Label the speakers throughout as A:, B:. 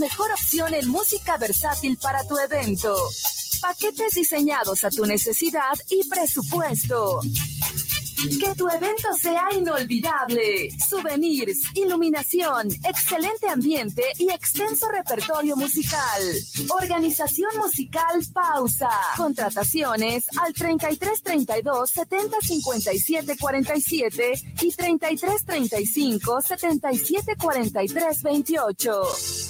A: mejor opción en música versátil para tu evento. Paquetes diseñados a tu necesidad y presupuesto. Que tu evento sea inolvidable. Souvenirs, iluminación, excelente ambiente y extenso repertorio musical. Organización musical Pausa. Contrataciones al 33 32 70 57 47 y 33 35 77 43 28.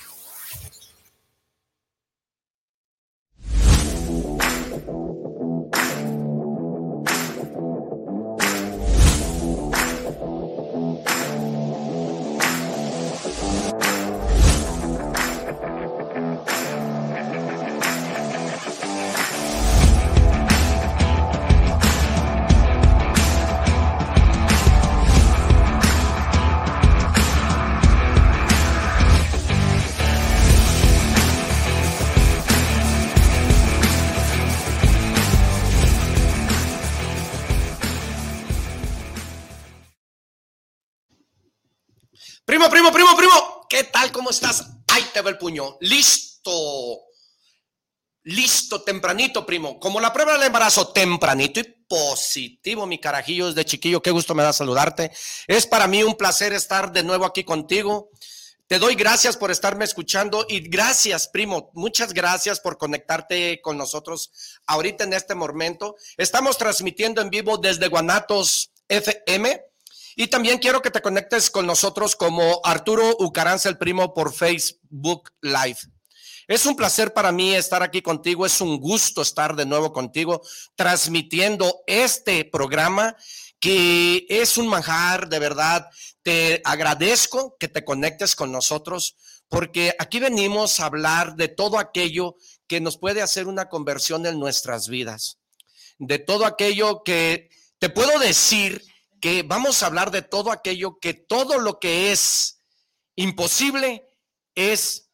B: Primo, primo, primo. ¿Qué tal? ¿Cómo estás? Ahí te va el puño. Listo. Listo, tempranito, primo. Como la prueba del embarazo, tempranito y positivo, mi carajillo desde chiquillo. Qué gusto me da saludarte. Es para mí un placer estar de nuevo aquí contigo. Te doy gracias por estarme escuchando y gracias, primo. Muchas gracias por conectarte con nosotros ahorita en este momento. Estamos transmitiendo en vivo desde Guanatos FM y también quiero que te conectes con nosotros como Arturo Ucaranza, el primo, por Facebook Live. Es un placer para mí estar aquí contigo, es un gusto estar de nuevo contigo transmitiendo este programa que es un manjar, de verdad. Te agradezco que te conectes con nosotros porque aquí venimos a hablar de todo aquello que nos puede hacer una conversión en nuestras vidas, de todo aquello que te puedo decir que vamos a hablar de todo aquello que todo lo que es imposible es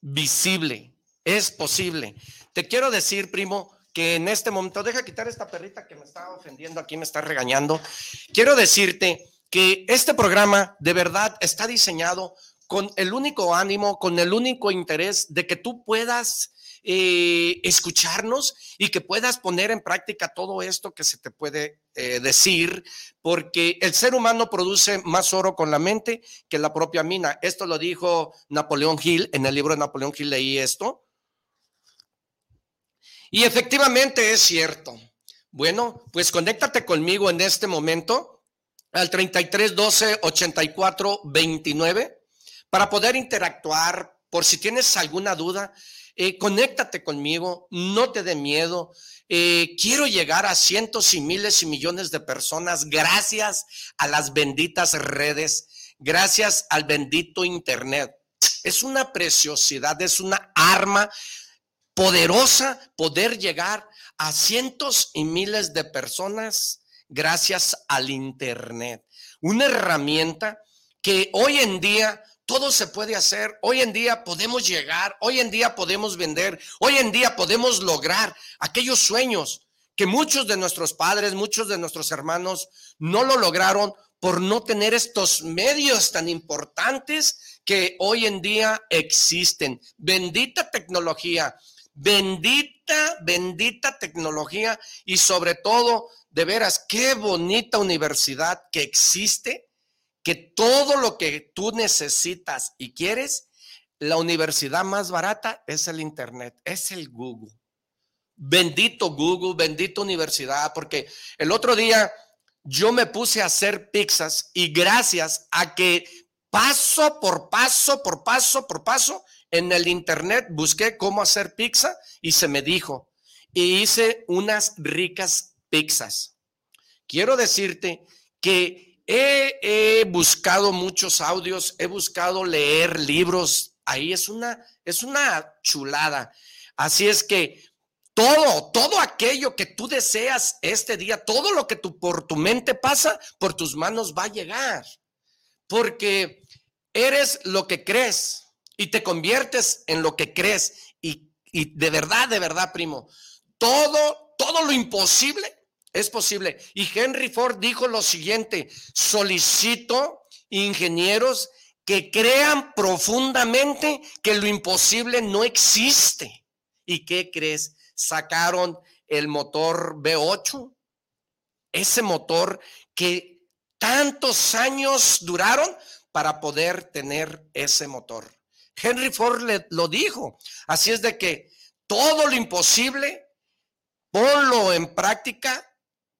B: visible, es posible. Te quiero decir, primo, que en este momento, deja quitar esta perrita que me está ofendiendo aquí, me está regañando. Quiero decirte que este programa de verdad está diseñado con el único ánimo, con el único interés de que tú puedas eh, escucharnos y que puedas poner en práctica todo esto que se te puede eh, decir, porque el ser humano produce más oro con la mente que la propia mina. Esto lo dijo Napoleón Hill, en el libro de Napoleón Hill leí esto. Y efectivamente es cierto. Bueno, pues conéctate conmigo en este momento al 33 12 84 29 para poder interactuar por si tienes alguna duda. Eh, conéctate conmigo, no te dé miedo. Eh, quiero llegar a cientos y miles y millones de personas gracias a las benditas redes, gracias al bendito Internet. Es una preciosidad, es una arma poderosa poder llegar a cientos y miles de personas gracias al Internet. Una herramienta que hoy en día todo se puede hacer. Hoy en día podemos llegar, hoy en día podemos vender, hoy en día podemos lograr aquellos sueños que muchos de nuestros padres, muchos de nuestros hermanos no lo lograron por no tener estos medios tan importantes que hoy en día existen. Bendita tecnología, bendita, bendita tecnología y sobre todo, de veras, qué bonita universidad que existe que todo lo que tú necesitas y quieres, la universidad más barata es el Internet, es el Google. Bendito Google, bendito universidad, porque el otro día yo me puse a hacer pizzas y gracias a que paso por paso, por paso, por paso, en el Internet busqué cómo hacer pizza y se me dijo, y hice unas ricas pizzas. Quiero decirte que He, buscado muchos audios, he buscado leer libros. Ahí es una, es una chulada. Así es que todo, todo aquello que tú deseas este día, todo lo que tú, por tu mente pasa, por tus manos va a llegar. Porque eres lo que crees. y te conviertes en lo que crees y, y de verdad, de verdad, primo, todo, todo lo imposible es posible. Y Henry Ford dijo lo siguiente, solicito ingenieros que crean profundamente que lo imposible no existe. ¿Y qué crees? Sacaron el motor V8, ese motor que tantos años duraron para poder tener ese motor. Henry Ford lo dijo. Así es de que todo lo imposible, ponlo en práctica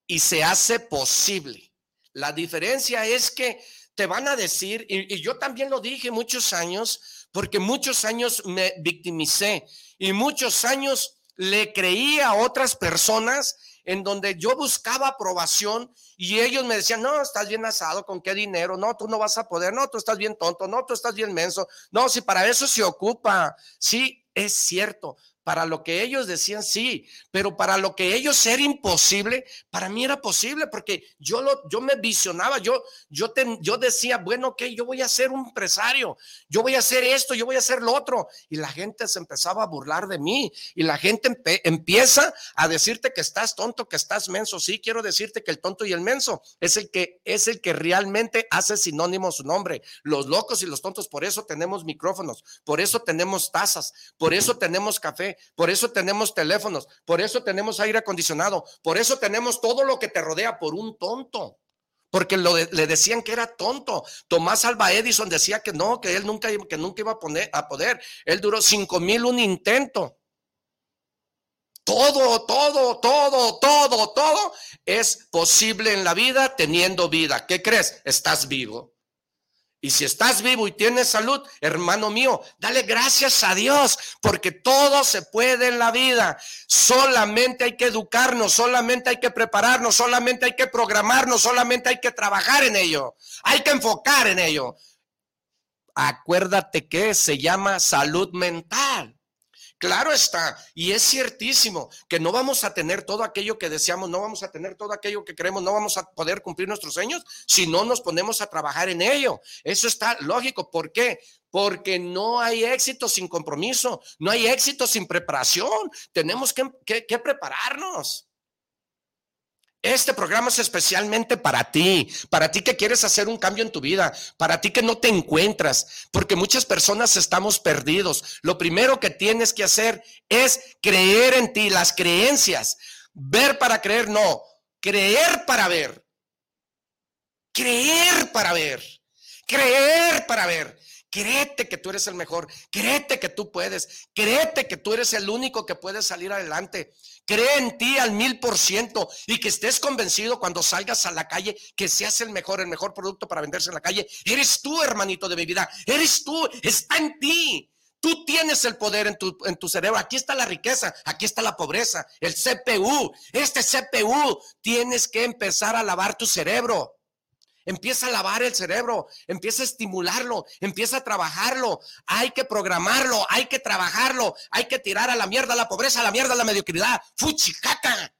B: y se hace posible. La diferencia es que te van a decir, y, yo también lo dije muchos años, porque muchos años me victimicé y muchos años le creía a otras personas en donde yo buscaba aprobación y ellos me decían, no, estás bien asado, ¿con qué dinero? No, tú no vas a poder, no, tú estás bien tonto, no, tú estás bien menso, no, si para eso se ocupa, sí, es cierto, para lo que ellos decían sí, pero para lo que ellos era imposible, para mí era posible porque yo lo yo me visionaba, yo yo yo decía, bueno, ok, yo voy a ser un empresario, yo voy a hacer esto, yo voy a hacer lo otro y la gente se empezaba a burlar de mí y la gente empieza a decirte que estás tonto, que estás menso. Sí, quiero decirte que el tonto y el menso es el que es el que realmente hace sinónimo su nombre. Los locos y los tontos, por eso tenemos micrófonos, por eso tenemos tazas, por eso tenemos café, por eso tenemos teléfonos, por eso tenemos aire acondicionado, por eso tenemos todo lo que te rodea por un tonto. Porque le decían que era tonto. Tomás Alba Edison decía que no, que él nunca, que nunca iba a, poner, a poder. Él duró cinco mil un intento. Todo, todo, todo, todo, todo es posible en la vida teniendo vida. ¿Qué crees? Estás vivo. Y si estás vivo y tienes salud, hermano mío, dale gracias a Dios, porque todo se puede en la vida. Solamente hay que educarnos, solamente hay que prepararnos, solamente hay que programarnos, solamente hay que trabajar en ello. Hay que enfocar en ello. Acuérdate que se llama salud mental. Claro está, y es ciertísimo que no vamos a tener todo aquello que deseamos, no vamos a tener todo aquello que queremos, no vamos a poder cumplir nuestros sueños si no nos ponemos a trabajar en ello. Eso está lógico. ¿Por qué? Porque no hay éxito sin compromiso, no hay éxito sin preparación. Tenemos que, que prepararnos. Este programa es especialmente para ti, para ti que quieres hacer un cambio en tu vida, para ti que no te encuentras, porque muchas personas estamos perdidos. Lo primero que tienes que hacer es creer en ti, las creencias. Ver para creer, no, creer para ver. Creer para ver. Creer para ver. Créete que tú eres el mejor, créete que tú puedes, créete que tú eres el único que puede salir adelante. Cree en ti al mil por ciento y que estés convencido cuando salgas a la calle que seas el mejor, el mejor producto para venderse en la calle. Eres tú, hermanito de mi vida, eres tú, está en ti. Tú tienes el poder en tu, en tu cerebro. Aquí está la riqueza, aquí está la pobreza, el CPU. Este CPU tienes que empezar a lavar tu cerebro. Empieza a lavar el cerebro, empieza a estimularlo, empieza a trabajarlo. Hay que programarlo, hay que trabajarlo, hay que tirar a la mierda la pobreza, a la mierda la mediocridad. Fuchicaca.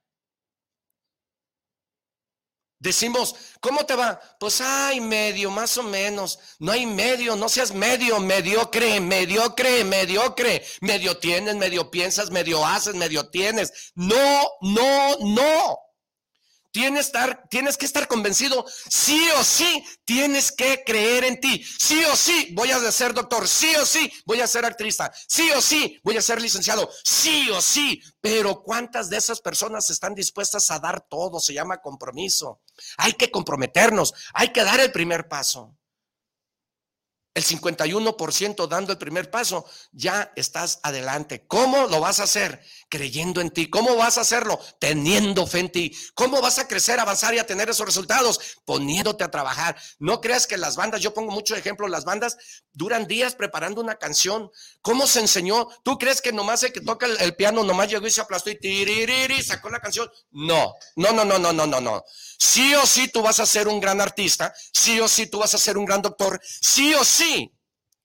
B: Decimos, ¿cómo te va? Pues hay medio, más o menos. No hay medio, no seas medio, mediocre, mediocre, mediocre. Medio tienes, medio piensas, medio haces, medio tienes. No, no, no. Tienes, que estar convencido, sí o sí, tienes que creer en ti. Sí o sí, voy a ser doctor. Sí o sí, voy a ser actriz. Sí o sí, voy a ser licenciado. Sí o sí. Pero ¿cuántas de esas personas están dispuestas a dar todo? Se llama compromiso. Hay que comprometernos, hay que dar el primer paso el 51% dando el primer paso, ya estás adelante. ¿Cómo lo vas a hacer? Creyendo en ti. ¿Cómo vas a hacerlo? Teniendo fe en ti. ¿Cómo vas a crecer, avanzar y a tener esos resultados? Poniéndote a trabajar. No creas que las bandas, yo pongo mucho ejemplo, las bandas duran días preparando una canción. ¿Cómo se enseñó? ¿Tú crees que nomás el que toca el, piano nomás llegó y se aplastó y tiririri, sacó la canción? No, no, no, no, no, no, no, no. Sí o sí tú vas a ser un gran artista, sí o sí tú vas a ser un gran doctor, sí o sí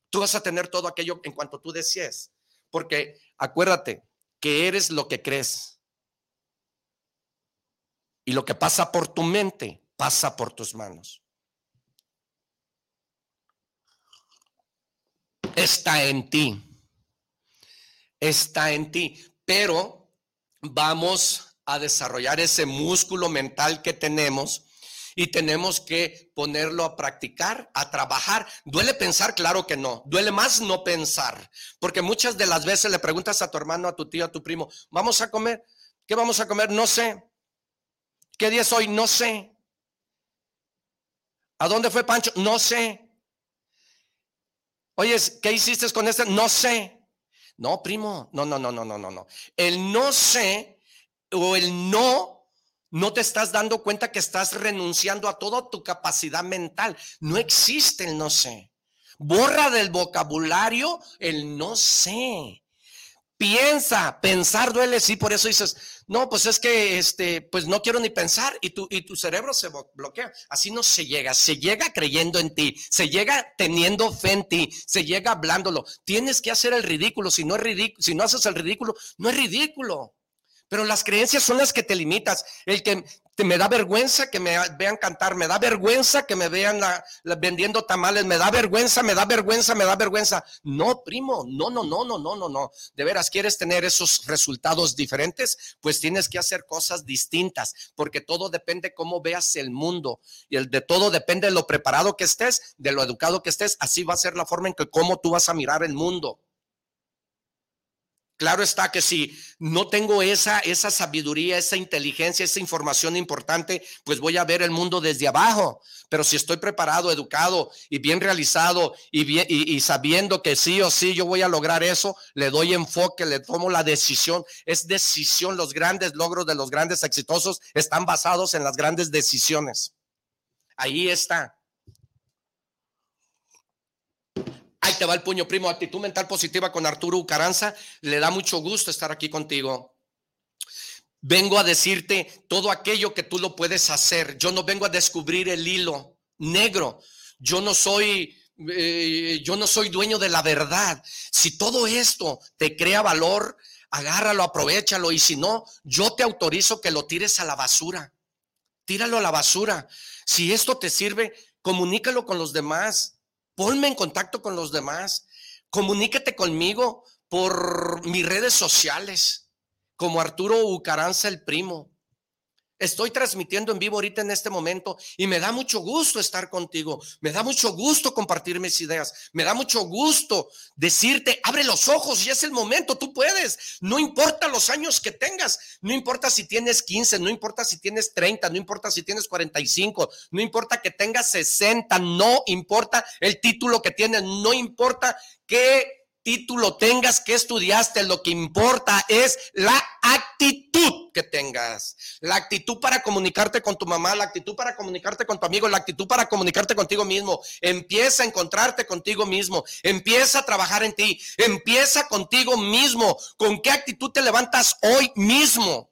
B: tú vas a tener todo aquello en cuanto tú desees. Porque acuérdate que eres lo que crees. Y lo que pasa por tu mente pasa por tus manos. está en ti. Está en ti. Pero vamos a desarrollar ese músculo mental que tenemos y tenemos que ponerlo a practicar, a trabajar. ¿Duele pensar? Claro que no. Duele más no pensar. Porque muchas de las veces le preguntas a tu hermano, a tu tío, a tu primo, ¿vamos a comer? ¿Qué vamos a comer? No sé. ¿Qué día es hoy? No sé. ¿A dónde fue Pancho? No sé. Oye, ¿qué hiciste con este? No sé. No, primo, no, no, no, no, no, no, no. El no sé o el no, no te estás dando cuenta que estás renunciando a toda tu capacidad mental. No existe el no sé. Borra del vocabulario el no sé. Piensa, pensar duele, sí, por eso dices, no, pues es que, este, pues no quiero ni pensar y tu, y tu cerebro se bloquea. Así no se llega, se llega creyendo en ti, se llega teniendo fe en ti, se llega hablándolo. Tienes que hacer el ridículo, si no es ridículo, si no haces el ridículo, no es ridículo. Pero las creencias son las que te limitas. El que me da vergüenza que me vean cantar, me da vergüenza que me vean vendiendo tamales, me da vergüenza, me da vergüenza, me da vergüenza. No, primo, no, no, no, no, no, no, no. De veras, ¿quieres tener esos resultados diferentes? Pues tienes que hacer cosas distintas, porque todo depende cómo veas el mundo. Y el de todo depende de lo preparado que estés, de lo educado que estés. Así va a ser la forma en que cómo tú vas a mirar el mundo. Claro está que si no tengo esa, esa sabiduría, esa inteligencia, esa información importante, pues voy a ver el mundo desde abajo. Pero si estoy preparado, educado y bien realizado y, bien, y, y sabiendo que sí o sí yo voy a lograr eso, le doy enfoque, le tomo la decisión. Es decisión. Los grandes logros de los grandes exitosos están basados en las grandes decisiones. Ahí está. Te va el puño, primo. Actitud mental positiva con Arturo Ucaranza. Le da mucho gusto estar aquí contigo. Vengo a decirte todo aquello que tú lo puedes hacer. Yo no vengo a descubrir el hilo negro. Yo no soy eh, yo no soy dueño de la verdad. Si todo esto te crea valor, agárralo, aprovechalo. Y si no, yo te autorizo que lo tires a la basura. Tíralo a la basura. Si esto te sirve, comunícalo con los demás ponme en contacto con los demás, comuníquete conmigo por mis redes sociales, como Arturo Ucaranza el primo. Estoy transmitiendo en vivo ahorita en este momento y me da mucho gusto estar contigo. Me da mucho gusto compartir mis ideas. Me da mucho gusto decirte, abre los ojos y es el momento, tú puedes. No importa los años que tengas, no importa si tienes 15, no importa si tienes 30, no importa si tienes 45, no importa que tengas 60, no importa el título que tienes, no importa qué título tengas, que estudiaste, lo que importa es la actitud que tengas. La actitud para comunicarte con tu mamá, la actitud para comunicarte con tu amigo, la actitud para comunicarte contigo mismo. Empieza a encontrarte contigo mismo, empieza a trabajar en ti, empieza contigo mismo. ¿Con qué actitud te levantas hoy mismo?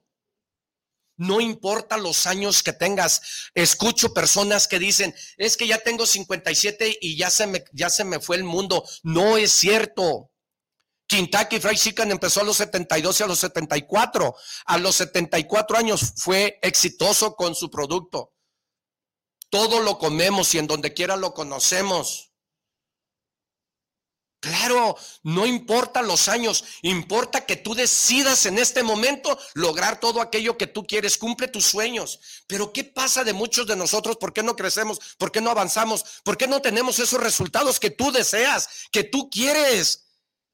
B: No importa los años que tengas. Escucho personas que dicen, es que ya tengo 57 y ya se me, ya se me fue el mundo. No es cierto. Kentucky Fried Chicken empezó a los 72 y a los 74. A los 74 años fue exitoso con su producto. Todo lo comemos y en donde quiera lo conocemos. Claro, no importa los años, importa que tú decidas en este momento lograr todo aquello que tú quieres, cumple tus sueños. Pero ¿qué pasa de muchos de nosotros? ¿Por qué no crecemos? ¿Por qué no avanzamos? ¿Por qué no tenemos esos resultados que tú deseas, que tú quieres?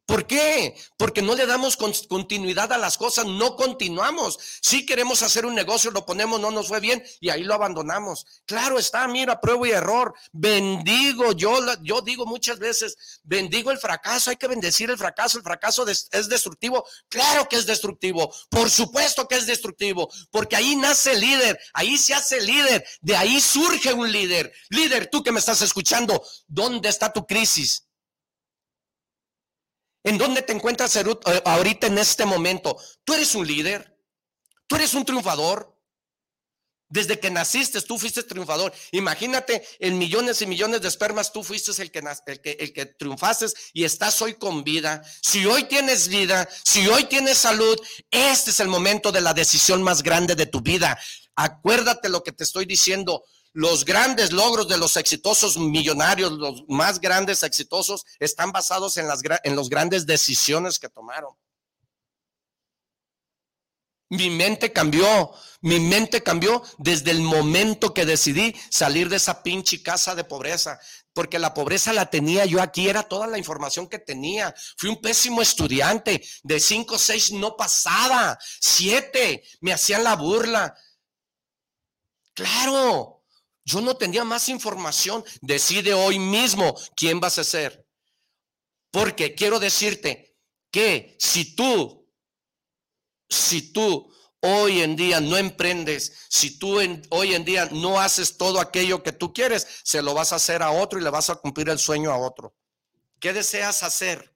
B: ¿Por qué? Porque no le damos continuidad a las cosas, no continuamos. Si queremos hacer un negocio, lo ponemos, no nos fue bien y ahí lo abandonamos. Claro está, mira, prueba y error. Bendigo, yo, yo digo muchas veces, bendigo el fracaso, hay que bendecir el fracaso, el fracaso es destructivo. Claro que es destructivo, por supuesto que es destructivo, porque ahí nace el líder, ahí se hace líder, de ahí surge un líder. Líder, tú que me estás escuchando, ¿dónde está tu crisis? ¿En dónde te encuentras eh, ahorita en este momento? Tú eres un líder, tú eres un triunfador. Desde que naciste, tú fuiste triunfador. Imagínate, en millones y millones de espermas, tú fuiste el que, el que, el que triunfaste y estás hoy con vida. Si hoy tienes vida, si hoy tienes salud, este es el momento de la decisión más grande de tu vida. Acuérdate lo que te estoy diciendo. Los grandes logros de los exitosos millonarios, los más grandes exitosos, están basados en las en los grandes decisiones que tomaron. Mi mente cambió, mi mente cambió desde el momento que decidí salir de esa pinche casa de pobreza, porque la pobreza la tenía yo aquí, era toda la información que tenía. Fui un pésimo estudiante, de cinco, seis no pasaba, siete, me hacían la burla. Claro, yo no tenía más información. Decide hoy mismo quién vas a ser. Porque quiero decirte que si tú si tú hoy en día no emprendes, si tú hoy en día no haces todo aquello que tú quieres, se lo vas a hacer a otro y le vas a cumplir el sueño a otro. ¿Qué deseas hacer?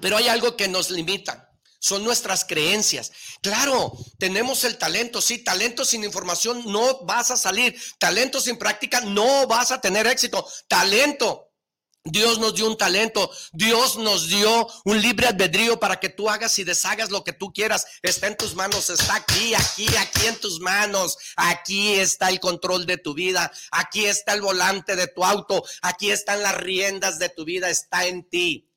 B: Pero hay algo que nos limita. Son nuestras creencias. Claro, tenemos el talento, sí, talento sin información no vas a salir. Talento sin práctica no vas a tener éxito. Talento Dios nos dio un talento, Dios nos dio un libre albedrío para que tú hagas y deshagas lo que tú quieras. Está en tus manos, está aquí, aquí, aquí en tus manos. Aquí está el control de tu vida, aquí está el volante de tu auto, aquí están las riendas de tu vida, está en ti.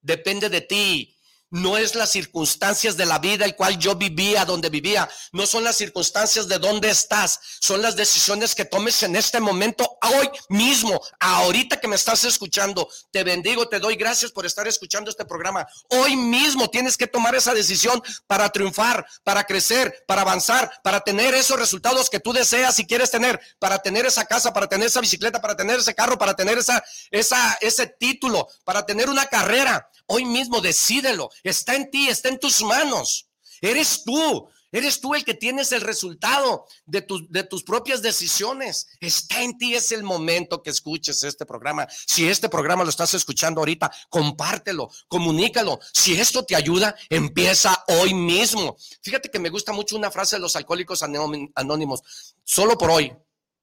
B: Depende de ti no es las circunstancias de la vida el cual yo vivía, donde vivía, no son las circunstancias de dónde estás, son las decisiones que tomes en este momento, hoy mismo, ahorita que me estás escuchando. Te bendigo, te doy gracias por estar escuchando este programa. Hoy mismo tienes que tomar esa decisión para triunfar, para crecer, para avanzar, para tener esos resultados que tú deseas y quieres tener, para tener esa casa, para tener esa bicicleta, para tener ese carro, para tener esa, esa, ese título, para tener una carrera. Hoy mismo decídelo. Está en ti, está en tus manos. Eres tú. Eres tú el que tienes el resultado de, de, tus propias decisiones. Está en ti, es el momento que escuches este programa. Si este programa lo estás escuchando ahorita, compártelo, comunícalo. Si esto te ayuda, empieza hoy mismo. Fíjate que me gusta mucho una frase de los alcohólicos anónimos. Solo por hoy.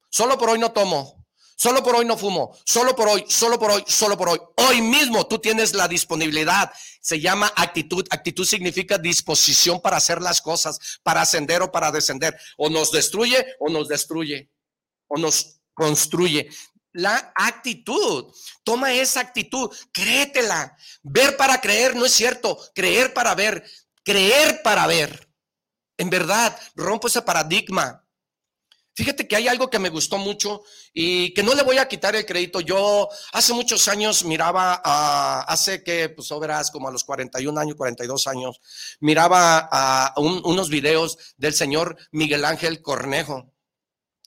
B: Solo por hoy no tomo. Solo por hoy no fumo, solo por hoy, solo por hoy, solo por hoy. Hoy mismo tú tienes la disponibilidad. Se llama actitud. Actitud significa disposición para hacer las cosas, para ascender o para descender. O nos destruye o nos destruye. O nos construye. La actitud. Toma esa actitud, créetela. Ver para creer no es cierto. Creer para ver. Creer para ver. En verdad, rompo ese paradigma. Fíjate que hay algo que me gustó mucho y que no le voy a quitar el crédito. Yo hace muchos años miraba, a, hace que, pues, verás, como a los 41 años, 42 años, miraba a unos videos del señor Miguel Ángel Cornejo.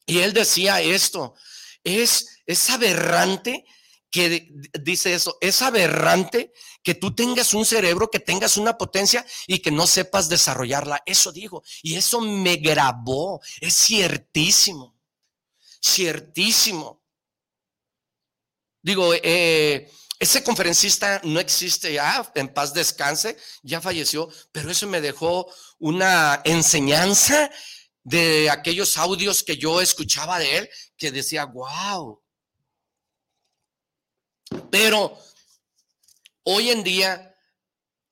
B: Y él decía esto, es, es aberrante que dice eso, es aberrante que tú tengas un cerebro, que tengas una potencia y que no sepas desarrollarla. Eso digo, y eso me grabó, es ciertísimo, ciertísimo. Digo, eh, ese conferencista no existe ya, en paz descanse, ya falleció, pero eso me dejó una enseñanza de aquellos audios que yo escuchaba de él, que decía, wow, pero hoy en día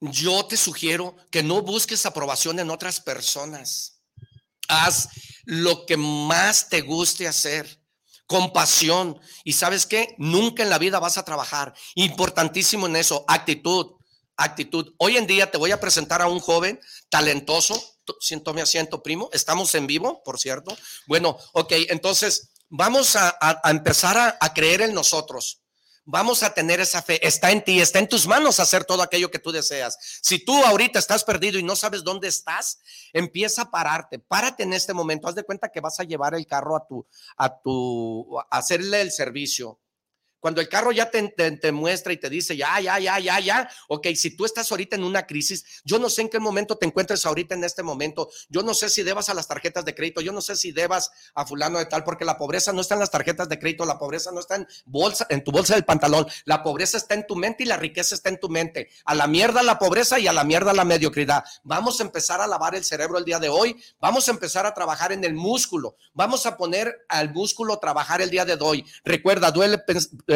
B: yo te sugiero que no busques aprobación en otras personas. Haz lo que más te guste hacer, con pasión. Y sabes qué, nunca en la vida vas a trabajar. Importantísimo en eso, actitud, actitud. Hoy en día te voy a presentar a un joven talentoso. Siento mi asiento, primo. Estamos en vivo, por cierto. Bueno, ok, entonces vamos a, empezar a creer en nosotros vamos a tener esa fe. Está en ti, está en tus manos hacer todo aquello que tú deseas. Si tú ahorita estás perdido y no sabes dónde estás, empieza a pararte. Párate en este momento. Haz de cuenta que vas a llevar el carro a tu, a tu, a hacerle el servicio cuando el carro ya te, muestra y te dice, ya, ya, ya, ya, ya, ok, si tú estás ahorita en una crisis, yo no sé en qué momento te encuentres ahorita en este momento, yo no sé si debas a las tarjetas de crédito, yo no sé si debas a fulano de tal, porque la pobreza no está en las tarjetas de crédito, la pobreza no está en, bolsa, en tu bolsa del pantalón, la pobreza está en tu mente y la riqueza está en tu mente. A la mierda la pobreza y a la mierda la mediocridad. Vamos a empezar a lavar el cerebro el día de hoy, vamos a empezar a trabajar en el músculo, vamos a poner al músculo trabajar el día de hoy. Recuerda, duele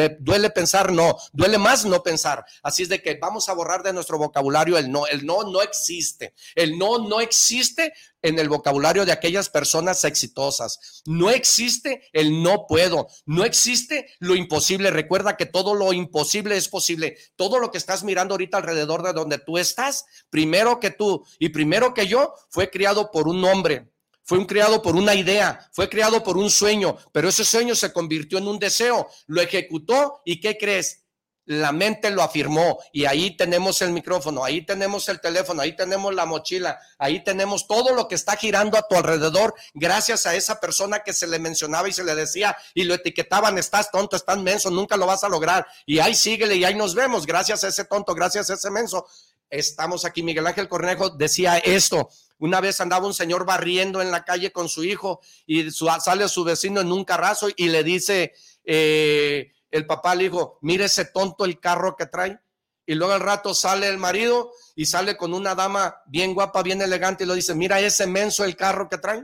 B: Eh, ¿Duele pensar? No. ¿Duele más no pensar? Así es de que vamos a borrar de nuestro vocabulario el no. El no no existe. El no no existe en el vocabulario de aquellas personas exitosas. No existe el no puedo. No existe lo imposible. Recuerda que todo lo imposible es posible. Todo lo que estás mirando ahorita alrededor de donde tú estás, primero que tú y primero que yo, fue criado por un hombre fue un criado por una idea, fue criado por un sueño, pero ese sueño se convirtió en un deseo, lo ejecutó y ¿qué crees? La mente lo afirmó y ahí tenemos el micrófono, ahí tenemos el teléfono, ahí tenemos la mochila, ahí tenemos todo lo que está girando a tu alrededor gracias a esa persona que se le mencionaba y se le decía y lo etiquetaban, estás tonto, estás menso, nunca lo vas a lograr. Y ahí síguele y ahí nos vemos, gracias a ese tonto, gracias a ese menso. Estamos aquí, Miguel Ángel Cornejo decía esto, una vez andaba un señor barriendo en la calle con su hijo y sale su vecino en un carrazo y le dice eh, el papá al hijo, mire ese tonto el carro que trae. Y luego al rato sale el marido y sale con una dama bien guapa, bien elegante y le dice, mira ese menso el carro que trae.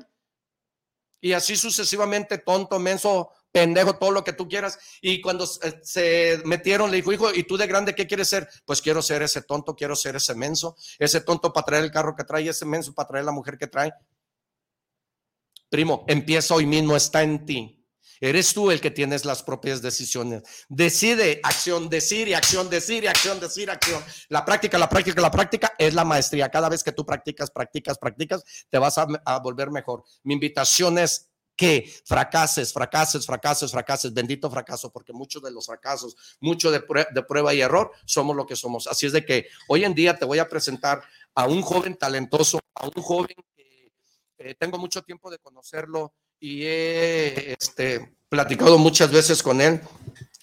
B: Y así sucesivamente, tonto, menso, pendejo, todo lo que tú quieras. Y cuando eh, se metieron, le dijo, hijo, ¿y tú de grande qué quieres ser? Pues quiero ser ese tonto, quiero ser ese menso, ese tonto para traer el carro que trae, ese menso para traer la mujer que trae. Primo, empieza hoy mismo, está en ti. Eres tú el que tienes las propias decisiones. Decide, acción, decir y acción, decir y acción, decir, acción. La práctica, la práctica, la práctica es la maestría. Cada vez que tú practicas, practicas, practicas, te vas a, a volver mejor. Mi invitación es que fracases, fracases, fracases, fracases, bendito fracaso, porque muchos de los fracasos, mucho de, prueba y error, somos lo que somos. Así es de que hoy en día te voy a presentar a un joven talentoso, a un joven que eh, tengo mucho tiempo de conocerlo y he este, platicado muchas veces con él.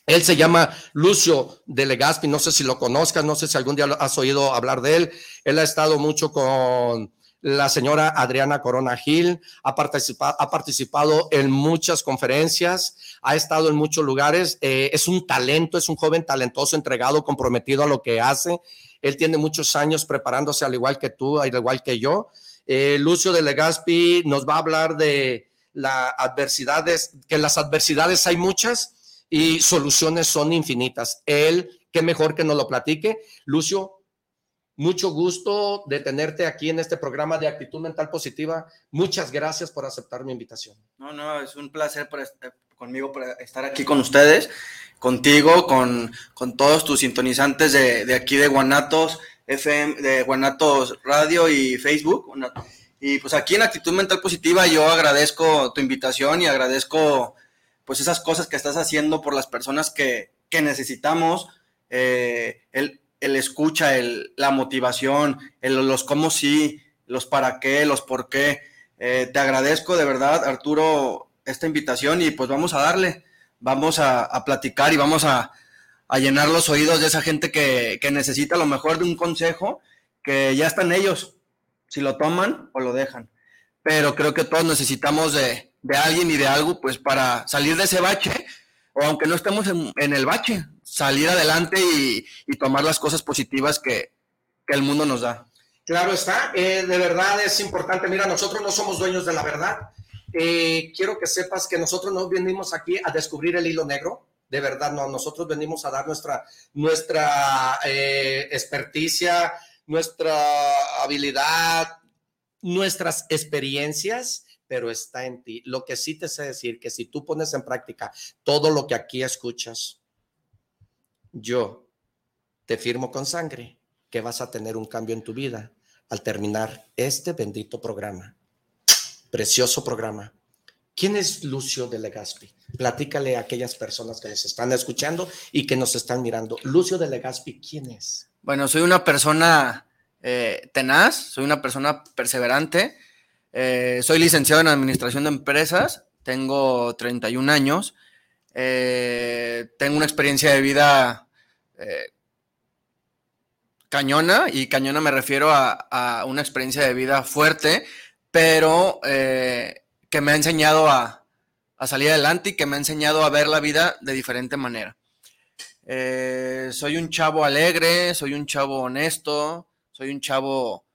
B: Él se llama Lucio de Legaspi, no sé si lo conozcas, no sé si algún día has oído hablar de él. Él ha estado mucho con la señora Adriana Corona Gil ha participado, ha participado en muchas conferencias, ha estado en muchos lugares, eh, es un talento, es un joven talentoso, entregado, comprometido a lo que hace. Él tiene muchos años preparándose al igual que tú, al igual que yo. Eh, Lucio de Legaspi nos va a hablar de las adversidades, que las adversidades hay muchas y soluciones son infinitas. Él, qué mejor que nos lo platique. Lucio, mucho gusto de tenerte aquí en este programa de actitud mental positiva. Muchas gracias por aceptar mi invitación.
C: No, no, es un placer para conmigo para estar aquí con ustedes, contigo, con, con todos tus sintonizantes de, de, aquí de Guanatos FM, de Guanatos Radio y Facebook. Y pues aquí en actitud mental positiva yo agradezco tu invitación y agradezco pues esas cosas que estás haciendo por las personas que, que necesitamos. Eh, el, el escucha, el, la motivación, el, los cómo sí, los para qué, los por qué. Eh, te agradezco de verdad, Arturo, esta invitación y pues vamos a darle, vamos a, platicar y vamos a, llenar los oídos de esa gente que, necesita lo mejor de un consejo, que ya están ellos, si lo toman o lo dejan. Pero creo que todos necesitamos de, alguien y de algo, pues para salir de ese bache, o aunque no estemos en el bache, salir adelante y, tomar las cosas positivas que, el mundo nos da.
B: Claro está, eh, de verdad es importante. Mira, nosotros no somos dueños de la verdad. Eh, quiero que sepas que nosotros no venimos aquí a descubrir el hilo negro. De verdad, no. Nosotros venimos a dar nuestra, nuestra eh, experticia, nuestra habilidad, nuestras experiencias, pero está en ti. Lo que sí te sé decir, que si tú pones en práctica todo lo que aquí escuchas, yo te firmo con sangre que vas a tener un cambio en tu vida al terminar este bendito programa. Precioso programa. ¿Quién es Lucio de Legaspi? Platícale a aquellas personas que nos están escuchando y que nos están mirando. Lucio de Legaspi, ¿quién es?
C: Bueno, soy una persona eh, tenaz, soy una persona perseverante, eh, soy licenciado en Administración de Empresas, tengo 31 años, eh, tengo una experiencia de vida eh, cañona, y cañona me refiero a, una experiencia de vida fuerte, pero eh, que me ha enseñado a, salir adelante y que me ha enseñado a ver la vida de diferente manera. Soy un chavo alegre, soy un chavo honesto, soy un chavo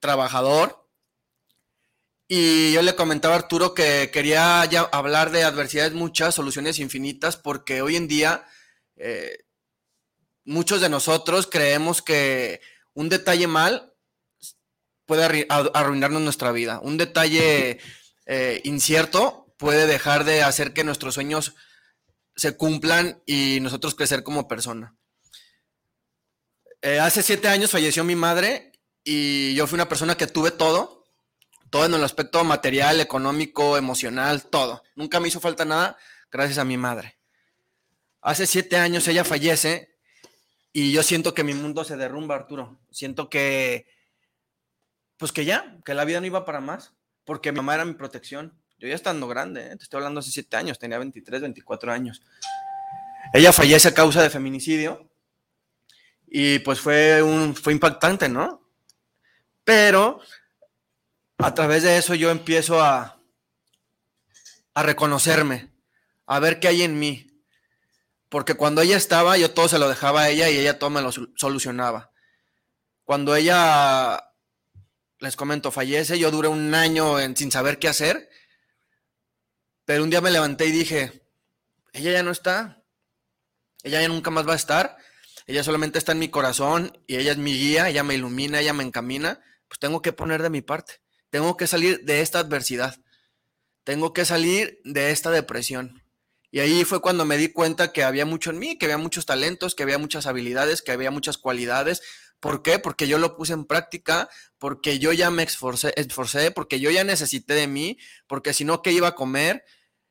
C: trabajador Y yo le comentaba a Arturo que quería ya hablar de adversidades muchas, soluciones infinitas, porque hoy en día eh, muchos de nosotros creemos que un detalle mal puede arruinarnos nuestra vida. Un detalle eh, incierto puede dejar de hacer que nuestros sueños se cumplan y nosotros crecer como persona. Eh, hace siete años falleció mi madre y yo fui una persona que tuve todo, todo en el aspecto material, económico, emocional, todo. Nunca me hizo falta nada gracias a mi madre. Hace siete años ella fallece y yo siento que mi mundo se derrumba, Arturo. Siento que, pues que ya, que la vida no iba para más, porque mi mamá era mi protección. Yo ya estando grande, ¿eh? te estoy hablando hace siete años, tenía 23, 24 años. Ella fallece a causa de feminicidio y pues fue, un, fue impactante, ¿no? Pero a través de eso yo empiezo a, a reconocerme, a ver qué hay en mí. Porque cuando ella estaba, yo todo se lo dejaba a ella y ella todo me lo solucionaba. Cuando ella, les comento, fallece, yo duré un año en, sin saber qué hacer. Pero un día me levanté y dije, ella ya no está. Ella ya nunca más va a estar ella solamente está en mi corazón y ella es mi guía, ella me ilumina, ella me encamina, pues tengo que poner de mi parte, tengo que salir de esta adversidad, tengo que salir de esta depresión. Y ahí fue cuando me di cuenta que había mucho en mí, que había muchos talentos, que había muchas habilidades, que había muchas cualidades. ¿Por qué? Porque yo lo puse en práctica, porque yo ya me esforcé, esforcé porque yo ya necesité de mí, porque si no, ¿qué iba a comer?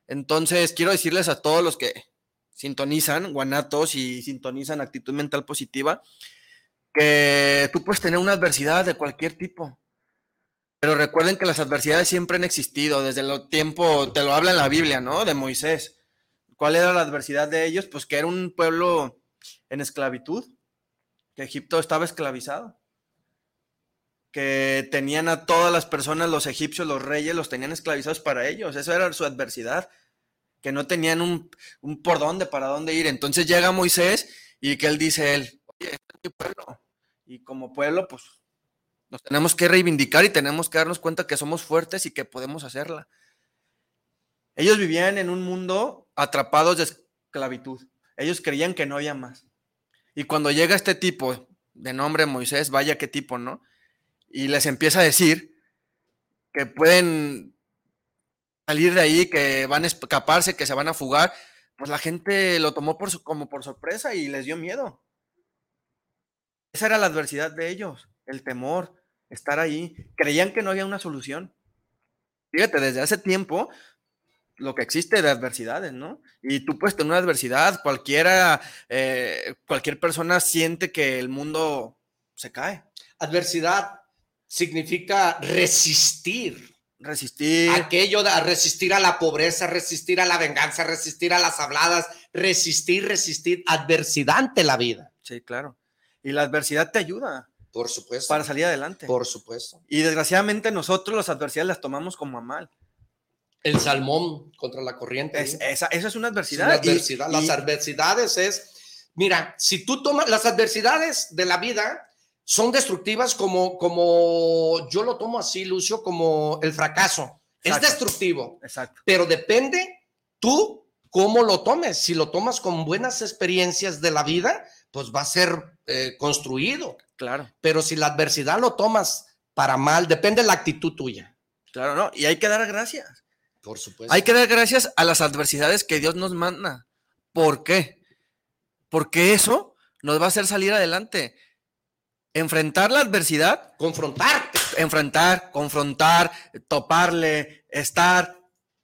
C: Entonces, quiero decirles a todos los que sintonizan guanatos y sintonizan actitud mental positiva, que tú puedes tener una adversidad de cualquier tipo. Pero recuerden que las adversidades siempre han existido, desde el tiempo, te lo habla en la Biblia, ¿no? De Moisés. ¿Cuál era la adversidad de ellos? Pues que era un pueblo en esclavitud, que Egipto estaba esclavizado, que tenían a todas las personas, los egipcios, los reyes, los tenían esclavizados para ellos. Eso era su adversidad que no tenían un, por dónde, para dónde ir. Entonces llega Moisés y que él dice él, oye, este es mi pueblo. Y como pueblo, pues nos tenemos que reivindicar y tenemos que darnos cuenta que somos fuertes y que podemos hacerla. Ellos vivían en un mundo atrapados de esclavitud. Ellos creían que no había más. Y cuando llega este tipo de nombre Moisés, vaya qué tipo, ¿no? Y les empieza a decir que pueden salir de ahí, que van a escaparse, que se van a fugar, pues la gente lo tomó como por sorpresa y les dio miedo. Esa era la adversidad de ellos, el temor, estar ahí. Creían que no había una solución. Fíjate, desde hace tiempo lo que existe de adversidades, ¿no? Y tú puedes tener una adversidad, cualquiera, eh, cualquier persona siente que el mundo se cae.
B: Adversidad significa resistir
C: resistir.
B: Aquello de resistir a la pobreza, resistir a la venganza, resistir a las habladas, resistir, resistir adversidad ante la vida.
C: Sí, claro. Y la adversidad te ayuda.
B: Por supuesto.
C: Para salir adelante.
B: Por supuesto.
C: Y desgraciadamente nosotros las adversidades las tomamos como a mal.
B: El salmón contra la corriente.
C: esa, es una adversidad.
B: las adversidades es, mira, si tú tomas las adversidades de la vida, son destructivas como, como yo lo tomo así, Lucio, como el fracaso. Es destructivo.
C: Exacto.
B: Pero depende tú cómo lo tomes. Si lo tomas con buenas experiencias de la vida, pues va a ser eh, construido.
C: Claro.
B: Pero si la adversidad lo tomas para mal, depende de la actitud tuya.
C: Claro, ¿no? Y hay que dar gracias.
B: Por supuesto.
C: Hay que dar gracias a las adversidades que Dios nos manda. ¿Por qué? Porque eso nos va a hacer salir adelante enfrentar la adversidad,
B: confrontar,
C: enfrentar, confrontar, toparle, estar,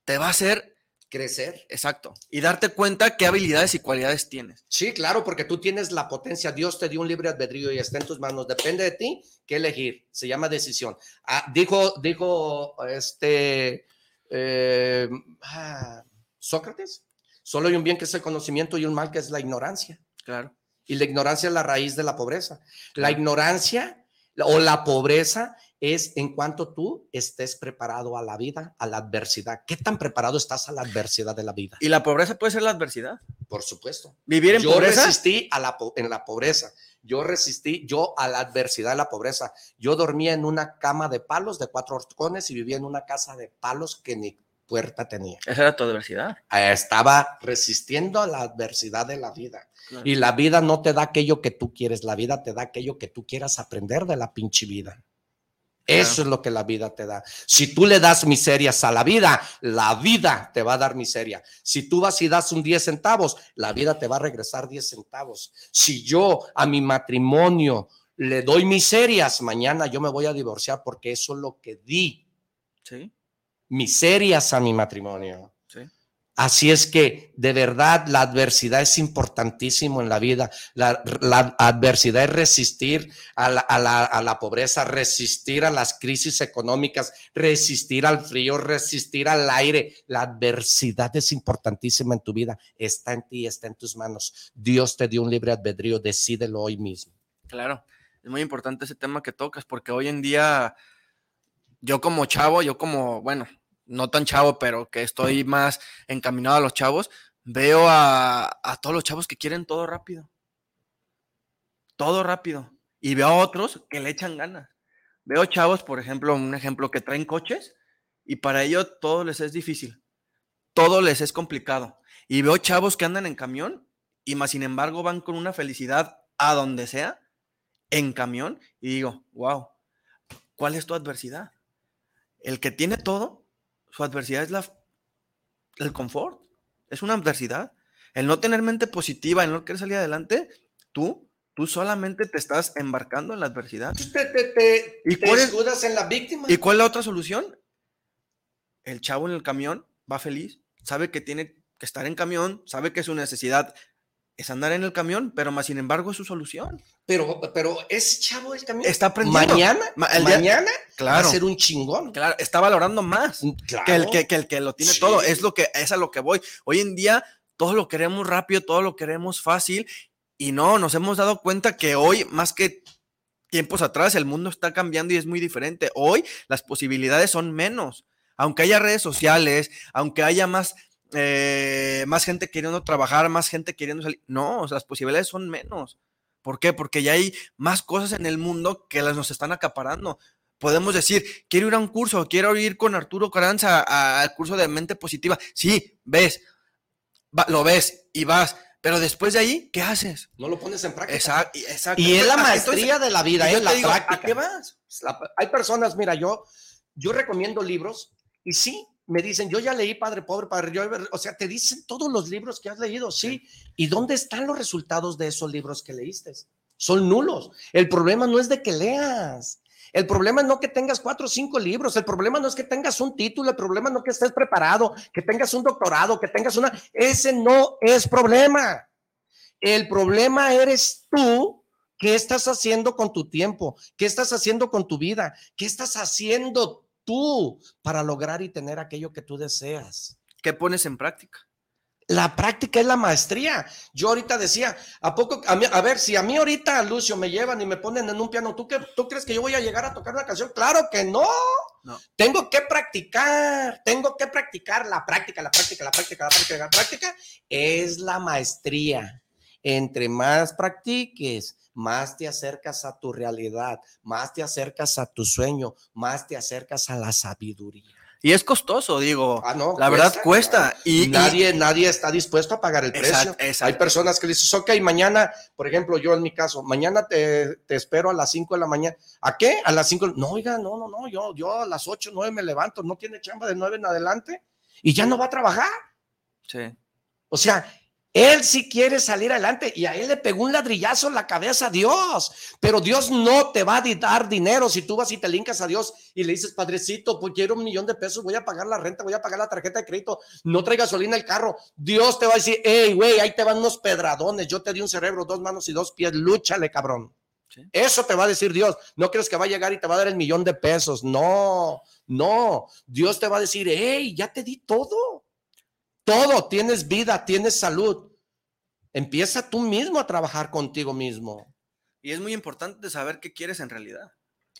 C: te va a hacer
B: crecer.
C: Exacto. Y darte cuenta qué habilidades y cualidades tienes.
B: Sí, claro, porque tú tienes la potencia. Dios te dio un libre albedrío y está en tus manos. Depende de ti qué elegir. Se llama decisión. Ah, dijo, dijo este eh, ah, Sócrates. Solo hay un bien que es el conocimiento y un mal que es la ignorancia.
C: Claro.
B: Y la ignorancia es la raíz de la pobreza. La ignorancia o la pobreza es en cuanto tú estés preparado a la vida, a la adversidad. ¿Qué tan preparado estás a la adversidad de la vida?
C: ¿Y la pobreza puede ser la adversidad?
B: Por supuesto.
C: ¿Vivir en
B: yo
C: pobreza?
B: resistí a la, en la pobreza. Yo resistí yo a la adversidad de la pobreza. Yo dormía en una cama de palos de cuatro horcones y vivía en una casa de palos que ni puerta tenía.
C: Esa era tu adversidad.
B: Eh, estaba resistiendo a la adversidad de la vida. Claro. Y la vida no te da aquello que tú quieres, la vida te da aquello que tú quieras aprender de la pinche vida. Eso claro. es lo que la vida te da. Si tú le das miserias a la vida, la vida te va a dar miseria. Si tú vas y das un 10 centavos, la vida te va a regresar 10 centavos. Si yo a mi matrimonio le doy miserias, mañana yo me voy a divorciar porque eso es lo que di.
C: Sí.
B: Miserias a mi matrimonio. Sí. Así es que de verdad la adversidad es importantísimo en la vida. La, la adversidad es resistir a la, a, la, a la, pobreza, resistir a las crisis económicas, resistir al frío, resistir al aire. La adversidad es importantísima en tu vida. Está en ti, está en tus manos. Dios te dio un libre albedrío, decídelo hoy mismo.
C: Claro, es muy importante ese tema que tocas porque hoy en día yo como chavo, yo como, bueno, no tan chavo, pero que estoy más encaminado a los chavos, veo a, a, todos los chavos que quieren todo rápido. Todo rápido. Y veo a otros que le echan ganas. Veo chavos, por ejemplo, un ejemplo, que traen coches y para ellos todo les es difícil. Todo les es complicado. Y veo chavos que andan en camión y más sin embargo van con una felicidad a donde sea, en camión, y digo, wow, ¿cuál es tu adversidad? El que tiene todo, su adversidad es la, el confort, es una adversidad. El no tener mente positiva, el no querer salir adelante, tú, tú solamente te estás embarcando en la adversidad.
B: Te, te, te,
C: ¿Y
B: te
C: cuál es-
B: en la víctima.
C: ¿Y cuál es la otra solución? El chavo en el camión va feliz, sabe que tiene que estar en camión, sabe que su necesidad es andar en el camión, pero más sin embargo es su solución.
B: Pero, pero ese chavo del camión.
C: Está aprendiendo.
B: Mañana,
C: Ma- el
B: mañana va
C: Claro.
B: a ser un chingón.
C: Claro, está valorando más
B: Claro.
C: que, el, que, que el que lo tiene
B: Sí.
C: todo. Es lo que es a lo que voy. Hoy en día todo lo queremos rápido, todo lo queremos fácil y no, nos hemos dado cuenta que hoy más que tiempos atrás el mundo está cambiando y es muy diferente. Hoy las posibilidades son menos. Aunque haya redes sociales, aunque haya más eh, más gente queriendo trabajar, más gente queriendo salir. No, o sea, las posibilidades son menos. ¿Por qué? Porque ya hay más cosas en el mundo que las nos están acaparando. Podemos decir, quiero ir a un curso, quiero ir con Arturo Caranza al curso de mente positiva. Sí, ves, va- lo ves y vas, pero después de ahí, ¿qué haces?
B: No lo pones en práctica.
C: Exacto. exacto.
B: Y es la
C: Entonces,
B: maestría de la vida, es
C: te
B: la
C: digo,
B: práctica.
C: ¿A qué vas?
B: La- hay personas, mira, yo, yo recomiendo libros y sí, me dicen, yo ya leí Padre Pobre, Padre yo, o sea, te dicen todos los libros que has leído, sí. ¿Y dónde están los resultados de esos libros que leíste? Son nulos. El problema no es de que leas. El problema no que tengas cuatro o cinco libros, el problema no es que tengas un título, el problema no que estés preparado, que tengas un doctorado, que tengas una... Ese no es problema. El problema eres tú. ¿Qué estás haciendo con tu tiempo? ¿Qué estás haciendo con tu vida? ¿Qué estás haciendo tú para lograr y tener aquello que tú deseas?
C: ¿Qué pones en práctica?
B: La práctica es la maestría. Yo ahorita decía, ¿a poco? A, mí- a ver, si a mí ahorita, Lucio, me llevan y me ponen en un piano, ¿tú, qué, ¿tú crees que yo voy a llegar a tocar una canción? Claro que no.
C: No.
B: Tengo que practicar, tengo que practicar la práctica, la práctica, la práctica, la práctica, la práctica es la maestría. Entre más practiques, más te acercas a tu realidad, más te acercas a tu sueño, más te acercas a la sabiduría.
C: Y es costoso, digo.
B: Ah, no,
C: la verdad cuesta. Y, y-
B: nadie, nadie está dispuesto a pagar el precio. Hay personas que dices, ok, mañana, por ejemplo, yo en mi caso, mañana te, te espero a las 5 de la mañana. ¿A qué? A las 5. No, oiga, no, no, no, yo, yo a las 8, 9 me levanto, no tiene chamba de 9 en adelante y ya no va a trabajar.
C: Sí.
B: O sea, él sí quiere salir adelante y a él le pegó un ladrillazo en la cabeza a Dios, pero Dios no te va a dar dinero si tú vas y te lincas a Dios y le dices, padrecito, pues quiero un millón de pesos, voy a pagar la renta, voy a pagar la tarjeta de crédito, no trae gasolina el carro. Dios te va a decir, hey, güey, ahí te van unos pedradones, yo te di un cerebro, dos manos y dos pies, lúchale, cabrón.
C: Sí.
B: Eso te va a decir Dios. No crees que va a llegar y te va a dar el millón de pesos. No, no. Dios te va a decir, hey, ya te di todo. Todo, tienes vida, tienes salud. Empieza tú mismo a trabajar contigo mismo.
C: Y es muy importante saber qué quieres en realidad.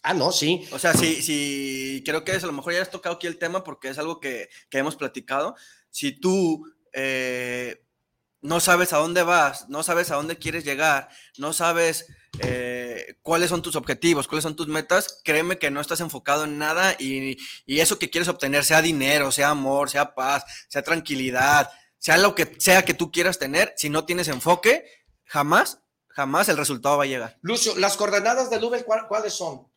B: Ah, no, sí.
C: O sea, sí, sí, creo que es, a lo mejor ya has tocado aquí el tema porque es algo que, que hemos platicado. Si tú eh, no sabes a dónde vas, no sabes a dónde quieres llegar, no sabes eh, cuáles son tus objetivos, cuáles son tus metas, créeme que no estás enfocado en nada y, y, eso que quieres obtener, sea dinero, sea amor, sea paz, sea tranquilidad, sea lo que sea que tú quieras tener, si no tienes enfoque, jamás, jamás el resultado va a llegar.
B: Lucio, las coordenadas del Uber, ¿cuáles son?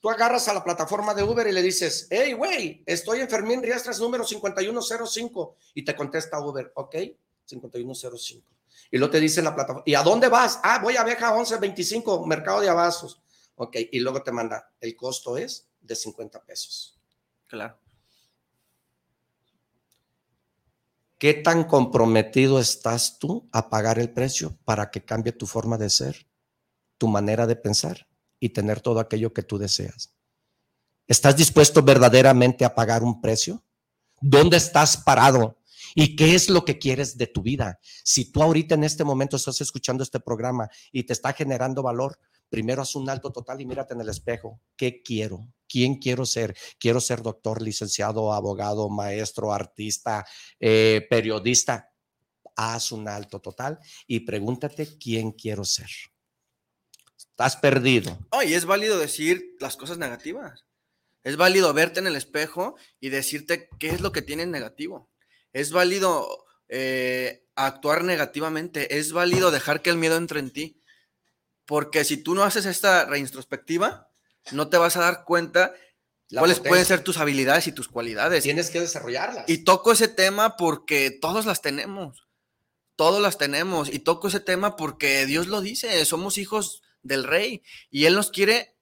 B: Tú agarras a la plataforma de Uber y le dices, hey, güey, estoy en Fermín Riastras número 5105 y te contesta Uber, ok, 5105. Y luego te dice la plataforma, ¿y a dónde vas? Ah, voy a Vieja 1125, Mercado de Abastos. Ok, y luego te manda, el costo es de 50 pesos.
C: Claro.
B: ¿Qué tan comprometido estás tú a pagar el precio para que cambie tu forma de ser, tu manera de pensar? y tener todo aquello que tú deseas. ¿Estás dispuesto verdaderamente a pagar un precio? ¿Dónde estás parado? ¿Y qué es lo que quieres de tu vida? Si tú ahorita en este momento estás escuchando este programa y te está generando valor, primero haz un alto total y mírate en el espejo. ¿Qué quiero? ¿Quién quiero ser? Quiero ser doctor, licenciado, abogado, maestro, artista, eh, periodista. Haz un alto total y pregúntate quién quiero ser. Estás perdido.
C: Oh, y es válido decir las cosas negativas. Es válido verte en el espejo y decirte qué es lo que tienes negativo. Es válido eh, actuar negativamente. Es válido dejar que el miedo entre en ti. Porque si tú no haces esta reintrospectiva, no te vas a dar cuenta cuáles pueden ser tus habilidades y tus cualidades.
B: Tienes que desarrollarlas.
C: Y toco ese tema porque todos las tenemos. Todos las tenemos. Y toco ese tema porque Dios lo dice. Somos hijos del rey y él nos quiere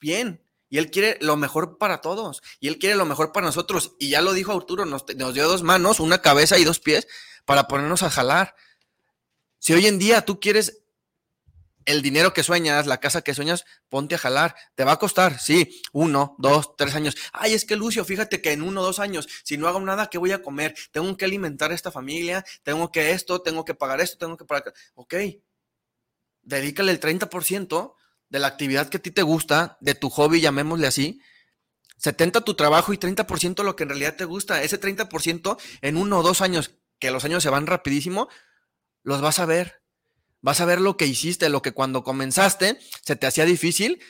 C: bien. Y Él quiere lo mejor para todos. Y Él quiere lo mejor para nosotros. Y ya lo dijo Arturo, nos, nos, dio dos manos, una cabeza y dos pies para ponernos a jalar. Si hoy en día tú quieres el dinero que sueñas, la casa que sueñas, ponte a jalar. Te va a costar, sí, uno, dos, tres años. Ay, es que Lucio, fíjate que en uno o dos años, si no hago nada, ¿qué voy a comer? Tengo que alimentar a esta familia, tengo que esto, tengo que pagar esto, tengo que pagar. Ok, dedícale el 30% de la actividad que a ti te gusta, de tu hobby, llamémosle así. 70 tu trabajo y 30% lo que en realidad te gusta. Ese 30% en uno o dos años, que los años se van rapidísimo, los vas a ver. Vas a ver lo que hiciste, lo que cuando comenzaste se te hacía difícil.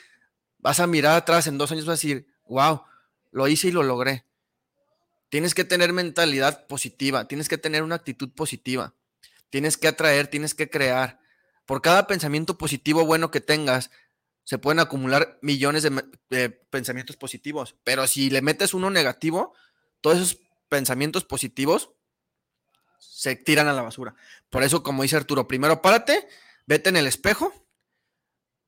C: Vas a mirar atrás en dos años, vas a decir, wow, lo hice y lo logré. Tienes que tener mentalidad positiva, tienes que tener una actitud positiva, tienes que atraer, tienes que crear. Por cada pensamiento positivo bueno que tengas, se pueden acumular millones de, pensamientos positivos. Pero si le metes uno negativo, todos esos pensamientos positivos se tiran a la basura. Por eso, como dice Arturo, primero párate, vete en el espejo,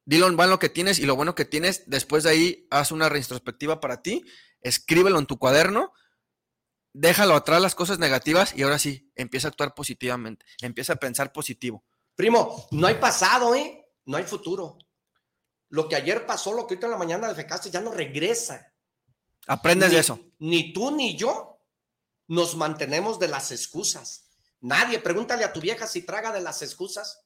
C: dilo en lo que tienes y lo bueno que tienes. Después de ahí, haz una retrospectiva para ti, escríbelo en tu cuaderno, déjalo atrás las cosas negativas y ahora sí, empieza a actuar positivamente, empieza a pensar positivo.
B: Primo, no hay pasado, ¿eh? No hay futuro. Lo que ayer pasó, lo que ahorita en la mañana defecaste, ya no regresa.
C: Aprendes de eso.
B: Ni tú ni yo nos mantenemos de las excusas. Nadie, pregúntale a tu vieja si traga de las excusas.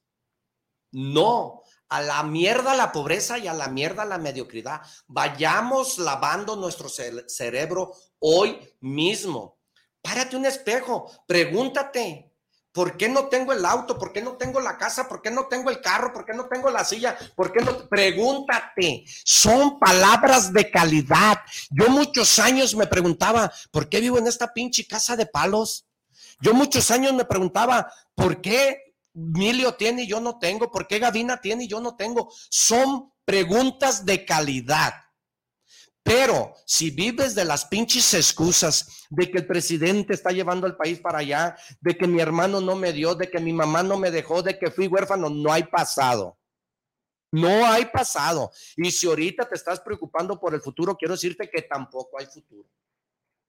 B: No, a la mierda la pobreza y a la mierda la mediocridad. Vayamos lavando nuestro cerebro hoy mismo. Párate un espejo, pregúntate, ¿Por qué no tengo el auto? ¿Por qué no tengo la casa? ¿Por qué no tengo el carro? ¿Por qué no tengo la silla? ¿Por qué no? Pregúntate. Son palabras de calidad. Yo muchos años me preguntaba, ¿por qué vivo en esta pinche casa de palos? Yo muchos años me preguntaba, ¿por qué Milio tiene y yo no tengo? ¿Por qué Gavina tiene y yo no tengo? Son preguntas de calidad. Pero si vives de las pinches excusas de que el presidente está llevando el país para allá, de que mi hermano no me dio, de que mi mamá no me dejó, de que fui huérfano, no hay pasado. No hay pasado. Y si ahorita te estás preocupando por el futuro, quiero decirte que tampoco hay futuro.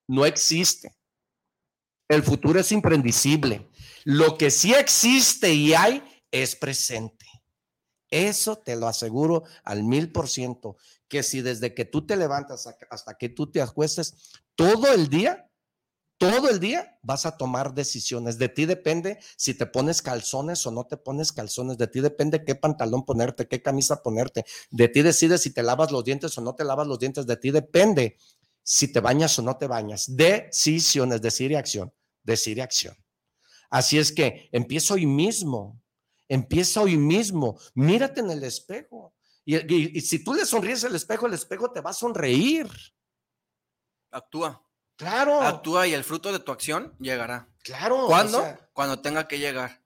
B: No existe. El futuro es imprendicible. Lo que sí existe y hay es presente. Eso te lo aseguro al mil por ciento que si desde que tú te levantas hasta que tú te acuestes, todo el día todo el día vas a tomar decisiones. De ti depende si te pones calzones o no te pones calzones. De ti depende qué pantalón ponerte, qué camisa ponerte. De ti decides si te lavas los dientes o no te lavas los dientes. De ti depende si te bañas o no te bañas. Decisiones, decir y acción, decir y acción. Así es que empieza hoy mismo, empieza hoy mismo. Mírate en el espejo. Y, y si tú le sonríes al espejo, el espejo te va a sonreír.
C: Actúa.
B: Claro.
C: Actúa y el fruto de tu acción llegará.
B: Claro.
C: ¿Cuándo? Cuando tenga que llegar.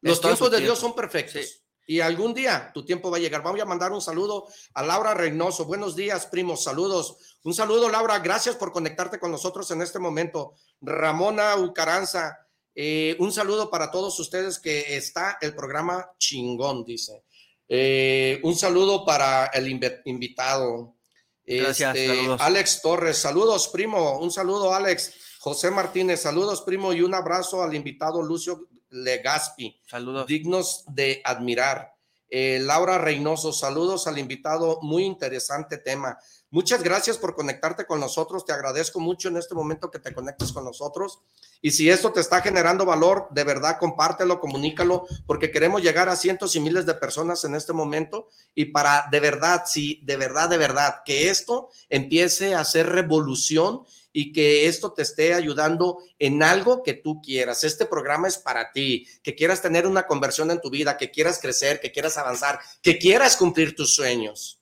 B: Los tiempos de Dios son perfectos. Y algún día tu tiempo va a llegar. Vamos a mandar un saludo a Laura Reynoso. Buenos días, primos. Saludos. Un saludo, Laura. Gracias por conectarte con nosotros en este momento. Ramona Ucaranza. Eh, un saludo para todos ustedes que está el programa chingón, dice. Eh, un saludo para el invitado.
C: Gracias,
B: este, Alex Torres, saludos, primo. Un saludo, Alex. José Martínez, saludos, primo, y un abrazo al invitado Lucio Legaspi.
C: Saludos.
B: Dignos de admirar. Eh, Laura Reynoso, saludos al invitado. Muy interesante tema. Muchas gracias por conectarte con nosotros. Te agradezco mucho en este momento que te conectes con nosotros. Y si esto te está generando valor, de verdad, compártelo, comunícalo, porque queremos llegar a cientos y miles de personas en este momento. Y para de verdad, sí, de verdad, de verdad, que esto empiece a hacer revolución y que esto te esté ayudando en algo que tú quieras. Este programa es para ti, que quieras tener una conversión en tu vida, que quieras crecer, que quieras avanzar, que quieras cumplir tus sueños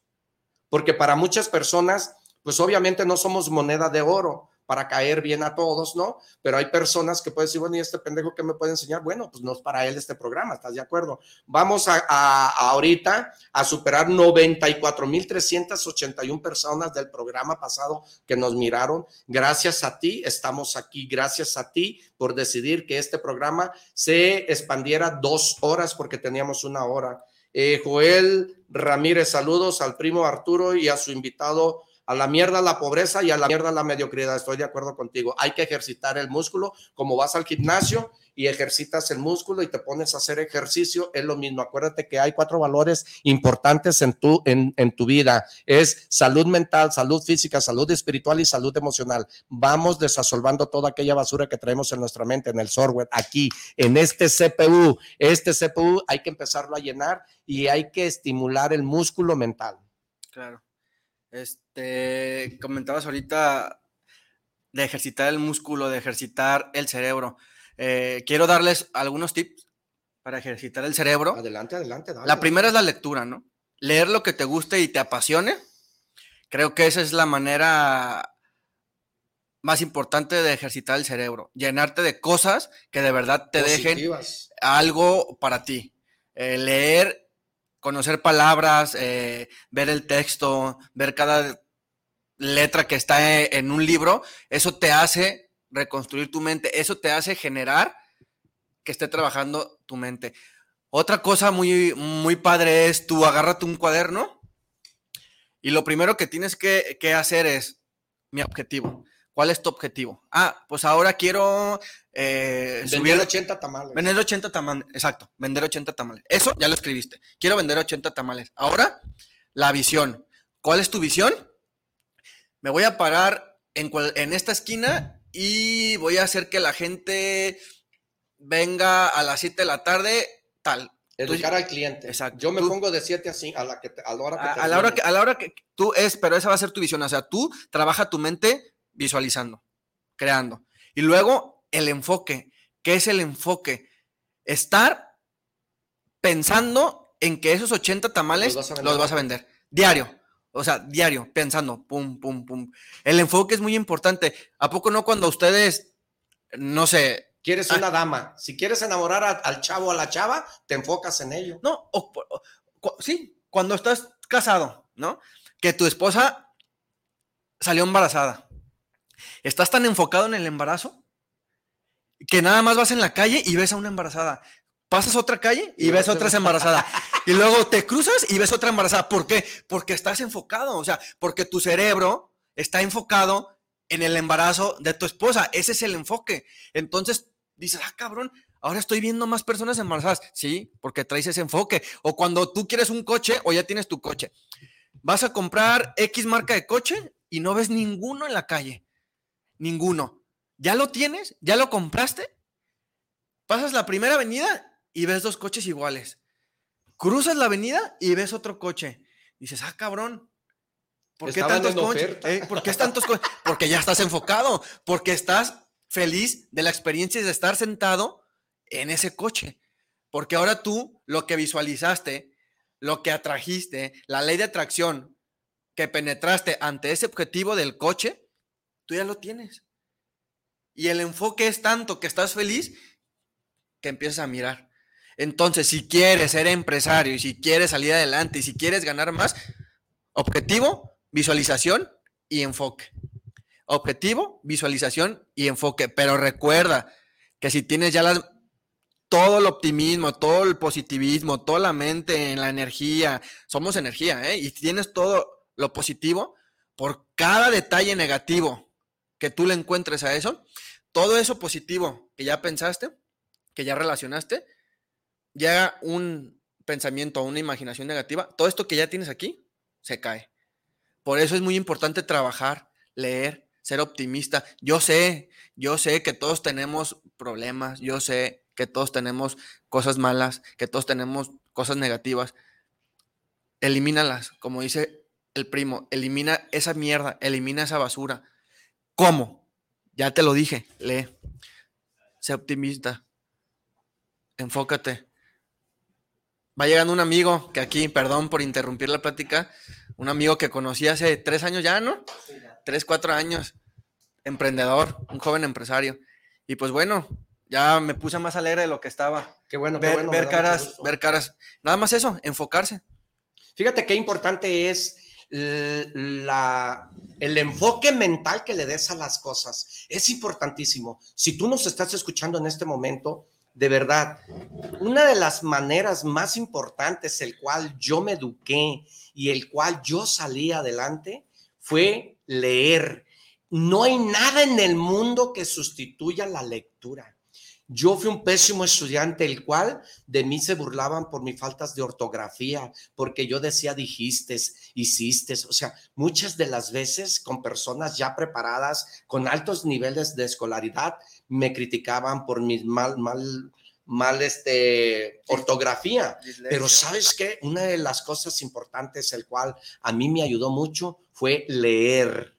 B: porque para muchas personas, pues obviamente no somos moneda de oro para caer bien a todos, ¿no? Pero hay personas que pueden decir, bueno, ¿y este pendejo que me puede enseñar? Bueno, pues no es para él este programa, ¿estás de acuerdo? Vamos a, ahorita a superar 94.381 personas del programa pasado que nos miraron. Gracias a ti, estamos aquí. Gracias a ti por decidir que este programa se expandiera dos horas porque teníamos una hora. Eh, Joel Ramírez, saludos al primo Arturo y a su invitado. A la mierda la pobreza y a la mierda la mediocridad. Estoy de acuerdo contigo. Hay que ejercitar el músculo. Como vas al gimnasio y ejercitas el músculo y te pones a hacer ejercicio, es lo mismo. Acuérdate que hay cuatro valores importantes en tu, en, en tu vida. Es salud mental, salud física, salud espiritual y salud emocional. Vamos desasolvando toda aquella basura que traemos en nuestra mente, en el software, aquí, en este CPU. Este CPU hay que empezarlo a llenar y hay que estimular el músculo mental.
C: Claro. Este, comentabas ahorita de ejercitar el músculo, de ejercitar el cerebro. Eh, quiero darles algunos tips para ejercitar el cerebro.
B: Adelante, adelante.
C: la primera es la lectura, ¿no? Leer lo que te guste y te apasione. Creo que esa es la manera más importante de ejercitar el cerebro. Llenarte de cosas que de verdad te dejen algo para ti. Eh, leer conocer palabras, eh, ver el texto, ver cada letra que está e, en un libro, eso te hace reconstruir tu mente, eso te hace generar que esté trabajando tu mente. Otra cosa muy, muy padre es tú agárrate un cuaderno y lo primero que tienes que, que hacer es mi objetivo. ¿Cuál es tu objetivo? Ah, pues ahora quiero
B: eh, vender 80 tamales.
C: Vender 80 tamales, exacto, vender 80 tamales. Eso ya lo escribiste. Quiero vender 80 tamales. Ahora, la visión. ¿Cuál es tu visión? Me voy a parar en, en esta esquina y voy a hacer que la gente venga a las 7 de la tarde, tal.
B: Educar al cliente.
C: Exacto.
B: Yo me pongo de 7 a 5 a la, que, a la hora que
C: a, la hora que a la hora que tú es, pero esa va a ser tu visión. O sea, tú trabaja tu mente visualizando, creando. Y luego el enfoque. ¿Qué es el enfoque? Estar pensando en que esos 80 tamales los vas a vender. Diario. O sea, diario, pensando, pum, pum, pum. El enfoque es muy importante. ¿A poco no cuando ustedes, no sé...
B: Quieres una dama. Si quieres enamorar al chavo o a la chava, te enfocas en ello.
C: No, sí, cuando estás casado, ¿no? Que tu esposa salió embarazada. Estás tan enfocado en el embarazo que nada más vas en la calle y ves a una embarazada. Pasas otra calle y ves otra embarazada. Y luego te cruzas y ves otra embarazada. ¿Por qué? Porque estás enfocado, o sea, porque tu cerebro está enfocado en el embarazo de tu esposa. Ese es el enfoque. Entonces dices, ah, cabrón, ahora estoy viendo más personas embarazadas. Sí, porque traes ese enfoque. O cuando tú quieres un coche o ya tienes tu coche. Vas a comprar X marca de coche y no ves ninguno en la calle. Ninguno ¿Ya lo tienes? ¿Ya lo compraste? Pasas la primera avenida y ves dos coches iguales. Cruzas la avenida y ves otro coche. Dices, ah, cabrón. ¿Por qué tantos coches? Eh, ¿Por qué tantos coches? Porque ya estás enfocado, porque estás feliz de la experiencia de estar sentado en ese coche. Porque ahora tú lo que visualizaste, lo que atrajiste, la ley de atracción que penetraste ante ese objetivo del coche, tú ya lo tienes. Y el enfoque es tanto que estás feliz que empiezas a mirar. Entonces, si quieres ser empresario y si quieres salir adelante y si quieres ganar más, objetivo, visualización y enfoque. Objetivo, visualización y enfoque. Pero recuerda que si tienes ya todo el optimismo, todo el positivismo, toda la mente en la energía, somos energía, ¿eh? Y tienes todo lo positivo, por cada detalle negativo que tú le encuentres a eso, todo eso positivo que ya pensaste, que ya relacionaste, llega un pensamiento, una imaginación negativa, todo esto que ya tienes aquí se cae. Por eso es muy importante trabajar, leer, ser optimista. Yo sé, yo sé que todos tenemos problemas, yo sé que todos tenemos cosas malas, que todos tenemos cosas negativas. Elimínalas, como dice el primo, elimina esa mierda, elimina esa basura. ¿Cómo? Ya te lo dije, lee. Sé optimista. Enfócate. Va llegando un amigo que aquí, perdón por interrumpir la plática, un amigo que conocí hace tres años ya, ¿no? Tres, cuatro años. Emprendedor, un joven empresario. Y pues bueno, ya me puse más alegre de lo que estaba.
B: Qué bueno,
C: ver,
B: qué bueno.
C: Ver caras, ver caras. Nada más eso, enfocarse.
B: Fíjate qué importante es la, el enfoque mental que le des a las cosas. Es importantísimo. Si tú nos estás escuchando en este momento, de verdad, una de las maneras más importantes, el cual yo me eduqué y el cual yo salí adelante, fue leer. No hay nada en el mundo que sustituya la lectura. Yo fui un pésimo estudiante, el cual de mí se burlaban por mis faltas de ortografía, porque yo decía dijiste, hiciste, o sea, muchas de las veces con personas ya preparadas, con altos niveles de escolaridad, me criticaban por mi mal, mal, mal este, ortografía. Pero sabes qué, una de las cosas importantes, el cual a mí me ayudó mucho, fue leer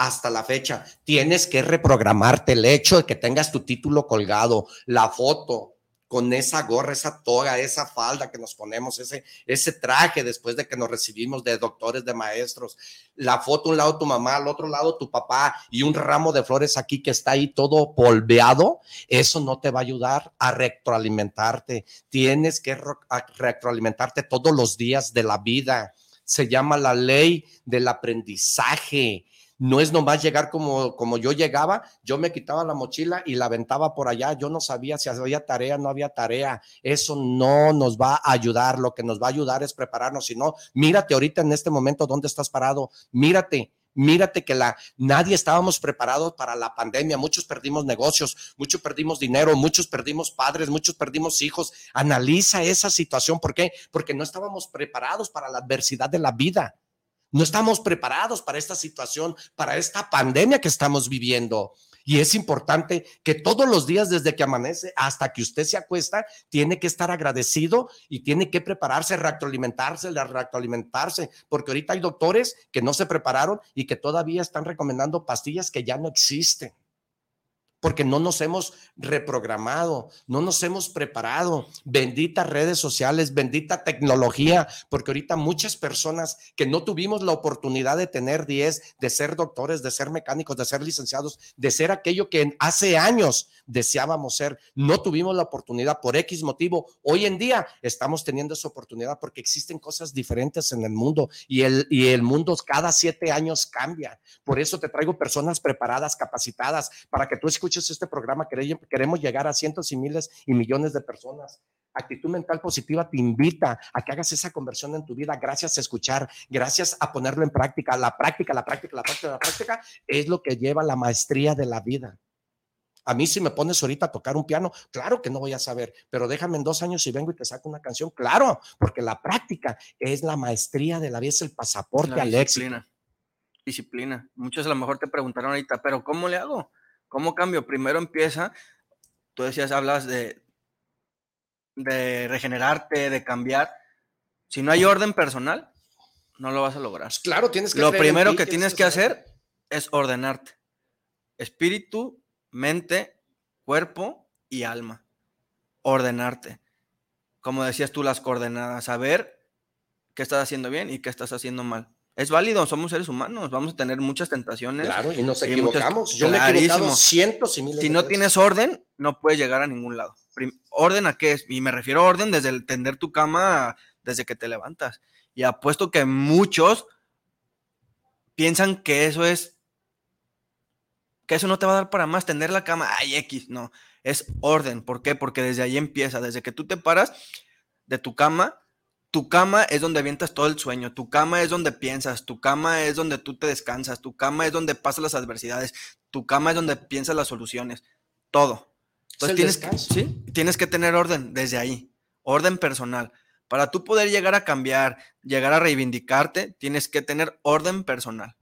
B: hasta la fecha. Tienes que reprogramarte el hecho de que tengas tu título colgado, la foto con esa gorra, esa toga, esa falda que nos ponemos, ese, ese traje después de que nos recibimos de doctores, de maestros, la foto un lado tu mamá, al otro lado tu papá y un ramo de flores aquí que está ahí todo polveado, eso no te va a ayudar a retroalimentarte. Tienes que retroalimentarte todos los días de la vida. Se llama la ley del aprendizaje no es nomás llegar como, como yo llegaba, yo me quitaba la mochila y la aventaba por allá, yo no sabía si había tarea, no había tarea, eso no nos va a ayudar, lo que nos va a ayudar es prepararnos, si no, mírate ahorita en este momento dónde estás parado, mírate, Mírate que la, nadie estábamos preparados para la pandemia, muchos perdimos negocios, muchos perdimos dinero, muchos perdimos padres, muchos perdimos hijos. Analiza esa situación, ¿por qué? Porque no estábamos preparados para la adversidad de la vida. No estamos preparados para esta situación, para esta pandemia que estamos viviendo. Y es importante que todos los días, desde que amanece hasta que usted se acuesta, tiene que estar agradecido y tiene que prepararse, reactualimentarse, reactualimentarse, porque ahorita hay doctores que no se prepararon y que todavía están recomendando pastillas que ya no existen porque no nos hemos reprogramado, no nos hemos preparado. Benditas redes sociales, bendita tecnología, porque ahorita muchas personas que no tuvimos la oportunidad de tener 10, de ser doctores, de ser mecánicos, de ser licenciados, de ser aquello que hace años deseábamos ser, no tuvimos la oportunidad por X motivo. Hoy en día estamos teniendo esa oportunidad porque existen cosas diferentes en el mundo y el, y el mundo cada siete años cambia. Por eso te traigo personas preparadas, capacitadas, para que tú escuches este programa, queremos llegar a cientos y miles y millones de personas. Actitud mental positiva te invita a que hagas esa conversión en tu vida gracias a escuchar, gracias a ponerlo en práctica. La práctica, la práctica, la práctica, la práctica es lo que lleva la maestría de la vida. A mí si me pones ahorita a tocar un piano, claro que no voy a saber, pero déjame en dos años y vengo y te saco una canción, claro, porque la práctica es la maestría de la vida, es el pasaporte al
C: disciplina. Disciplina. Muchos a lo mejor te preguntaron ahorita, pero ¿cómo le hago? ¿Cómo cambio? Primero empieza, tú decías, hablas de, de regenerarte, de cambiar. Si no hay orden personal, no lo vas a lograr.
B: Pues claro, tienes que
C: Lo primero
B: ti,
C: que tienes que hacer es ordenarte. Espíritu, mente, cuerpo y alma. Ordenarte. Como decías tú, las coordenadas. Saber qué estás haciendo bien y qué estás haciendo mal. Es válido, somos seres humanos, vamos a tener muchas tentaciones.
B: Claro, y nos
C: Y muchas-
B: equivocamos. Yo me he equivocado
C: clarísimo.
B: cientos y miles
C: Si
B: de
C: no
B: veces.
C: tienes orden, no puedes llegar a ningún lado. ¿Orden a qué es? Y me refiero a orden desde el tender tu cama desde que te levantas. Y apuesto que muchos piensan que eso es, que eso no te va a dar para más, tender la cama, ay, X, no, es orden. ¿Por qué? Porque desde ahí empieza, desde que tú te paras de tu cama, tu cama es donde avientas todo el sueño, tu cama es donde piensas, tu cama es donde tú te descansas, tu cama es donde pasas las adversidades, tu cama es donde piensas las soluciones, todo. Entonces tienes que, tienes que tener orden desde ahí, orden personal. Para tú poder llegar a cambiar, llegar a reivindicarte, tienes que tener orden personal.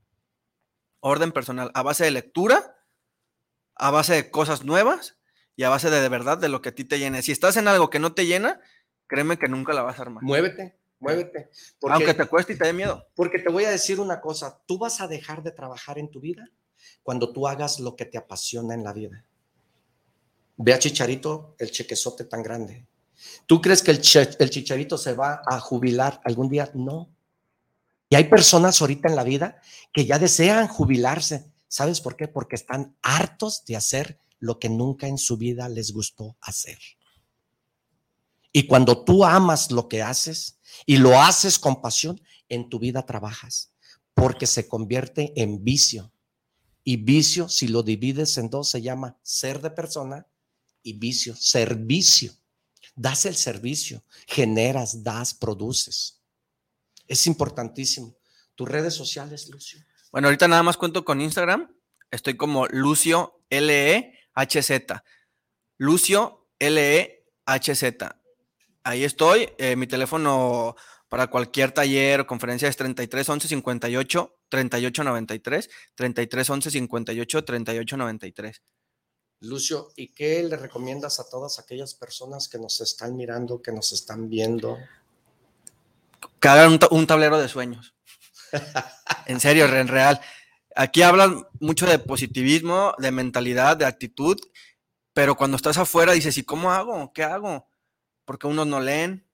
C: Orden personal, a base de lectura, a base de cosas nuevas y a base de de verdad de lo que a ti te llene. Si estás en algo que no te llena, créeme que nunca la vas a armar.
B: Muévete, muévete. Porque,
C: Aunque te cueste y te dé miedo.
B: porque te voy a decir una cosa, tú vas a dejar de trabajar en tu vida cuando tú hagas lo que te apasiona en la vida. Ve a Chicharito, el chequezote tan grande. ¿Tú crees que el, el Chicharito se va a jubilar algún día? No. Y hay personas ahorita en la vida que ya desean jubilarse. ¿Sabes por qué? Porque están hartos de hacer lo que nunca en su vida les gustó hacer. Y cuando tú amas lo que haces y lo haces con pasión, en tu vida trabajas, porque se convierte en vicio. Y vicio, si lo divides en dos, se llama ser de persona y vicio, servicio. Das el servicio, generas, das, produces. Es importantísimo. Tus redes sociales, Lucio.
C: Bueno, ahorita nada más cuento con Instagram. Estoy como Lucio L-E-H-Z. Lucio L-E-H-Z. Ahí estoy. Eh, mi teléfono para cualquier taller o conferencia es 33 11 58 38 93. 33 11 58 38 93.
B: Lucio, ¿y qué le recomiendas a todas aquellas personas que nos están mirando, que nos están viendo?
C: Que hagan un, un tablero de sueños. en serio, en real. Aquí hablan mucho de positivismo, de mentalidad, de actitud, pero cuando estás afuera dices, ¿y cómo hago? ¿Qué hago? Porque unos no leen,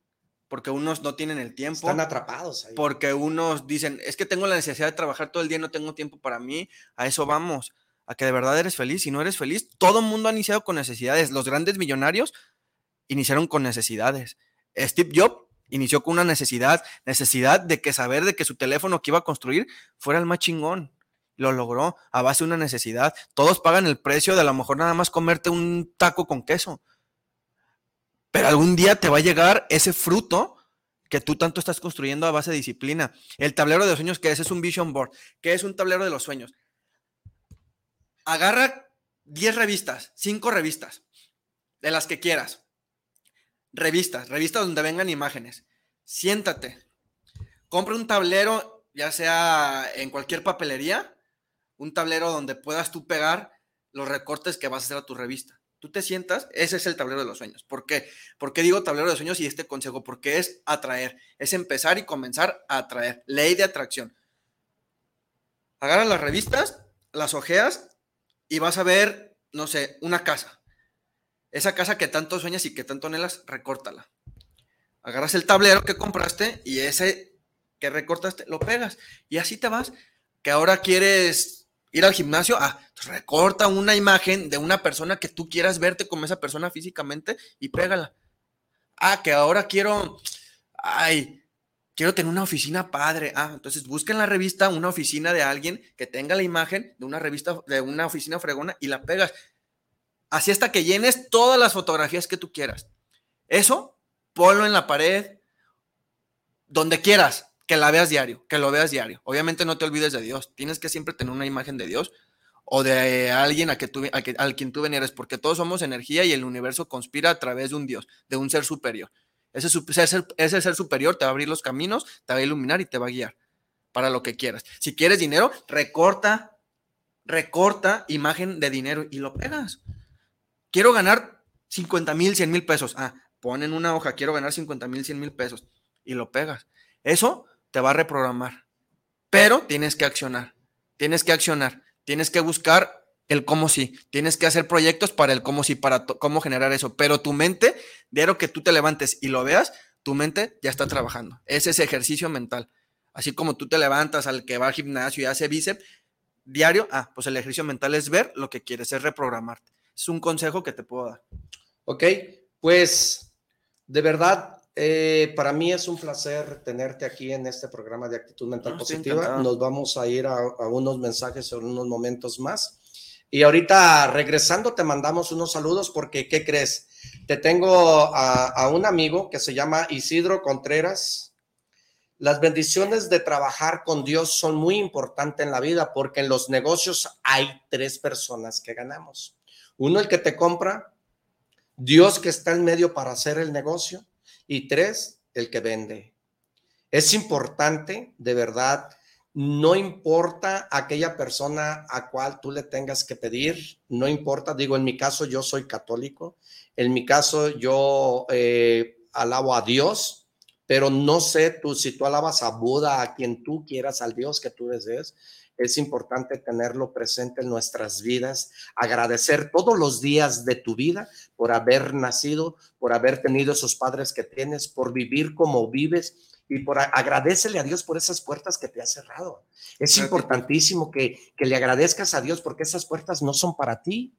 C: porque unos no tienen el tiempo,
B: Están atrapados ahí.
C: porque unos dicen, es que tengo la necesidad de trabajar todo el día, no tengo tiempo para mí, a eso vamos, a que de verdad eres feliz. Si no eres feliz, todo el mundo ha iniciado con necesidades. Los grandes millonarios iniciaron con necesidades. Steve Jobs inició con una necesidad, necesidad de que saber de que su teléfono que iba a construir fuera el más chingón. Lo logró a base de una necesidad. Todos pagan el precio de a lo mejor nada más comerte un taco con queso. Pero algún día te va a llegar ese fruto que tú tanto estás construyendo a base de disciplina. El tablero de sueños, que es? Es un vision board. ¿Qué es un tablero de los sueños? Agarra 10 revistas, 5 revistas, de las que quieras. Revistas, revistas donde vengan imágenes. Siéntate. Compra un tablero, ya sea en cualquier papelería, un tablero donde puedas tú pegar los recortes que vas a hacer a tu revista. Tú te sientas, ese es el tablero de los sueños. ¿Por qué? ¿Por qué digo tablero de sueños y este consejo? Porque es atraer, es empezar y comenzar a atraer. Ley de atracción. Agarra las revistas, las ojeas y vas a ver, no sé, una casa. Esa casa que tanto sueñas y que tanto anhelas, recórtala. Agarras el tablero que compraste y ese que recortaste lo pegas. Y así te vas. Que ahora quieres ir al gimnasio, ah, recorta una imagen de una persona que tú quieras verte como esa persona físicamente y pégala. Ah, que ahora quiero, ay, quiero tener una oficina padre. Ah, entonces busca en la revista una oficina de alguien que tenga la imagen de una revista, de una oficina fregona y la pegas. Así hasta que llenes todas las fotografías que tú quieras. Eso, ponlo en la pared, donde quieras, que la veas diario, que lo veas diario. Obviamente no te olvides de Dios. Tienes que siempre tener una imagen de Dios o de alguien a, que tú, a, que, a quien tú venieres, porque todos somos energía y el universo conspira a través de un Dios, de un ser superior. Ese, ese, ese ser superior te va a abrir los caminos, te va a iluminar y te va a guiar para lo que quieras. Si quieres dinero, recorta, recorta imagen de dinero y lo pegas. Quiero ganar 50 mil, 100 mil pesos. Ah, ponen una hoja, quiero ganar 50 mil, 100 mil pesos y lo pegas. Eso te va a reprogramar. Pero tienes que accionar. Tienes que accionar. Tienes que buscar el cómo sí. Tienes que hacer proyectos para el cómo sí, para cómo generar eso. Pero tu mente, diario que tú te levantes y lo veas, tu mente ya está trabajando. Es ese ejercicio mental. Así como tú te levantas al que va al gimnasio y hace bíceps, diario, ah, pues el ejercicio mental es ver lo que quieres, es reprogramarte. Es un consejo que te puedo dar.
B: Ok, pues de verdad, eh, para mí es un placer tenerte aquí en este programa de actitud mental positiva. Nos vamos a ir a, unos mensajes en unos momentos más. Y ahorita regresando te mandamos unos saludos porque, ¿qué crees? Te tengo a, a un amigo que se llama Isidro Contreras. Las bendiciones de trabajar con Dios son muy importantes en la vida porque en los negocios hay tres personas que ganamos. Uno, el que te compra, Dios que está en medio para hacer el negocio y tres, el que vende. Es importante, de verdad, no importa aquella persona a cual tú le tengas que pedir, no importa, digo, en mi caso yo soy católico, en mi caso yo eh, alabo a Dios, pero no sé tú si tú alabas a Buda, a quien tú quieras, al Dios que tú desees, es importante tenerlo presente en nuestras vidas, agradecer todos los días de tu vida por haber nacido, por haber tenido esos padres que tienes, por vivir como vives y por agradecele a Dios por esas puertas que te ha cerrado. Es importantísimo que, que le agradezcas a Dios porque esas puertas no son para ti.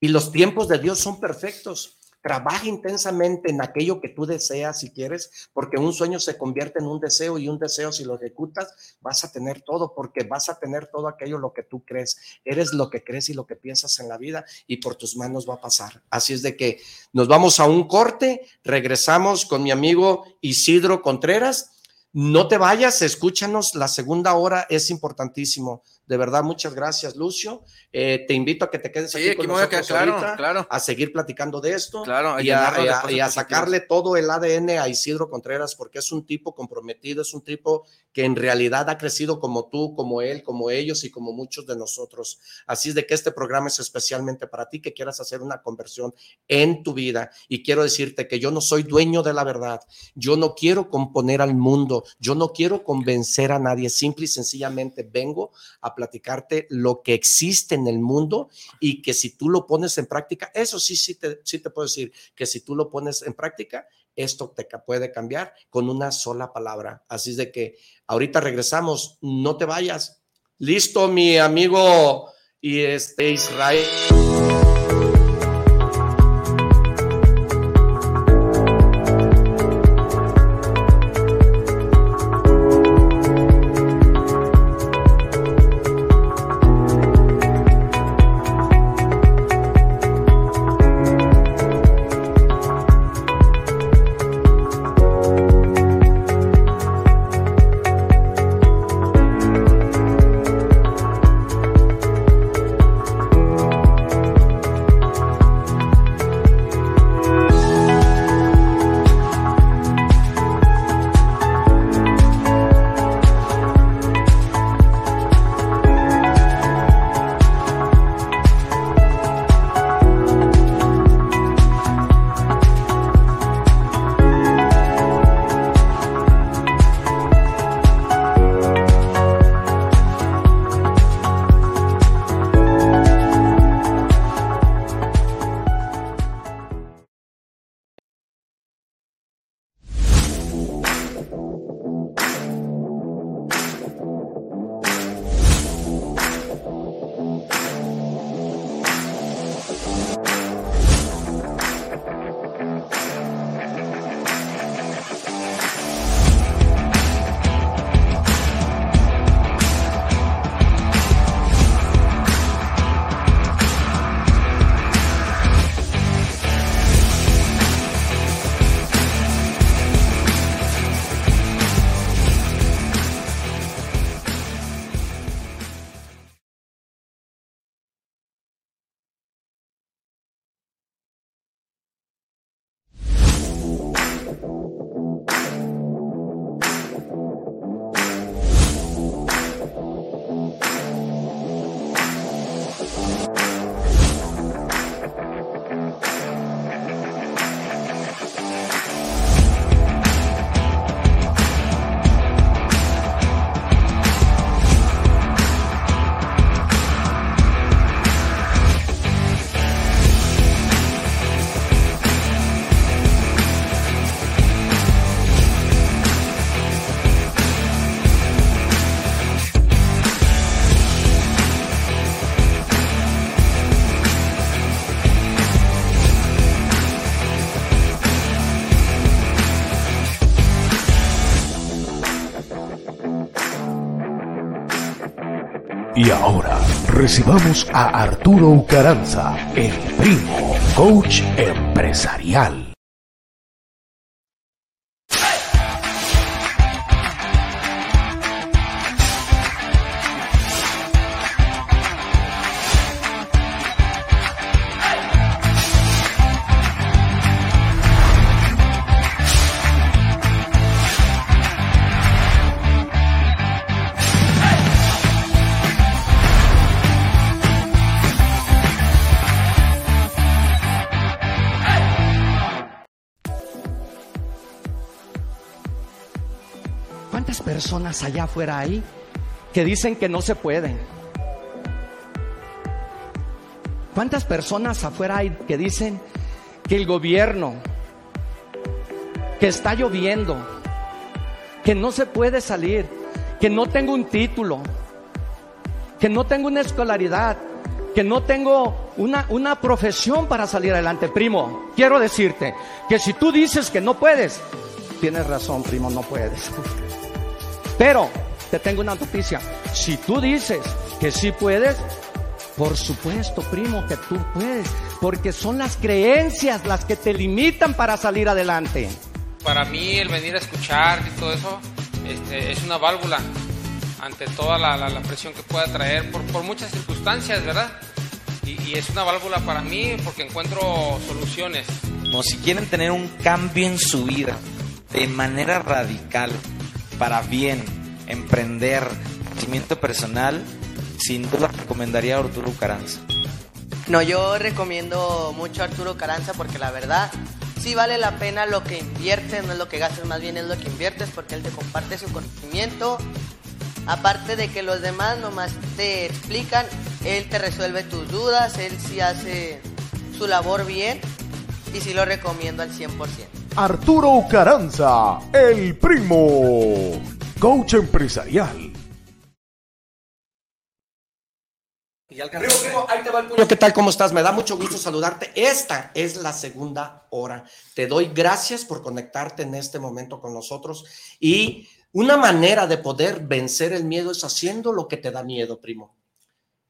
B: Y los tiempos de Dios son perfectos. Trabaja intensamente en aquello que tú deseas si quieres, porque un sueño se convierte en un deseo y un deseo si lo ejecutas vas a tener todo, porque vas a tener todo aquello lo que tú crees. Eres lo que crees y lo que piensas en la vida y por tus manos va a pasar. Así es de que nos vamos a un corte, regresamos con mi amigo Isidro Contreras. No te vayas, escúchanos, la segunda hora es importantísimo. De verdad, muchas gracias, Lucio. Eh, te invito a que te quedes aquí, con nosotros
C: claro,
B: a seguir platicando de esto
C: claro,
B: y, a, sacarle todo el ADN a Isidro Contreras, porque es un tipo comprometido, es un tipo que en realidad ha crecido como tú, como él, como ellos y como muchos de nosotros. Así es de que este programa es especialmente para ti que quieras hacer una conversión en tu vida. Y quiero decirte que yo no soy dueño de la verdad. Yo no quiero componer al mundo. Yo no quiero convencer a nadie. Simple y sencillamente vengo a platicarte lo que existe en el mundo y que si tú lo pones en práctica, eso sí, sí te, sí te puedo decir que si tú lo pones en práctica, esto te puede cambiar con una sola palabra. Así es de que ahorita regresamos, no te vayas. Listo, mi amigo y este Israel.
D: Y ahora recibamos a Arturo Ucaranza, el primo, coach empresarial.
E: Allá afuera ahí que dicen que no se pueden? ¿Cuántas personas afuera hay que dicen que el gobierno, que está lloviendo, que no se puede salir, que no tengo un título, que no tengo una escolaridad, que no tengo una, una profesión para salir adelante? Primo, quiero decirte que si tú dices que no puedes, tienes razón, primo, no puedes. Pero te tengo una noticia. Si tú dices que sí puedes, por supuesto, primo, que tú puedes, porque son las creencias las que te limitan para salir adelante.
F: Para mí el venir a escuchar y todo eso este, es una válvula ante toda la, presión que pueda traer por, muchas circunstancias, ¿verdad? Y, y, es una válvula para mí porque encuentro soluciones.
G: No, si quieren tener un cambio en su vida de manera radical, para bien, emprender, crecimiento personal, sin duda recomendaría a Arturo Caranza.
H: No, yo recomiendo mucho a Arturo Caranza porque la verdad sí vale la pena lo que inviertes, no es lo que gastas, más bien es lo que inviertes porque él te comparte su conocimiento. Aparte de que los demás nomás te explican, él te resuelve tus dudas, él sí hace su labor bien y sí lo recomiendo al 100%.
D: Arturo Caranza, el primo, coach empresarial.
B: Primo, ahí te va el puño. ¿Qué tal? ¿Cómo estás? Me da mucho gusto saludarte. Esta es la segunda hora. Te doy gracias por conectarte en este momento con nosotros. Y una manera de poder vencer el miedo es haciendo lo que te da miedo, primo.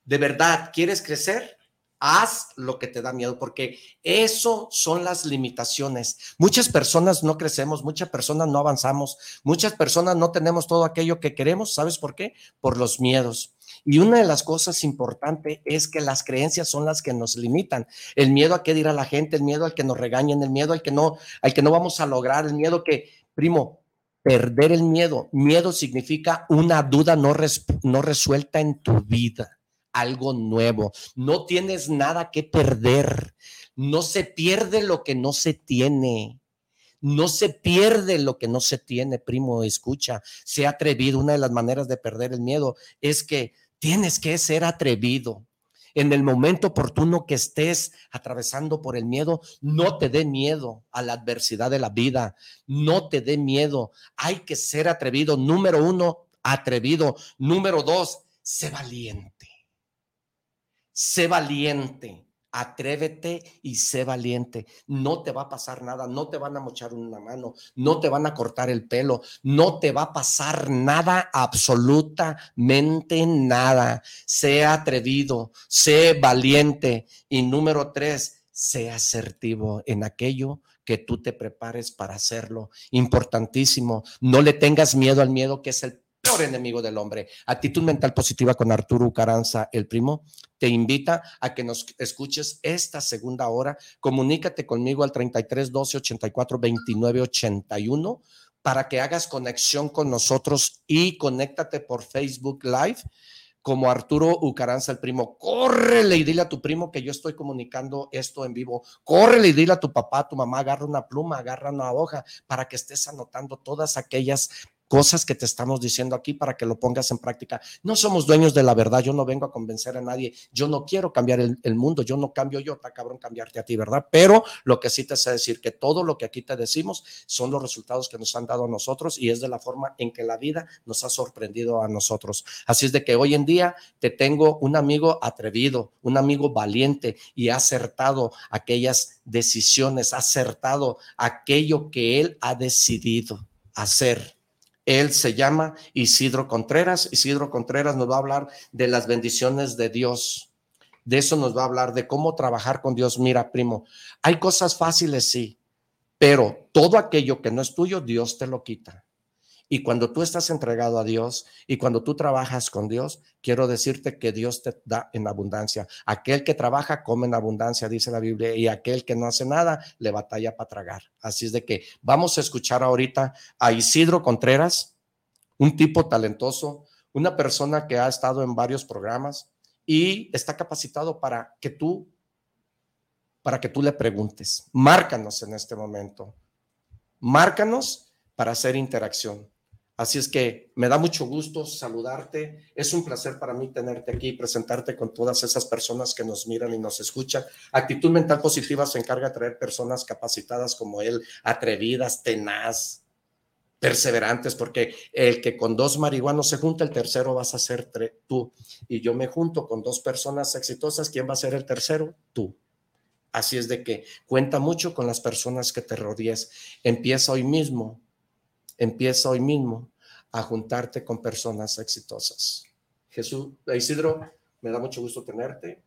B: ¿De verdad quieres crecer? Haz lo que te da miedo, porque eso son las limitaciones. Muchas personas no crecemos, muchas personas no avanzamos, muchas personas no tenemos todo aquello que queremos. ¿Sabes por qué? Por los miedos. Y una de las cosas importantes es que las creencias son las que nos limitan. El miedo a qué dirá la gente, el miedo al que nos regañen, el miedo al que no, al que no vamos a lograr, el miedo que, primo, perder el miedo. Miedo significa una duda no, no resuelta en tu vida algo nuevo. No tienes nada que perder. No se pierde lo que no se tiene. No se pierde lo que no se tiene, primo, escucha, sé atrevido. Una de las maneras de perder el miedo es que tienes que ser atrevido. En el momento oportuno que estés atravesando por el miedo, no te dé miedo a la adversidad de la vida, no te dé miedo. Hay que ser atrevido. Número uno, atrevido. Número dos, sé valiente sé valiente, atrévete y sé valiente. No te va a pasar nada, no te van a mochar una mano, no te van a cortar el pelo, no te va a pasar nada, absolutamente nada. Sé atrevido, sé valiente. Y número tres, sé asertivo en aquello que tú te prepares para hacerlo. Importantísimo, no le tengas miedo al miedo que es el peor enemigo del hombre. Actitud mental positiva con Arturo Caranza, el primo, te invita a que nos escuches esta segunda hora. Comunícate conmigo al 33 12 84 29 81 para que hagas conexión con nosotros y conéctate por Facebook Live como Arturo Ucaranza, el primo. Córrele y dile a tu primo que yo estoy comunicando esto en vivo. Córrele y dile a tu papá, a tu mamá, agarra una pluma, agarra una hoja para que estés anotando todas aquellas cosas que te estamos diciendo aquí para que lo pongas en práctica. No somos dueños de la verdad, yo no vengo a convencer a nadie, yo no quiero cambiar el, mundo, yo no cambio yo, está cabrón cambiarte a ti, ¿verdad? Pero lo que sí te sé decir que todo lo que aquí te decimos son los resultados que nos han dado a nosotros y es de la forma en que la vida nos ha sorprendido a nosotros. Así es de que hoy en día te tengo un amigo atrevido, un amigo valiente y ha acertado aquellas decisiones, ha acertado aquello que él ha decidido hacer Él se llama Isidro Contreras. Isidro Contreras nos va a hablar de las bendiciones de Dios. De eso nos va a hablar, de cómo trabajar con Dios. Mira, primo, hay cosas fáciles, sí, pero todo aquello que no es tuyo, Dios te lo quita. Y cuando tú estás entregado a Dios y cuando tú trabajas con Dios, quiero decirte que Dios te da en abundancia. Aquel que trabaja come en abundancia, dice la Biblia, y aquel que no hace nada le batalla para tragar. Así es de que vamos a escuchar ahorita a Isidro Contreras, un tipo talentoso, una persona que ha estado en varios programas y está capacitado para que tú para que tú le preguntes. Márcanos en este momento. Márcanos para hacer interacción. Así es que me da mucho gusto saludarte. Es un placer para mí tenerte aquí y presentarte con todas esas personas que nos miran y nos escuchan. Actitud mental positiva se encarga de traer personas capacitadas como él, atrevidas, tenaz, perseverantes, porque el que con dos marihuanos se junta, el tercero vas a ser tú. Y yo me junto con dos personas exitosas, ¿quién va a ser el tercero? Tú. Así es de que cuenta mucho con las personas que te rodees. Empieza hoy mismo empieza hoy mismo a juntarte con personas exitosas. Jesús, Isidro, me da mucho gusto tenerte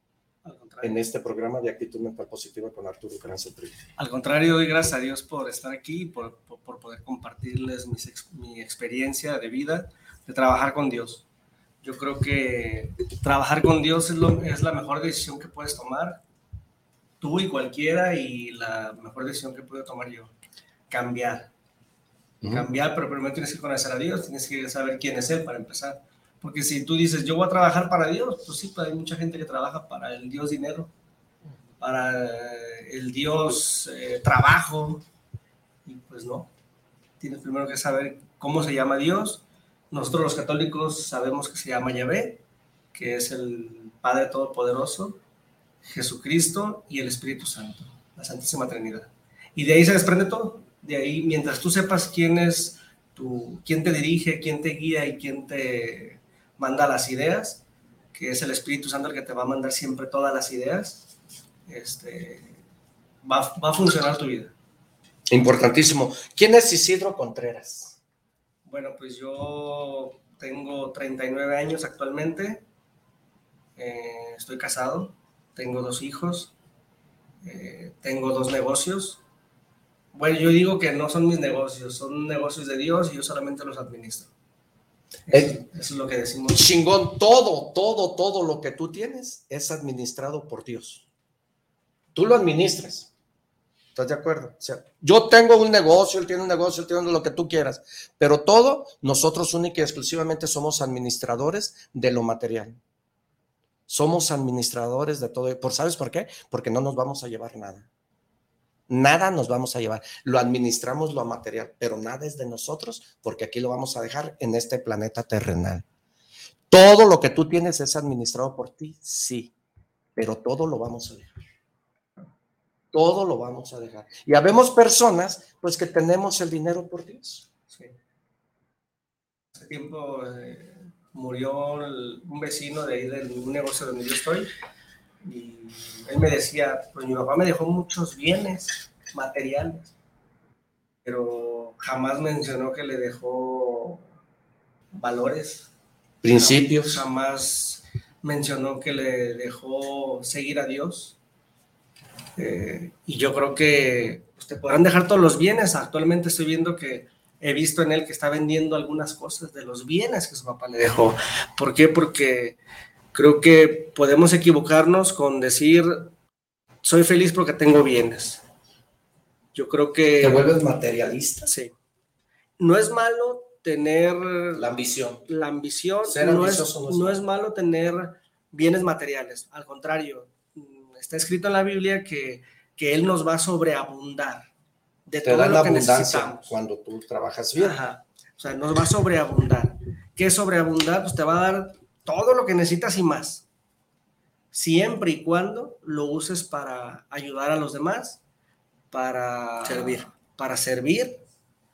B: en este programa de actitud mental positiva con Arturo Caranzo
I: Al contrario, doy gracias a Dios por estar aquí, por, por, poder compartirles mi experiencia de vida, de trabajar con Dios. Yo creo que trabajar con Dios es, lo, es la mejor decisión que puedes tomar, tú y cualquiera, y la mejor decisión que puedo tomar yo. Cambiar, cambiar, pero primero tienes que conocer a Dios, tienes que saber quién es Él para empezar. Porque si tú dices, yo voy a trabajar para Dios, pues sí, pues hay mucha gente que trabaja para el Dios dinero, para el Dios eh, trabajo, y pues no. Tienes primero que saber cómo se llama Dios. Nosotros los católicos sabemos que se llama Yahvé, que es el Padre Todopoderoso, Jesucristo y el Espíritu Santo, la Santísima Trinidad. Y de ahí se desprende todo. De ahí, mientras tú sepas quién es tu, quién te dirige, quién te guía y quién te manda las ideas, que es el Espíritu Santo el que te va a mandar siempre todas las ideas, este, va, va a funcionar tu vida.
B: Importantísimo. ¿Quién es Isidro Contreras?
I: Bueno, pues yo tengo 39 años actualmente, eh, estoy casado, tengo dos hijos, eh, tengo dos negocios, bueno, yo digo que no son mis negocios, son negocios de Dios y yo solamente los administro. Eso, es lo que decimos.
B: Chingón, todo, todo, todo lo que tú tienes es administrado por Dios. Tú lo administras. ¿Estás de acuerdo? O sea, yo tengo un negocio, él tiene un negocio, él tiene lo que tú quieras, pero todo, nosotros única y exclusivamente somos administradores de lo material. Somos administradores de todo. ¿Por sabes por qué? Porque no nos vamos a llevar nada. Nada nos vamos a llevar. Lo administramos lo material, pero nada es de nosotros porque aquí lo vamos a dejar en este planeta terrenal. Todo lo que tú tienes es administrado por ti, sí, pero todo lo vamos a dejar. Todo lo vamos a dejar. Y habemos personas, pues, que tenemos el dinero por Dios.
I: Hace tiempo eh, murió un vecino de ahí del negocio donde yo estoy y él me decía, pues mi papá me dejó muchos bienes materiales, pero jamás mencionó que le dejó valores.
B: Principios.
I: Jamás mencionó que le dejó seguir a Dios. Eh, y yo creo que pues, te podrán dejar todos los bienes. Actualmente estoy viendo que he visto en él que está vendiendo algunas cosas de los bienes que su papá le dejó. ¿Por qué? Porque Creo que podemos equivocarnos con decir, soy feliz porque tengo bienes. Yo creo que...
B: ¿Te vuelves materialista?
I: Sí. No es malo tener...
B: La ambición.
I: La ambición. no, es, no es malo tener bienes materiales. Al contrario, está escrito en la Biblia que, que Él nos va a sobreabundar
B: de Te todo lo que necesitamos. Cuando tú trabajas bien.
I: Ajá. O sea, nos va a sobreabundar. ¿Qué sobreabundar? Pues te va a dar todo lo que necesitas y más. Siempre y cuando lo uses para ayudar a los demás, para
B: servir,
I: para servir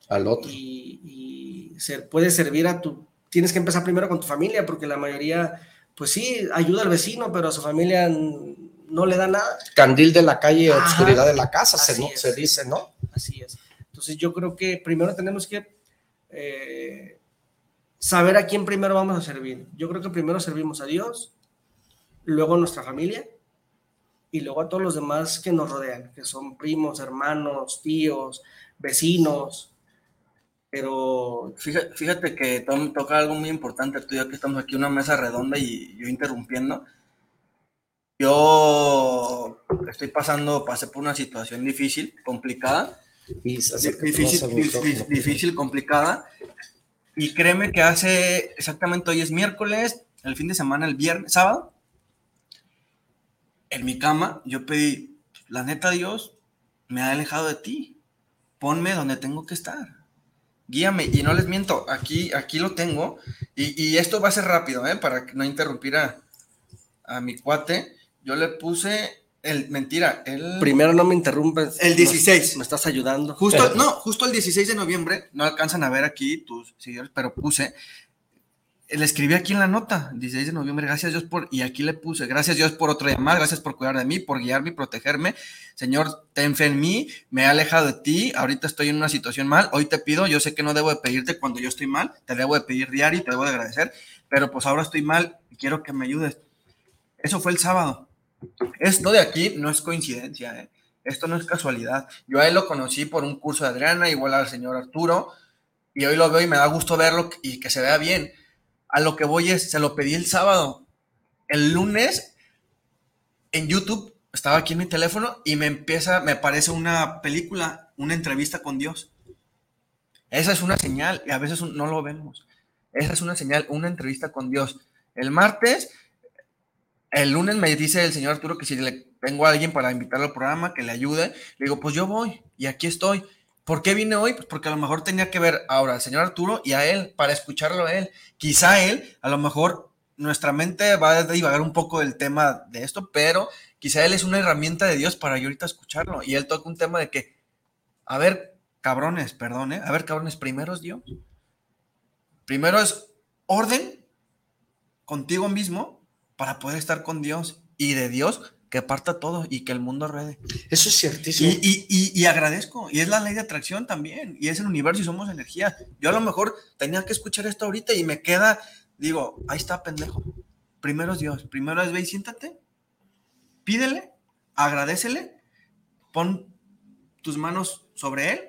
B: al otro.
I: Y, ser, puedes servir a tu, tienes que empezar primero con tu familia, porque la mayoría, pues sí, ayuda al vecino, pero a su familia no le da nada.
B: Candil de la calle, oscuridad de la casa, se, se dice, ¿no?
I: Así es. Entonces yo creo que primero tenemos que eh, saber a quién primero vamos a servir. Yo creo que primero servimos a Dios, luego a nuestra familia y luego a todos los demás que nos rodean, que son primos, hermanos, tíos, vecinos. Pero
C: fíjate, fíjate que toca algo muy importante, tú ya que estamos aquí en una mesa redonda y yo interrumpiendo. Yo estoy pasando, pasé por una situación difícil, complicada. Difícil, difícil, complicada. Y créeme que hace exactamente hoy es miércoles, el fin de semana, el viernes, sábado, en mi cama, yo pedí, la neta Dios me ha alejado de ti. Ponme donde tengo que estar. Guíame. Y no les miento, aquí, aquí lo tengo. Y, esto va a ser rápido, ¿eh? Para no interrumpir a, a mi cuate. Yo le puse el, mentira, el...
I: Primero no me interrumpes.
C: El 16.
I: Me, estás ayudando.
C: Justo, no, justo el 16 de noviembre, no alcanzan a ver aquí tus seguidores, pero puse, le escribí aquí en la nota, 16 de noviembre, gracias Dios por, y aquí le puse, gracias Dios por otro llamado, gracias por cuidar de mí, por guiarme y protegerme. Señor, ten fe en mí, me he alejado de ti, ahorita estoy en una situación mal, hoy te pido, yo sé que no debo de pedirte cuando yo estoy mal, te debo de pedir diario y te debo de agradecer, pero pues ahora estoy mal y quiero que me ayudes. Eso fue el sábado. Esto de aquí no es coincidencia, ¿eh? esto no es casualidad. Yo a él lo conocí por un curso de Adriana, igual al señor Arturo, y hoy lo veo y me da gusto verlo y que se vea bien. A lo que voy es, se lo pedí el sábado. El lunes en YouTube estaba aquí en mi teléfono y me empieza, me aparece una película, una entrevista con Dios. Esa es una señal y a veces no lo vemos. Esa es una señal, una entrevista con Dios. El martes el lunes me dice el señor Arturo que si le tengo a alguien para invitarlo al programa, que le ayude, le digo, pues yo voy y aquí estoy. ¿Por qué vine hoy? Pues porque a lo mejor tenía que ver ahora al señor Arturo y a él, para escucharlo a él. Quizá él, a lo mejor nuestra mente va a divagar un poco del tema de esto, pero quizá él es una herramienta de Dios para yo ahorita escucharlo. Y él toca un tema de que, a ver, cabrones, perdón, ¿eh? a ver, cabrones, primero es Dios. Primero es orden contigo mismo para poder estar con Dios y de Dios que parta todo y que el mundo ruede.
B: Eso es ciertísimo.
C: Y, y, agradezco. Y es la ley de atracción también. Y es el universo y somos energía. Yo a lo mejor tenía que escuchar esto ahorita y me queda, digo, ahí está, pendejo. Primero es Dios. Primero es ve y siéntate. Pídele, agradecele, pon tus manos sobre Él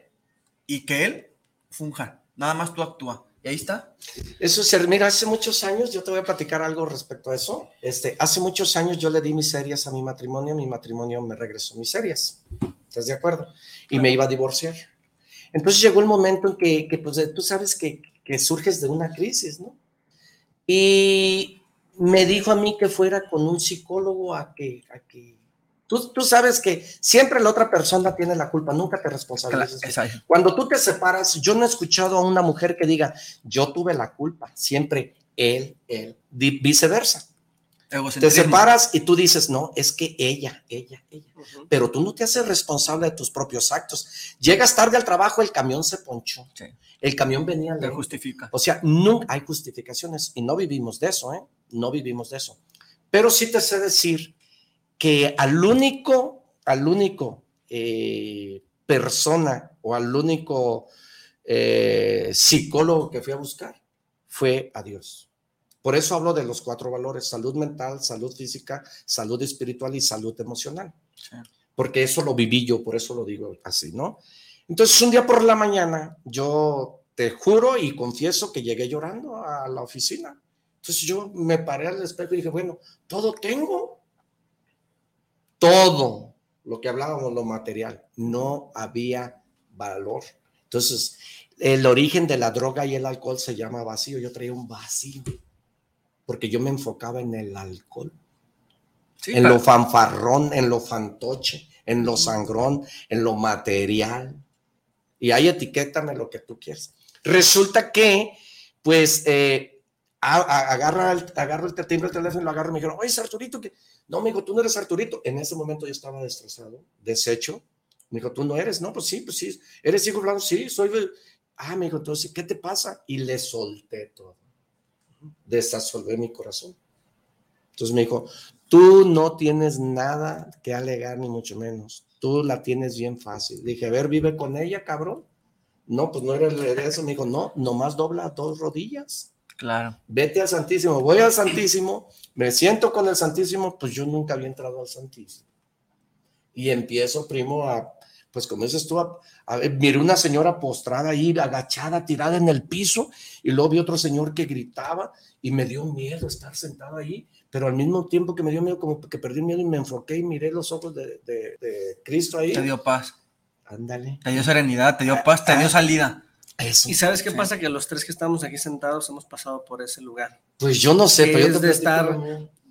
C: y que Él funja. Nada más tú actúa. Y ahí está.
B: Eso es, mira, hace muchos años, yo te voy a platicar algo respecto a eso. Este, hace muchos años yo le di miserias a mi matrimonio, mi matrimonio me regresó miserias. ¿Estás de acuerdo? Y me iba a divorciar. Entonces llegó el momento en que, que pues tú sabes que, que surges de una crisis, ¿no? Y me dijo a mí que fuera con un psicólogo a que, a que Tú, sabes que siempre la otra persona tiene la culpa, nunca te responsabilizas. Cuando tú te separas, yo no he escuchado a una mujer que diga, yo tuve la culpa, siempre él, él, viceversa. Te separas y tú dices, no, es que ella, ella, ella. Pero tú no te haces responsable de tus propios actos. Llegas tarde al trabajo, el camión se ponchó. El camión venía.
C: Te justifica.
B: O sea, no hay justificaciones y no vivimos de eso, ¿eh? No vivimos de eso. Pero sí te sé decir que al único, al único eh, persona o al único eh, psicólogo que fui a buscar fue a Dios. Por eso hablo de los cuatro valores, salud mental, salud física, salud espiritual y salud emocional. Porque eso lo viví yo, por eso lo digo así, ¿no? Entonces un día por la mañana yo te juro y confieso que llegué llorando a la oficina. Entonces yo me paré al espejo y dije, bueno, todo tengo, todo lo que hablábamos, lo material, no había valor. Entonces, el origen de la droga y el alcohol se llama vacío. Yo traía un vacío, porque yo me enfocaba en el alcohol, en lo fanfarrón, en lo fantoche, en lo sangrón, en lo material. Y ahí etiquétame lo que tú quieras. Resulta que, pues, eh, agarra el, agarro el timbre del teléfono, lo agarro y me dijeron, oye, Arturito, que no, me dijo, tú no eres Arturito. En ese momento yo estaba destrozado, deshecho. Me dijo, tú no eres. No, pues sí, pues sí. ¿Eres hijo blanco? Sí, soy. Ah, me dijo, entonces, ¿qué te pasa? Y le solté todo. Desasolvé mi corazón. Entonces me dijo, tú no tienes nada que alegar, ni mucho menos. Tú la tienes bien fácil. Dije, a ver, vive con ella, cabrón. No, pues no era eso. Me dijo, no, nomás dobla dos rodillas.
C: Claro.
B: Vete al Santísimo. Voy al Santísimo, me siento con el Santísimo, pues yo nunca había entrado al Santísimo. Y empiezo, primo, a, pues como dices tú, a, a miré una señora postrada ahí, agachada, tirada en el piso, y luego vi otro señor que gritaba y me dio miedo estar sentado ahí, pero al mismo tiempo que me dio miedo, como que perdí miedo y me enfoqué y miré los ojos de, de- de Cristo ahí.
C: Te dio paz,
B: Ándale.
C: te dio serenidad, te dio paz, te dio salida.
B: Eso.
I: Y sabes qué
C: Sí.
I: pasa? Que los tres que estamos aquí sentados hemos pasado por ese lugar.
B: Pues yo no sé,
I: Que
B: pero yo te
I: de estar-.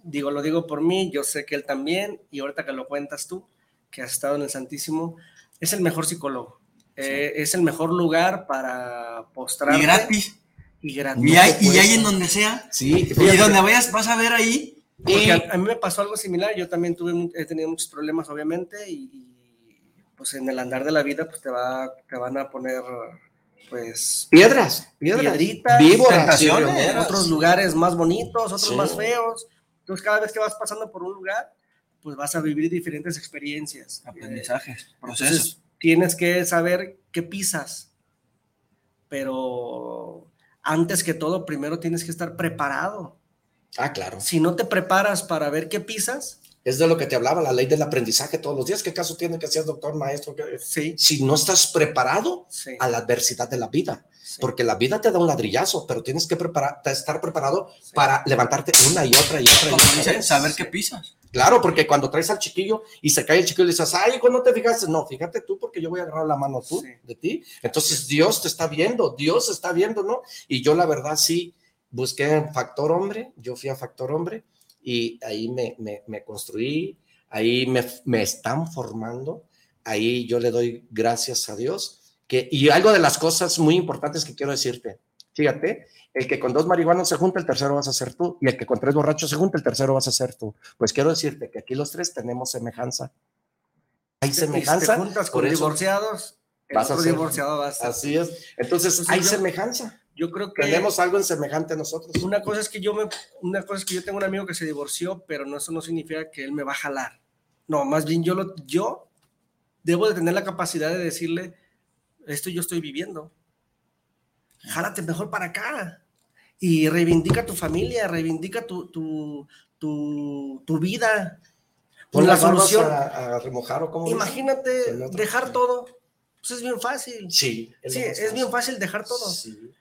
I: Digo, lo digo por mí, yo sé que él también, y ahorita que lo cuentas tú, que has estado en el Santísimo, es el mejor psicólogo. Eh, es el mejor lugar para postrarte.
C: Y gratis.
I: Y gratis.
C: Y hay, y hay en donde sea.
B: Sí,
C: Y donde vayas, vas a ver ahí.
I: Porque
B: Y-
I: a, a mí me pasó algo similar, yo también tuve, he tenido muchos problemas, obviamente, y, y, pues en el andar de la vida, pues te, va, te van a poner, pues,
B: piedras, piedras,
I: piedritas,
B: víboras,
I: otros lugares más bonitos, otros
B: Sí.
I: más feos. Entonces, cada vez que vas pasando por un lugar, pues vas a vivir diferentes experiencias.
C: Aprendizajes,
I: Eh,
C: procesos.
I: entonces, tienes que saber qué pisas, pero antes que todo, primero tienes que estar preparado.
B: Ah, claro.
I: Si no te preparas para ver qué pisas,
B: Es de lo que te hablaba, la ley del aprendizaje todos los días. ¿Qué caso tiene que ser doctor, maestro? ¿Qué-
I: sí,
B: Si no estás preparado
I: sí,
B: a la adversidad de la vida,
I: sí.
B: porque la vida te da un ladrillazo, pero tienes que preparar, estar preparado para levantarte una y otra y otra y
C: Como
B: otra
C: dicen,
B: vez.
C: saber qué pisas.
B: Claro, porque cuando traes al chiquillo y se cae el chiquillo y le dices, ay, hijo, no te fijaste. No, fíjate tú, porque yo voy a agarrar la mano tú, de ti. Entonces Dios te está viendo, Dios está viendo, ¿no? Y yo la verdad sí busqué en factor hombre, yo fui a factor hombre y ahí me, me, me construí, ahí me, me están formando, ahí yo le doy gracias a Dios. Que, y algo de las cosas muy importantes que quiero decirte, fíjate, el que con dos marihuanos se junta, el tercero vas a ser tú, y el que con tres borrachos se junta, el tercero vas a ser tú. Pues quiero decirte que aquí los tres tenemos semejanza. Hay
I: Y si
B: semejanza.
I: te juntas con divorciados, el
B: vas a
I: otro
B: ser-
I: divorciado va a ser.
B: Así es. Entonces,
I: Entonces,
B: hay
I: yo-
B: semejanza.
I: Yo creo que
B: Tenemos algo en semejante a nosotros.
I: una cosa es que yo me, una cosa es que yo tengo un amigo que se divorció, pero no, eso no significa que él me va a jalar. No, más bien yo lo, yo debo de tener la capacidad de decirle, esto yo estoy viviendo. Jálate mejor para acá. Y reivindica tu familia, reivindica tu, tu, tu, tu vida.
B: Pon
I: la solución.
B: a, a remojar o como.
I: Imagínate dejar todo. Pues es bien fácil.
B: Sí,
I: Sí,
B: lo más
I: es bien fácil dejar todo.
B: Sí.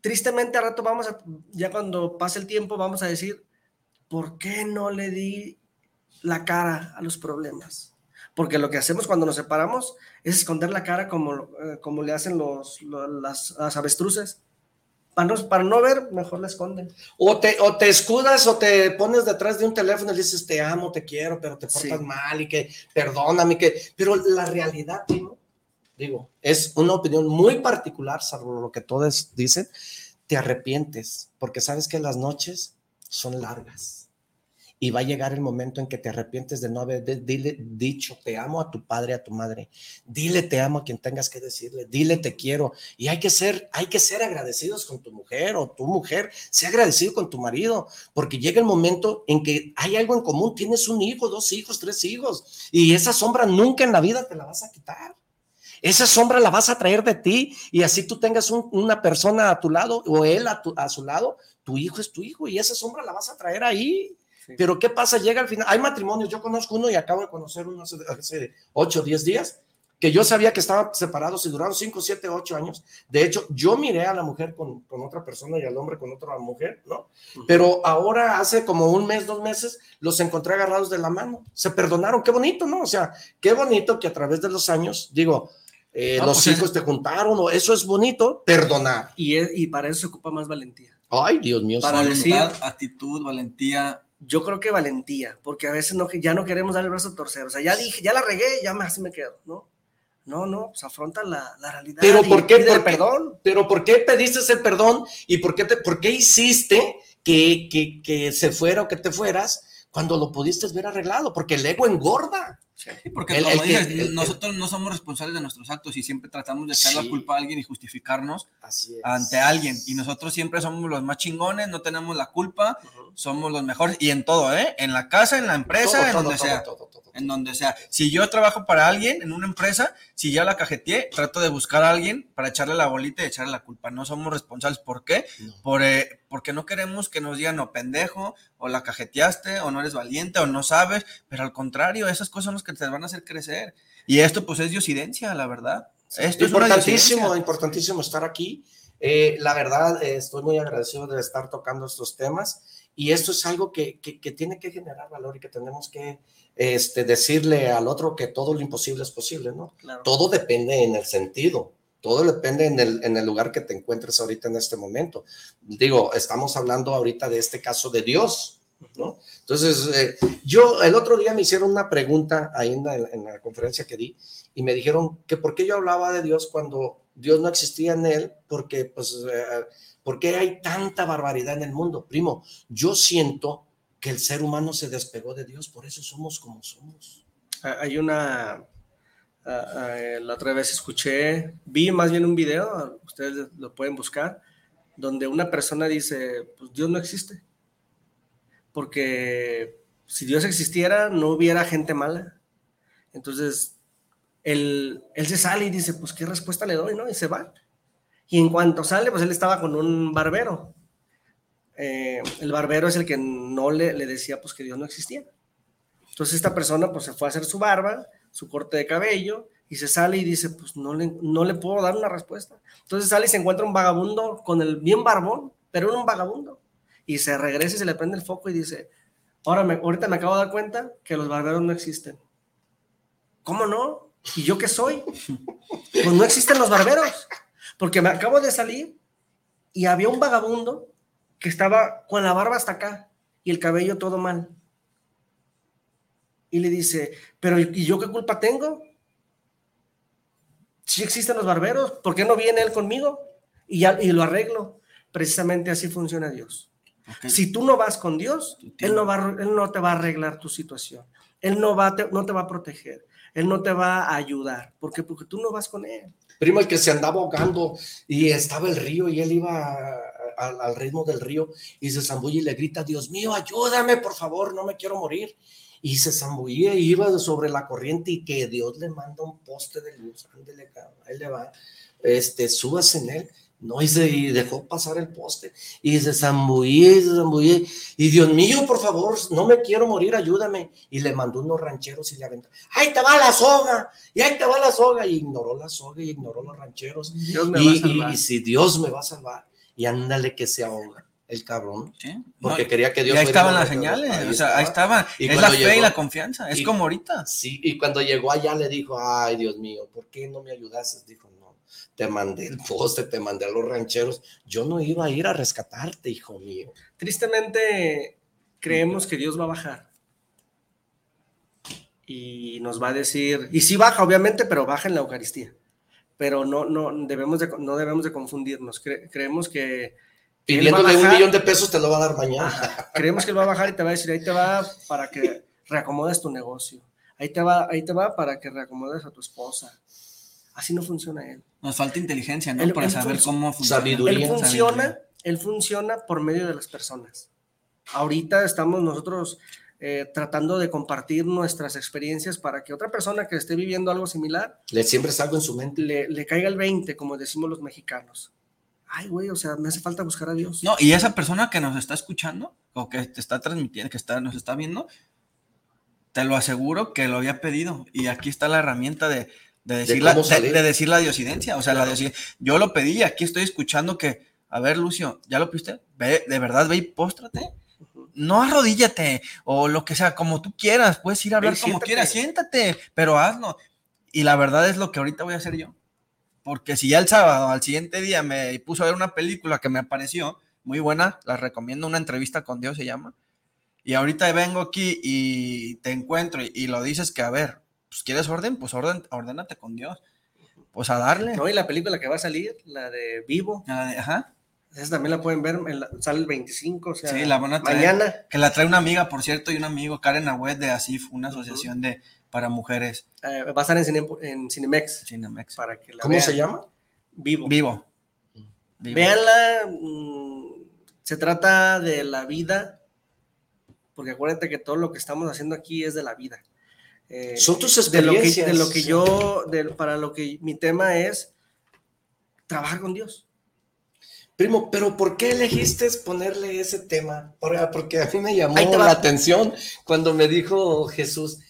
I: Tristemente a rato vamos a, ya cuando pase el tiempo, vamos a decir, ¿por qué no le di la cara a los problemas? Porque lo que hacemos cuando nos separamos es esconder la cara como, eh, como le hacen los, lo- las, las avestruces. Para no, para no ver, mejor la esconden.
B: O te, o te escudas o te pones detrás de un teléfono y dices, te amo, te quiero, pero te portas
I: Sí.
B: mal y que perdóname, que. Pero la realidad, primo, digo, es una opinión muy particular, salvo lo que todos dicen, te arrepientes, porque sabes que las noches son largas. Y va a llegar el momento en que te arrepientes de no haber dicho te amo a tu padre, a tu madre. Dile te amo a quien tengas que decirle. Dile te quiero. Y hay que ser, hay que ser agradecidos con tu mujer o tu mujer. Sea agradecido con tu marido, porque llega el momento en que hay algo en común. Tienes un hijo, dos hijos, tres hijos. Y esa sombra nunca en la vida te la vas a quitar. Esa sombra la vas a traer de ti y así tú tengas un- una persona a tu lado o él a, tu- a su lado, tu hijo es tu hijo y esa sombra la vas a traer ahí.
I: Sí.
B: Pero ¿qué pasa? Llega al final, hay matrimonios, yo conozco uno y acabo de conocer uno hace, hace 8 o 10 días, que yo sabía que estaban separados y duraron 5, 7, 8 años. De hecho, yo miré a la mujer con, con otra persona y al hombre con otra mujer, ¿no? Pero ahora hace como un mes, dos meses, los encontré agarrados de la mano. Se perdonaron, qué bonito, ¿no? O sea, qué bonito que a través de los años, digo, eh,
C: No,
B: los
C: pues es-
B: hijos te juntaron, o eso es bonito, perdonar.
I: Y, es- y para eso se ocupa más valentía.
B: Ay, Dios mío.
I: Para
B: santo.
I: decir-
C: Voluntad, actitud, valentía.
I: Yo creo que valentía, porque a veces no, ya no queremos dar el brazo a torcer. O sea, ya dije, ya la regué, ya me, así me quedo, ¿no? No, no, pues afronta la, la realidad.
B: Pero
I: y
B: ¿por qué? ¿Por
I: perdón.
B: Pero ¿por qué pediste el perdón y por qué, te, por qué hiciste que, que, que se fuera o que te fueras cuando lo pudiste ver arreglado? Porque el ego engorda.
C: Sí, porque
B: El-
C: como
B: el que-
C: dices,
B: el- el-
C: nosotros no somos responsables de nuestros actos y siempre tratamos de echar
B: Sí.
C: la culpa a alguien y justificarnos ante alguien. Y nosotros siempre somos los más chingones, no tenemos la culpa, somos los mejores. Y en todo, ¿eh? En la casa, en la empresa,
B: Todo,
C: en
B: todo,
C: donde
B: todo,
C: sea. En donde, o sea, si yo trabajo para alguien en una empresa, si ya la cajeteé, trato de buscar a alguien para echarle la bolita y echarle la culpa. No somos responsables. ¿Por qué? Por, eh, porque no queremos que nos digan, o pendejo, o la cajeteaste, o no eres valiente, o no sabes. Pero al contrario, esas cosas son las que te van a hacer crecer. Y esto, pues, es diosidencia, la verdad. Esto es
B: importantísimo,
C: diosidencia.
B: importantísimo estar aquí. Eh, la verdad, eh, estoy muy agradecido de estar tocando estos temas y esto es algo que, que- que tiene que generar valor y que tenemos que este, decirle al otro que todo lo imposible es posible, ¿no?
I: Claro.
B: Todo depende en el sentido, todo depende en el, en el lugar que te encuentres ahorita en este momento. Digo, estamos hablando ahorita de este caso de Dios, ¿no? Entonces, eh, yo el otro día me hicieron una pregunta ahí en la, en la conferencia que di y me dijeron que por qué yo hablaba de Dios cuando Dios no existía en él, porque pues, eh, ¿por qué hay tanta barbaridad en el mundo? Primo, yo siento que el ser humano se despegó de Dios, por eso somos como somos.
I: Ah, Hay una, ah, ah, la otra vez escuché, vi más bien un video, ustedes lo pueden buscar, donde una persona dice, pues Dios no existe. Porque si Dios existiera, no hubiera gente mala. Entonces, él, él se sale y dice, pues qué respuesta le doy, ¿no? Y se va. Y en cuanto sale, pues él estaba con un barbero. Eh, el barbero es el que no le, decía, pues que Dios no existía. Entonces esta persona pues se fue a hacer su barba, su corte de cabello y se sale y dice, pues no le, no le puedo dar una respuesta. Entonces sale y se encuentra un vagabundo con el bien barbón, pero un vagabundo. Y se regresa y se le prende el foco y dice, ahora me, ahorita me acabo de dar cuenta que los barberos no existen. ¿Cómo no? ¿Y yo qué soy? Pues no existen los barberos. Porque me acabo de salir y había un vagabundo que estaba con la barba hasta acá y el cabello todo mal. Y le dice, pero ¿y yo qué culpa tengo? Si existen los barberos, ¿por qué no viene él conmigo? Y, ya, y lo arreglo. Precisamente así funciona Dios. Si tú no vas con Dios, él no, va, él no te va a arreglar tu situación. Él no, va, te- no te va a proteger. Él no te va a ayudar. ¿Por qué? Porque tú no vas con él.
B: Primo, el que se andaba ahogando y estaba el río y él iba a- a- al ritmo del río y se zambulle y le grita, Dios mío, ayúdame, por favor, no me quiero morir. Y se zambullía y iba sobre la corriente y que Dios le manda un poste de luz, ándele, ahí le va, este, subas en él. No, y se y dejó pasar el poste y se zambullía y se zambullía. Y Dios mío, por favor, no me quiero morir, ayúdame. Y le mandó unos rancheros y le aventó, ¡ahí te va la soga! Y ahí te va la soga. Y ignoró la soga y ignoró los rancheros.
I: Dios me
B: y,
I: va a
B: y-
I: salvar.
B: y si Dios me va a salvar, y ándale que se ahoga el cabrón. Porque
C: No,
B: quería que
C: y
B: Dios
C: ahí
B: fuera
C: estaban
B: la-
C: las señales,
B: ahí
C: o sea, ahí
B: estaba.
C: estaban.
B: Y
C: es la fe y la confianza, es
B: y-
C: como ahorita.
B: Sí, y cuando llegó allá le dijo, ay Dios mío, ¿por qué no me ayudaste? Dijo, no, te mandé el poste, te mandé a los rancheros, yo no iba a ir a rescatarte, hijo mío.
I: Tristemente creemos que Dios va a bajar. Y nos va a decir, y sí baja, obviamente, pero baja en la Eucaristía. Pero no, no, debemos, de, no debemos de confundirnos. Cre- creemos que...
B: Pidiéndole un millón de pesos te lo va a dar mañana.
I: Creemos que Él va a bajar y te va a decir, ahí te va para que reacomodes tu negocio. Ahí te va, ahí te va para que reacomodes a tu esposa. Así no funciona Él.
C: Nos falta inteligencia, ¿no?
I: Él-
C: Para
I: él
C: saber
I: func-
C: cómo funciona.
I: Él funciona, él funciona por medio de las personas. Ahorita estamos nosotros eh, tratando de compartir nuestras experiencias para que otra persona que esté viviendo algo similar
B: Le siembres algo en su mente.
I: le, le caiga el 20, como decimos los mexicanos. Ay, güey, o sea, me hace falta buscar a Dios.
C: No, y esa persona que nos está escuchando o que te está transmitiendo, que está, nos está viendo, te lo aseguro que lo había pedido. Y aquí está la herramienta de, de decir, la,
B: cómo
C: de, de decir la diosidencia. O sea, la diosidencia. Yo lo pedí y aquí estoy escuchando que, a ver, Lucio, ¿ya lo pediste? Ve, de verdad, ve y póstrate. No arrodíllate o lo que sea, como tú quieras. Puedes ir a hablar como
I: siéntate.
C: quieras, siéntate, pero hazlo. Y la verdad es lo que ahorita voy a hacer yo. Porque si ya el sábado, al siguiente día, me puso a ver una película que me apareció, muy buena, la recomiendo, una entrevista con Dios se llama, y ahorita vengo aquí y te encuentro y, y lo dices que, a ver, pues quieres orden, pues orden, ordénate con Dios, pues a darle.
I: No, y la película que va a salir, la de Vivo,
C: La de- Ajá.
I: Esa también la pueden ver, sale el 25, o sea,
C: Sí, la van a traer.
I: mañana.
C: Que la trae una amiga, por cierto, y un amigo, Karen Agüed de ASIF, una asociación de, para mujeres.
I: eh, va a estar en, Cine- en Cinemex.
C: Cinemex.
I: Para que la
B: ¿Cómo
I: vean.
B: se llama?
I: Vivo.
C: Vivo. Vivo.
I: Véanla, mm, se trata de la vida, porque acuérdate que todo lo que estamos haciendo aquí es de la vida. eh,
B: Son tus
I: de lo que,
B: experiencias.
I: de lo que yo, de- para lo que mi tema es trabajar con Dios.
B: Primo, pero ¿por qué elegiste ponerle ese tema? Por- Porque a mí me llamó la atención cuando me dijo Jesús,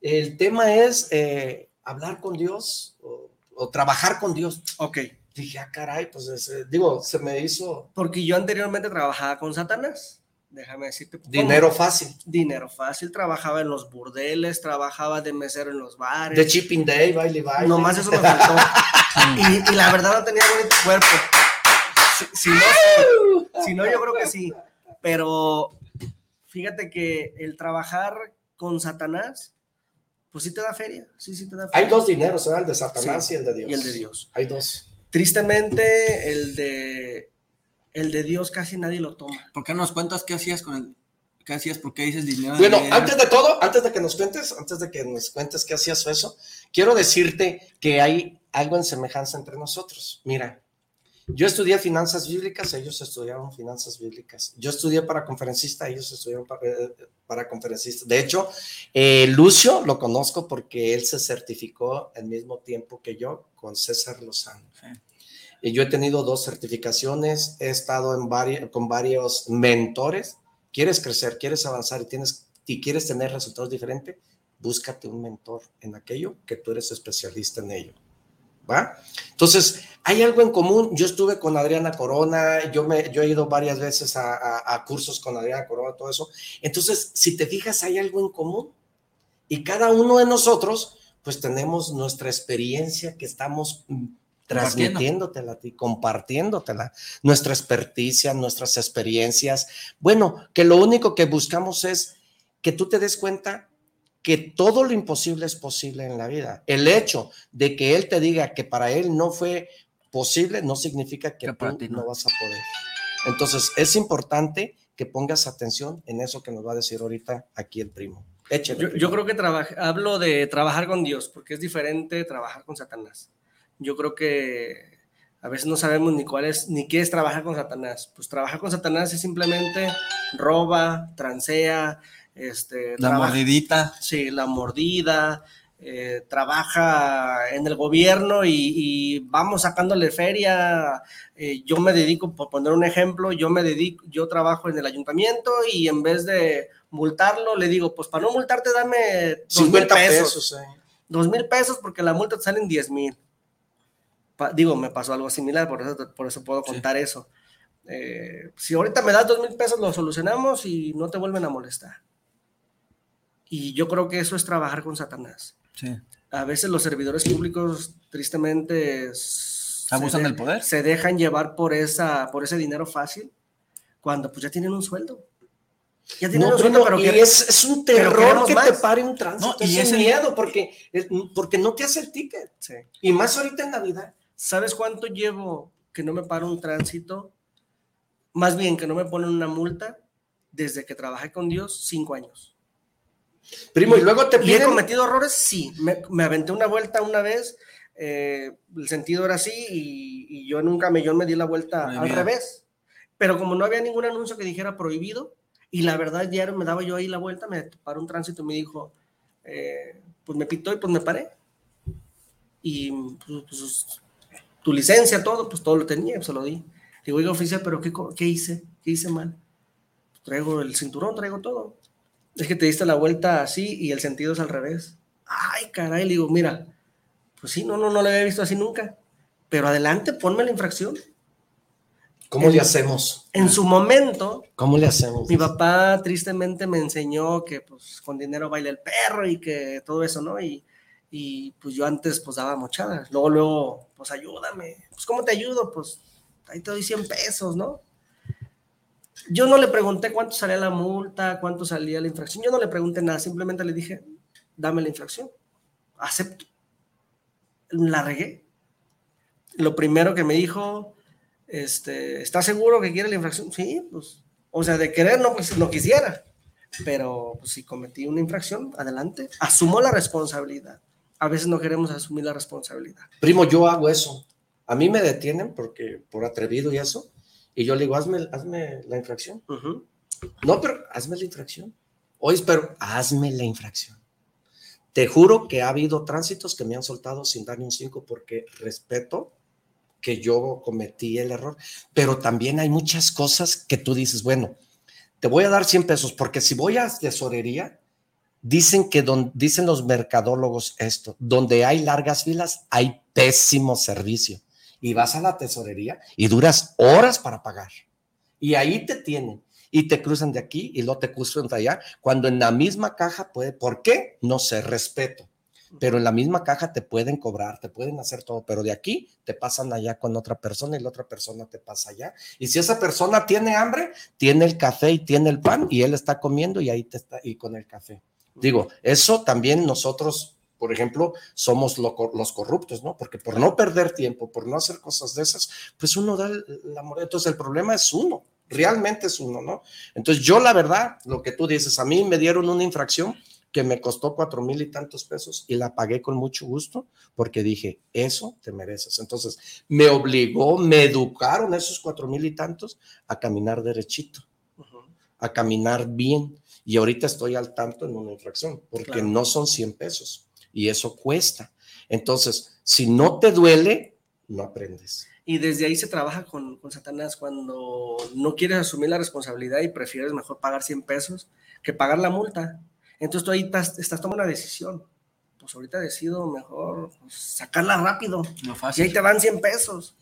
B: el tema es eh, hablar con Dios o, o trabajar con Dios.
I: Ok.
B: Dije, ah, caray, pues ese- digo, se me hizo
I: Porque yo anteriormente trabajaba con Satanás. Déjame decirte. ¿cómo?
B: dinero fácil.
I: Dinero fácil. Trabajaba en los burdeles, trabajaba de mesero en los bares.
B: De Chipping Day, baile, baile.
I: Nomás eso me faltó. y, y la verdad no tenía bonito cuerpo. Si, si no, si no, yo creo que sí. Pero fíjate que el trabajar con Satanás, pues sí te da feria. Sí, sí te da feria.
B: Hay dos dineros, ¿verdad? El de Satanás
I: Sí,
B: y el de Dios.
I: y el de Dios.
B: Hay dos.
I: Tristemente, el de, el de Dios casi nadie lo toma.
J: ¿Por qué no nos cuentas qué hacías con el, qué hacías? ¿Por qué dices dinero? de
B: Bueno,
J: dinero?
B: antes de todo, antes de que nos cuentes, antes de que nos cuentes qué hacías o eso, quiero decirte que hay algo en semejanza entre nosotros. Mira, yo estudié finanzas bíblicas, ellos estudiaron finanzas bíblicas. Yo estudié para conferencista, ellos estudiaron para, eh, para conferencista. De hecho, eh, Lucio lo conozco porque él se certificó al mismo tiempo que yo con César Lozano. Y yo he tenido dos certificaciones, he estado en vari- con varios mentores. ¿Quieres crecer, quieres avanzar y, tienes, y quieres tener resultados diferentes? Búscate un mentor en aquello que tú eres especialista en ello. ¿Va? Entonces, hay algo en común. Yo estuve con Adriana Corona, yo, me, yo he ido varias veces a, a- a cursos con Adriana Corona, todo eso. Entonces, si te fijas, hay algo en común. Y cada uno de nosotros, pues tenemos nuestra experiencia que estamos transmitiéndotela a ti, compartiéndotela, nuestra experticia, nuestras experiencias. Bueno, que lo único que buscamos es que tú te des cuenta que todo lo imposible es posible en la vida. El hecho de que él te diga que para él no fue posible no significa que, tú
J: ti
B: no
J: no.
B: vas a poder. Entonces, es importante que pongas atención en eso que nos va a decir ahorita aquí el primo. Échale.
I: Yo,
B: primo.
I: yo creo que hablo de trabajar con Dios, porque es diferente trabajar con Satanás. Yo creo que a veces no sabemos ni cuál es, ni qué es trabajar con Satanás. Pues trabajar con Satanás es simplemente roba, transea, este,
J: La
I: trabaja-
J: mordidita.
I: Sí, la mordida, eh, trabaja en el gobierno y, y vamos sacándole feria. Eh, yo me dedico, por poner un ejemplo, yo me dedico, yo trabajo en el ayuntamiento y en vez de multarlo, le digo, pues para no multarte, dame dos mil
B: 50
I: pesos.
B: eh.
I: Dos mil pesos porque la multa te sale en diez mil. Pa- digo, me pasó algo similar, por eso, por eso puedo contar eso. Eh, si ahorita me das dos mil pesos, lo solucionamos y no te vuelven a molestar. Y yo creo que eso es trabajar con Satanás.
J: Sí.
I: A veces los servidores públicos, tristemente, se
J: Abusan
I: de-
J: del poder.
I: Se dejan llevar por, esa, por ese dinero fácil cuando pues ya tienen un sueldo. Ya tienen
B: No,
I: un sueldo,
B: Bruno,
I: pero
B: y
I: que-
B: es, es un terror que
I: más.
B: te pare un tránsito.
J: No, y
B: es un miedo porque, porque no te hace el ticket.
I: Sí.
B: Y más ahorita en Navidad.
I: ¿Sabes cuánto llevo que no me paro un tránsito? Más bien que no me ponen una multa desde que trabajé con Dios, cinco años.
B: Primo, y luego te
I: ¿Y he
B: piden.
I: cometido errores? Sí. Me, me aventé una vuelta una vez, eh, el sentido era así y, y yo en un camellón me di la vuelta al revés. Pero como no había ningún anuncio que dijera prohibido, y la verdad ya me daba yo ahí la vuelta, me paró un tránsito y me dijo, eh, pues me pitó y pues me paré. Y pues, pues, tu licencia, todo, pues todo lo tenía, pues, se lo di. Digo, oiga, oficial, pero ¿qué, co- qué hice? ¿Qué hice mal? Traigo el cinturón, traigo todo. Es que te diste la vuelta así y el sentido es al revés. Ay, caray, le digo, mira, pues sí, no, no, no lo había visto así nunca. Pero adelante, ponme la infracción.
B: ¿Cómo le hacemos?
I: En su momento,
B: ¿Cómo le hacemos?
I: mi papá tristemente me enseñó que pues con dinero baila el perro y que todo eso, ¿no? Y, y pues yo antes pues daba mochadas. Luego, luego, pues ayúdame. Pues ¿cómo te ayudo? Pues ahí te doy 100 pesos, ¿no? Yo no le pregunté cuánto salía la multa, cuánto salía la infracción. Yo no le pregunté nada, simplemente le dije, dame la infracción. Acepto. La regué. Lo primero que me dijo, este, ¿estás seguro que quiere la infracción? Sí, pues, o sea, de querer no, pues no quisiera. Pero pues, si cometí una infracción, adelante. Asumo la responsabilidad. A veces no queremos asumir la responsabilidad.
B: Primo, yo hago eso. A mí me detienen porque por atrevido y eso. Y yo le digo, hazme, hazme la infracción. No, pero hazme la infracción. Oye, pero hazme la infracción. Te juro que ha habido tránsitos que me han soltado sin dar ni un 5 porque respeto que yo cometí el error, pero también hay muchas cosas que tú dices, bueno, te voy a dar 100 pesos porque si voy a tesorería, dicen que don, dicen los mercadólogos esto, donde hay largas filas hay pésimo servicio y vas a la tesorería y duras horas para pagar y ahí te tienen y te cruzan de aquí y luego te cruzan de allá, cuando en la misma caja puede, ¿por qué? No sé, respeto. Pero en la misma caja te pueden cobrar, te pueden hacer todo, pero de aquí te pasan allá con otra persona y la otra persona te pasa allá. Y si esa persona tiene hambre, tiene el café y tiene el pan y él está comiendo y ahí te está, y con el café. Digo, eso también nosotros por ejemplo, somos los corruptos, ¿no? Porque por no perder tiempo, por no hacer cosas de esas, pues uno da la moneda. Entonces el problema es uno, realmente es uno, ¿no? Entonces yo la verdad, lo que tú dices, a mí me dieron una infracción que me costó cuatro mil y tantos pesos y la pagué con mucho gusto porque dije, eso te mereces. Entonces me obligó, me educaron esos cuatro mil y tantos a caminar derechito, a caminar bien. Y ahorita estoy al tanto en una infracción porque no son 100 pesos y eso cuesta. Entonces, si no te duele, no aprendes.
I: Y desde ahí se trabaja con, Satanás cuando no quieres asumir la responsabilidad y prefieres mejor pagar 100 pesos que pagar la multa. Entonces tú ahí estás, estás tomando una decisión. Pues ahorita decido mejor pues, sacarla rápido. Y ahí te van 100 pesos.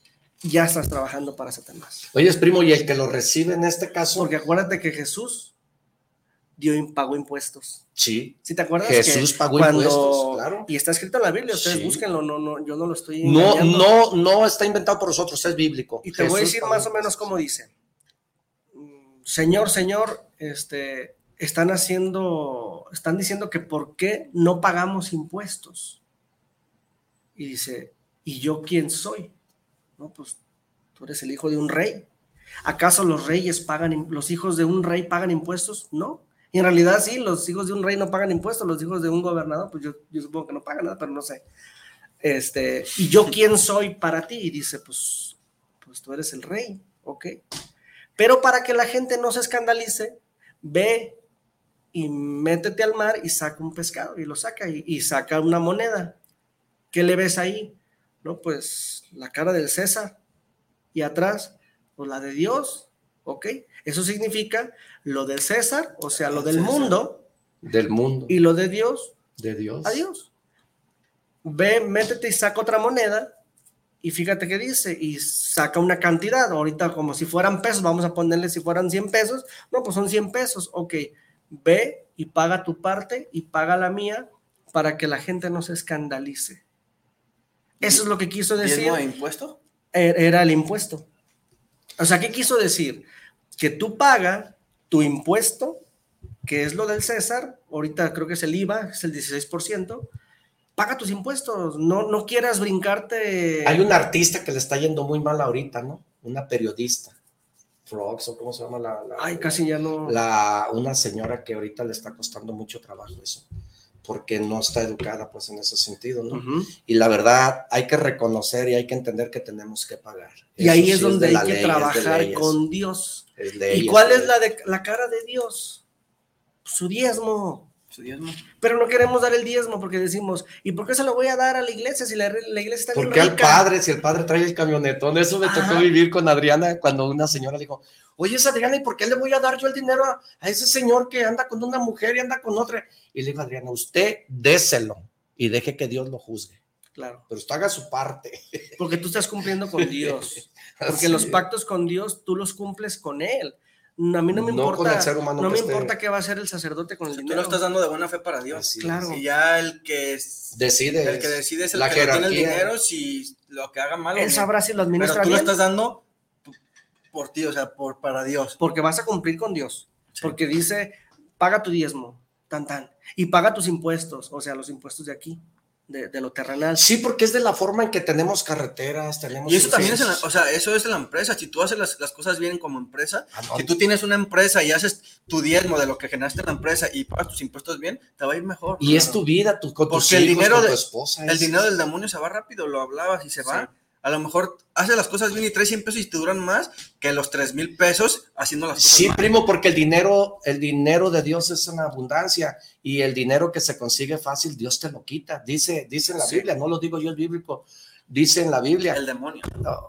I: Y ya estás trabajando para Satanás.
B: Oye, primo, y el que lo recibe en este caso.
I: Porque acuérdate que Jesús dio, pagó impuestos.
B: Sí.
I: ¿Sí te acuerdas?
B: Jesús pagó impuestos, claro.
I: Y está escrito en la Biblia, ustedes búsquenlo, no, no, yo no lo estoy
B: No, no, no está inventado por nosotros, es bíblico.
I: Y te voy a decir más o menos cómo dice. Señor, Señor, este, están haciendo, están diciendo que por qué no pagamos impuestos. Y dice, ¿y yo quién soy? No, pues tú eres el hijo de un rey. ¿Acaso los reyes pagan, los hijos de un rey pagan impuestos? No. Y en realidad sí, los hijos de un rey no pagan impuestos, los hijos de un gobernador, pues yo, supongo que no pagan nada, pero no sé. Este, ¿y yo quién soy para ti? Y dice, pues, pues tú eres el rey, ¿ok? Pero para que la gente no se escandalice, ve y métete al mar y saca un pescado y lo saca y, saca una moneda. ¿Qué le ves ahí? No, pues la cara del César y atrás, pues la de Dios, ¿ok? Eso significa lo de César, o sea, lo del mundo.
B: Del mundo.
I: Y lo de Dios.
B: De Dios.
I: A Dios. Ve, métete y saca otra moneda. Y fíjate qué dice, y saca una cantidad. Ahorita, como si fueran pesos, vamos a ponerle si fueran 100 pesos. No, pues son 100 pesos. Ok, ve y paga tu parte y paga la mía para que la gente no se escandalice. Eso es lo que quiso decir.
J: ¿El impuesto?
I: Er, era el impuesto. O sea, ¿qué quiso decir? Que tú pagas tu impuesto, que es lo del César, ahorita creo que es el IVA, es el 16%, paga tus impuestos, no, no quieras brincarte.
B: Hay un artista que le está yendo muy mal ahorita, ¿no? Una periodista. Frogs, o cómo se llama la,
I: Ay, casi ya no.
B: La, una señora que ahorita le está costando mucho trabajo eso, porque no está educada, pues, en ese sentido, ¿no? Y la verdad, hay que reconocer y hay que entender que tenemos que pagar.
I: Y ahí es donde hay que trabajar con Dios. ¿Y cuál es la, de, la cara de Dios? Su diezmo.
J: Su diezmo.
I: Pero no queremos dar el diezmo porque decimos, ¿y por qué se lo voy a dar a la iglesia si la, iglesia está
B: bien Porque al padre, si el padre trae el camionetón, eso me tocó vivir con Adriana cuando una señora dijo, oye, es Adriana, ¿y por qué le voy a dar yo el dinero a, ese señor que anda con una mujer y anda con otra? Y le digo, Adriana, usted déselo y deje que Dios lo juzgue.
I: Claro.
B: Pero usted haga su parte.
I: Porque tú estás cumpliendo con Dios. Porque los pactos con Dios tú los cumples con Él. A mí no me importa, no me importa qué va a hacer el sacerdote con el dinero.
J: Tú lo estás dando de buena fe para Dios.
I: claro.
J: Y ya el que
B: decide,
J: el que decide es el que tiene el dinero, si lo que haga mal.
I: Él sabrá si lo administra
J: Pero tú lo estás dando por ti, o sea, por, para Dios.
I: Porque vas a cumplir con Dios. Porque dice, paga tu diezmo, tan tan, y paga tus impuestos, o sea, los impuestos de aquí de, lo terrenal.
B: Sí, porque es de la forma en que tenemos carreteras, tenemos...
J: Y eso también es, o sea, eso es de la empresa. Si tú haces las, cosas bien como empresa, ah, si tú tienes una empresa y haces tu diezmo de lo que generaste en la empresa y pagas tus impuestos bien, te va a ir mejor.
B: Y es tu vida, tu,
J: con Porque el dinero de, esposa. El dinero del demonio se va rápido, lo hablabas y se va. A lo mejor haces las cosas bien y traes 100 pesos y te duran más que los 3 mil pesos haciendo las cosas
B: Sí,
J: mal.
B: primo, porque el dinero, el dinero de Dios es en abundancia y el dinero que se consigue fácil, Dios te lo quita. Dice, dice en la
I: Sí.
B: Biblia, no lo digo yo, es bíblico. Dice en la Biblia.
J: El demonio.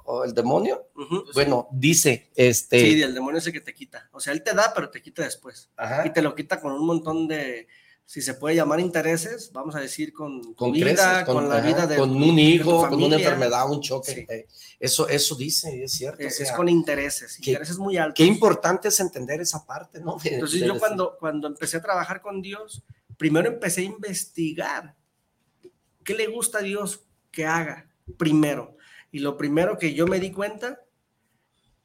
B: o- el demonio. Bueno, dice, este.
I: Sí, el demonio es el que te quita. O sea, él te da, pero te quita después.
B: Ajá.
I: Y te lo quita con un montón de, si se puede llamar intereses, vamos a decir, con
B: con
I: vida,
B: creces,
I: con, la
B: ajá,
I: vida de
B: con un
I: de
B: hijo,
I: tu
B: con una enfermedad, un choque.
I: Sí.
B: eh, eso, eso dice, es cierto. o
I: Es, es
B: sea,
I: con intereses,
B: qué-
I: intereses muy altos.
B: Qué importante es entender esa parte, ¿no? De-
I: Entonces
B: de
I: yo cuando, cuando empecé a trabajar con Dios, primero empecé a investigar qué le gusta a Dios que haga primero. Y lo primero que yo me di cuenta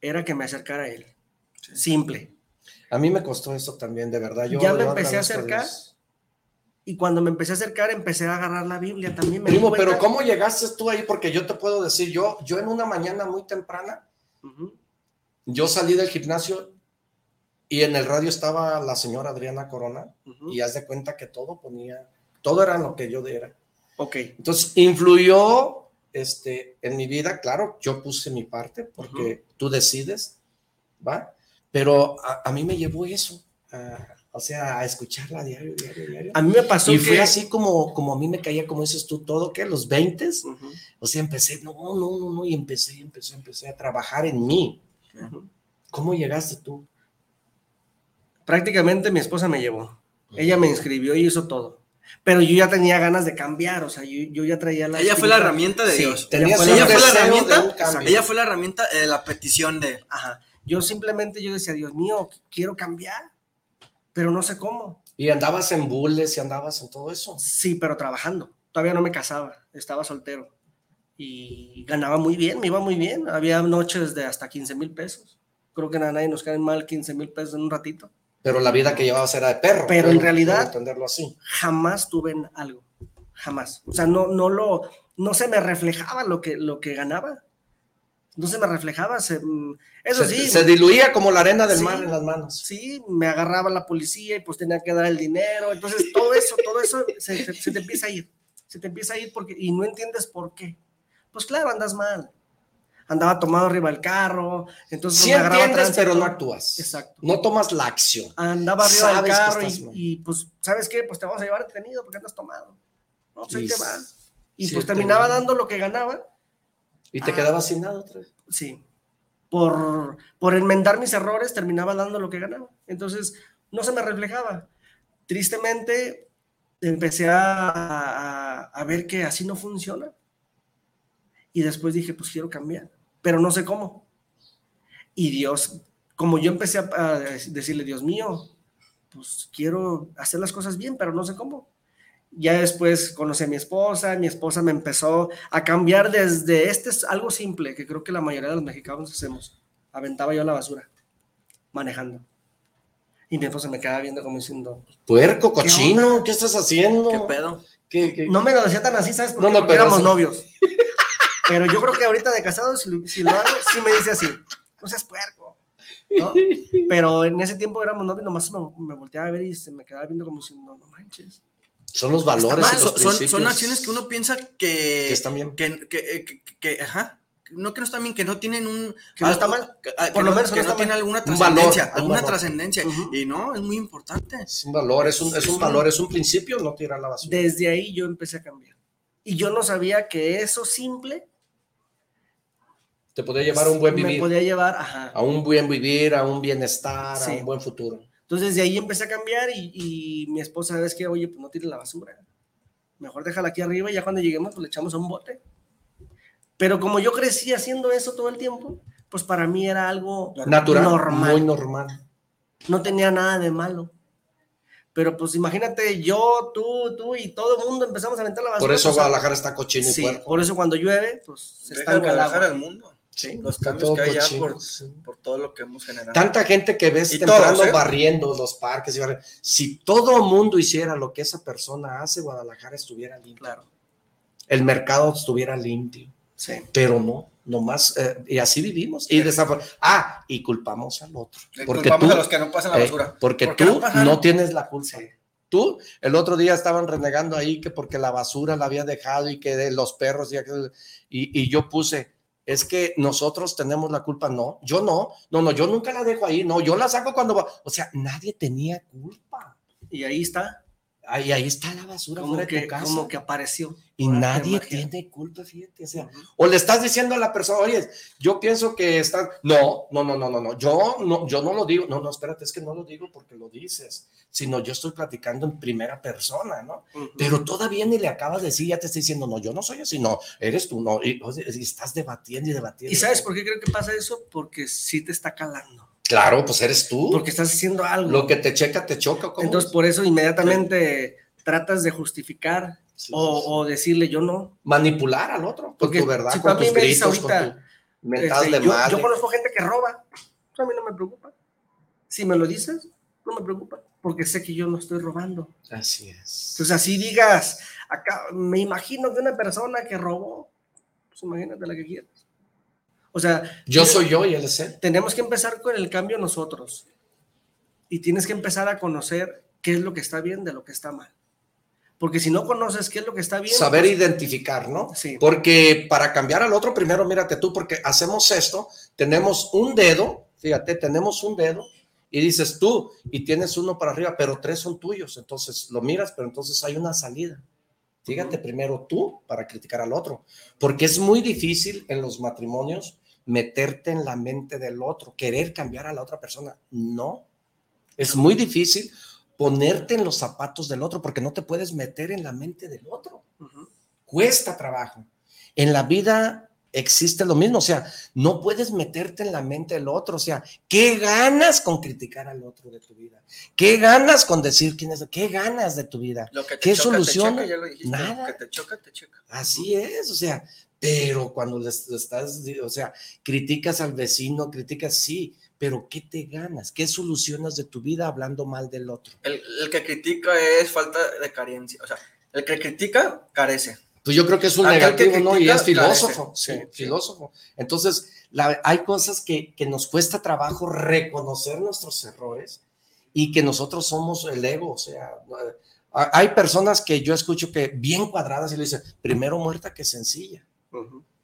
I: era que me acercara a Él. Simple.
B: A mí me costó eso también, de verdad. Yo,
I: Ya me
B: yo
I: empecé a acercar.
B: Dios.
I: Y cuando me empecé a acercar, empecé a agarrar la Biblia también. Me
B: Primo, pero ¿cómo llegaste tú ahí? Porque yo te puedo decir, yo, yo en una mañana muy temprana, yo salí del gimnasio y en el radio estaba la señora Adriana Corona y haz de cuenta que todo ponía, todo era lo que yo era.
I: Ok.
B: Entonces, influyó este, en mi vida, claro, yo puse mi parte porque tú decides, ¿va? Pero a, a mí me llevó eso, a- o sea, a escucharla diario, diario, diario.
I: A mí me pasó
B: y
I: que...
B: fue así como, como a mí me caía, como dices tú, todo, que los 20,
I: Ujú,
B: o sea, empecé, no, no, no, no, y empecé, empecé, empecé a trabajar en mí. ¿Cómo llegaste tú?
I: Prácticamente mi esposa me llevó. Ella me inscribió y hizo todo. Pero yo ya tenía ganas de cambiar, o sea, yo, yo ya traía la...
J: Ella fue la herramienta de
I: Sí,
J: Dios.
I: ella
J: Ella
I: fue
J: fue
I: la-
J: herramienta, ella fue la herramienta de la petición de
I: Ajá. Yo simplemente yo decía, Dios mío, quiero cambiar, pero no sé cómo.
B: Y andabas en bulles y andabas en todo eso.
I: Sí, pero trabajando. Todavía no me casaba, estaba soltero. Y ganaba muy bien, me iba muy bien. Había noches de hasta 15 mil pesos. Creo que a nadie nos caen mal 15 mil pesos en un ratito.
B: Pero la vida que llevabas era de perro.
I: Pero en realidad-
B: puedo entenderlo así.
I: Jamás tuve en algo. Jamás. O sea, no, no lo, no se me reflejaba lo que, lo que ganaba. No se me reflejaba. se- mm, eso
B: se,
I: sí.
B: se diluía como la arena del
I: Sí.
B: mar en las manos.
I: Sí, me agarraba la policía y pues tenía que dar el dinero. Entonces, todo eso, todo eso se, se- se te empieza a ir. Se te empieza a ir porque, y no entiendes por qué. Pues claro, andas mal. Andaba tomado arriba del carro. Entonces, pues,
B: Sí
I: me
B: entiendes, pero no actúas.
I: Exacto.
B: No tomas la acción.
I: Andaba arriba del
B: Sabes que
I: carro y, y, pues, ¿sabes qué? Pues te vamos a llevar detenido porque andas tomado. No, pues ahí
B: Y
I: te va. Y
B: sí
I: pues
B: te
I: terminaba dando lo que ganaba.
B: Y te
I: Ah.
B: quedabas sin nada otra vez.
I: Sí. Por, por enmendar mis errores, terminaba dando lo que ganaba. Entonces, no se me reflejaba. Tristemente, empecé a, a- a ver que así no funciona. Y después dije, pues quiero cambiar, pero no sé cómo. Y Dios, como yo empecé a, a decirle, Dios mío, pues quiero hacer las cosas bien, pero no sé cómo. Ya después conocí a mi esposa, mi esposa me empezó a cambiar desde este es algo simple que creo que la mayoría de los mexicanos hacemos. Aventaba yo la basura, manejando. Y mi esposa me quedaba viendo como diciendo,
B: Puerco, cochino, ¿qué, estás haciendo?
J: ¿Qué pedo?
B: ¿Qué- qué-
I: no me lo decía tan así, ¿sabes? Porque,
B: No, no,
I: Porque
B: pero
I: éramos novios. Pero yo creo que ahorita de casado, si lo, si lo hago, sí me dice así, no seas puerco. ¿no? Pero en ese tiempo éramos novios, nomás me, me volteaba a ver y se me quedaba viendo como diciendo, no manches.
B: Son los valores
J: Mal,
B: y los
J: son, son-
B: principios.
J: son acciones que uno piensa que,
B: Que están bien.
J: Que, que- que- que- ajá, no que no están bien, que no tienen un...
I: Que no está mal.
J: que- ah, que
I: Por lo
J: no-
I: menos
J: que
I: no
J: no,
I: está
J: tiene
I: mal.
J: alguna trascendencia,
B: un
J: alguna trascendencia. Y no, es muy importante.
B: Es un valor, es un, es
J: Es
B: un valor, es un principio, no tirar la basura.
I: Desde ahí yo empecé a cambiar. Y yo no sabía que eso simple
B: Te podría llevar a un buen
I: me
B: vivir,
I: podía llevar, ajá.
B: a un buen vivir, a un bienestar,
I: Sí.
B: a un buen futuro.
I: Entonces desde ahí empecé a cambiar y, y mi esposa, ¿sabes qué? Oye, pues no tires la basura. Mejor déjala aquí arriba y ya cuando lleguemos, pues le echamos a un bote. Pero como yo crecí haciendo eso todo el tiempo, pues para mí era algo
B: Natural,
I: normal.
B: muy normal.
I: No tenía nada de malo. Pero pues imagínate, yo, tú, tú y todo el mundo empezamos a aventar la basura.
B: Por eso
I: pues,
B: Guadalajara está cochino y
I: Sí,
B: puerco.
I: por eso cuando llueve, pues se el
J: Guadalajara al mundo.
B: Sí,
J: Los cambios que hay ya por, todo lo que hemos generado.
B: Tanta gente que ves
J: Y
B: temprano
J: todos, ¿eh?
B: barriendo los parques. y Si todo mundo hiciera lo que esa persona hace, Guadalajara estuviera limpio.
I: Claro.
B: El mercado estuviera limpio.
I: Sí.
B: Pero no, nomás, eh, y así vivimos. Y desafor- ah, y culpamos al otro. Porque
J: culpamos
B: tú,
J: a los que no pasan la
B: eh,
J: basura.
B: porque
J: ¿Por qué
B: tú
J: no
B: tienes la culpa. Tú, el otro día estaban renegando ahí que porque la basura la había dejado y que de los perros y, y yo puse, es que nosotros tenemos la culpa. No, yo no, no, no, yo nunca la dejo ahí, no, yo la saco cuando va. O sea, nadie tenía culpa.
I: Y ahí está.
B: Ahí, ahí está la basura
I: Como
B: fuera de
I: que,
B: tu casa.
I: como que apareció.
B: Y nadie tiene culpa, fíjate. O, sea, o le estás diciendo a la persona, oye, yo pienso que están. No, no, no, no, no, no. Yo no, yo no lo digo. No, no, espérate, es que no lo digo porque lo dices, sino yo estoy platicando en primera persona, ¿no?
I: Ujú.
B: Pero todavía ni le acabas de decir, ya te estoy diciendo, no, yo no soy así, no, eres tú, no. Y, o sea, y estás debatiendo y debatiendo.
I: ¿Y sabes por qué creo que pasa eso? Porque sí te está calando.
B: Claro, pues eres tú.
I: Porque estás haciendo algo.
B: Lo que te checa, te choca. ¿cómo?
I: Entonces, por eso inmediatamente tratas de justificar o, o decirle yo no.
B: Manipular al otro, con
I: Porque
B: tu verdad,
I: si
B: con tus gritos, con
I: ahorita,
B: tu mental
I: Este,
B: de
I: yo,
B: madre.
I: yo conozco gente que roba. A mí no me preocupa. Si me lo dices, no me preocupa. Porque sé que yo no estoy robando.
B: Así es.
I: Entonces, así digas, acá, me imagino de una persona que robó. Pues imagínate la que quieras. O sea,
B: Yo soy yo y él es él.
I: tenemos que empezar con el cambio nosotros. Y tienes que empezar a conocer qué es lo que está bien de lo que está mal. Porque si no conoces qué es lo que está bien,
B: Saber
I: pues,
B: identificar, ¿no?
I: Sí.
B: Porque para cambiar al otro, primero mírate tú, porque hacemos esto, tenemos un dedo, fíjate, tenemos un dedo y dices tú y tienes uno para arriba, pero tres son tuyos, entonces lo miras, pero entonces hay una salida. Fíjate primero tú para criticar al otro, porque es muy difícil en los matrimonios meterte en la mente del otro, querer cambiar a la otra persona. No, es muy difícil ponerte en los zapatos del otro porque no te puedes meter en la mente del otro. Cuesta trabajo. En la vida existe lo mismo, o sea, no puedes meterte en la mente del otro, o sea, ¿qué ganas con criticar al otro de tu vida? ¿Qué ganas con decir quién es? ¿Qué ganas de tu vida?
C: Lo que te
B: ¿Qué
C: choca, te
B: solución?
C: checa, ya lo dijiste,
B: Nada.
C: Lo que te choca, te checa.
B: Así es, o sea, pero cuando les estás, o sea, criticas al vecino, criticas, sí, pero ¿qué te ganas? ¿Qué solucionas de tu vida hablando mal del otro?
C: El, el que critica es falta de carencia. O sea, el que critica carece.
B: Pues yo creo que es un
C: Aquel
B: negativo, ¿no? Y
C: critica,
B: es filósofo, sí, filósofo. Entonces, la- hay cosas que, que nos cuesta trabajo reconocer nuestros errores y que nosotros somos el ego, o sea, hay personas que yo escucho que bien cuadradas y le dicen, primero muerta que sencilla.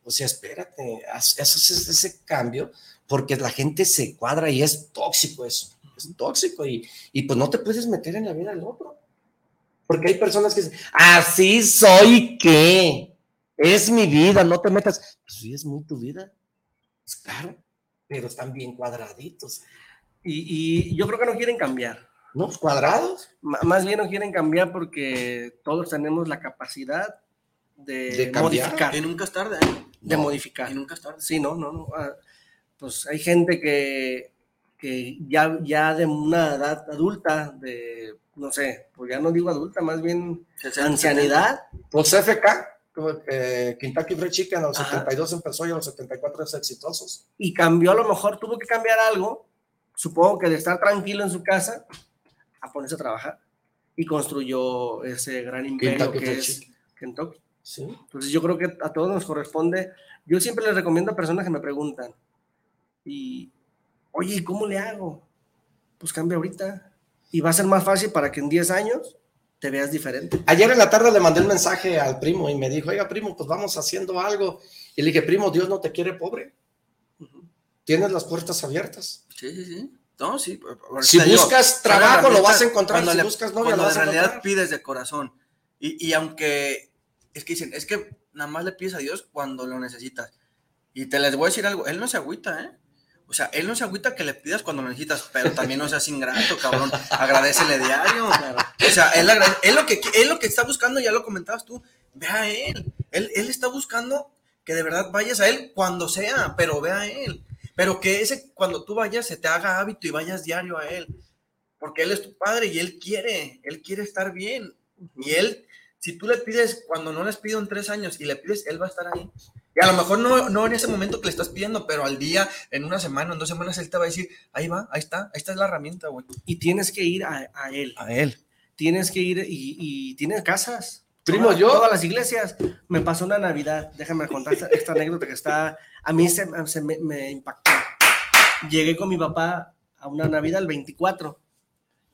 B: O sea, espérate, haz ese, ese cambio porque la gente se cuadra y es tóxico eso, es tóxico y, y pues no te puedes meter en la vida del otro. Porque hay personas que dicen, así soy que es mi vida, no te metas. Pues sí, es muy tu vida. Pues claro, pero están bien cuadraditos.
I: Y, y yo creo que no quieren cambiar.
B: ¿No? Cuadrados.
I: M- más bien no quieren cambiar porque todos tenemos la capacidad de,
B: De
I: modificar.
C: Y nunca es tarde. ¿eh?
I: De
B: No.
I: modificar.
C: Y nunca es tarde.
I: Sí, no, no, no. ah, pues hay gente que, que ya, ya de una edad adulta, de, no sé, pues ya no digo adulta, más bien
C: 60,
I: ancianidad,
B: Pues FK, eh, Kentucky Fried Chicken, a los
I: Ajá.
B: 72 empezó y a los 74 es exitosos.
I: y cambió a lo mejor, tuvo que cambiar algo, supongo que de estar tranquilo en su casa, a ponerse a trabajar. Y construyó ese gran imperio
B: Kentucky
I: que
B: Fried
I: es
B: Chicken.
I: Kentucky.
B: Sí.
I: Entonces yo creo que a todos nos corresponde. Yo siempre les recomiendo a personas que me preguntan, y, oye, ¿y cómo le hago? Pues cambia ahorita. Y va a ser más fácil para que en 10 años te veas diferente.
B: Ayer en la tarde le mandé un mensaje al primo y me dijo, oiga, primo, pues vamos haciendo algo. Y le dije, primo, Dios no te quiere pobre. Tienes las puertas abiertas.
C: Sí, sí, sí. No, sí.
B: Si
C: digo,
B: buscas trabajo, lo vas a encontrar.
C: cuando
B: Si
C: le-
B: buscas novia,
C: cuando
B: lo vas
C: en
B: a
C: realidad
B: encontrar.
C: pides de corazón. Y, y aunque es que dicen, es que nada más le pides a Dios cuando lo necesitas. Y te les voy a decir algo, Él no se agüita, ¿eh? O sea, Él no se agüita que le pidas cuando lo necesitas, pero también no seas ingrato, cabrón. Agradecele diario. O sea, él, lo que, él lo que está buscando, ya lo comentabas tú, ve a Él. Él, él está buscando que de verdad vayas a Él cuando sea, pero ve a Él. Pero que ese, cuando tú vayas, se te haga hábito y vayas diario a Él. Porque Él es tu padre y Él quiere, Él quiere estar bien. Y Él, si tú le pides, cuando no les pido en tres años y le pides, Él va a estar ahí. Y a lo mejor no, no en ese momento que le estás pidiendo, pero al día, en una semana, en dos semanas, Él te va a decir, ahí va, ahí está, esta es la herramienta, güey.
I: Y tienes que ir a, a Él.
C: A Él.
I: Tienes que ir y, y tienes casas.
B: Primo, yo-
I: Todas las iglesias. Me pasó una Navidad. Déjame contar esta, esta anécdota que está. A mí se, se me, me impactó. Llegué con mi papá a una Navidad el 24.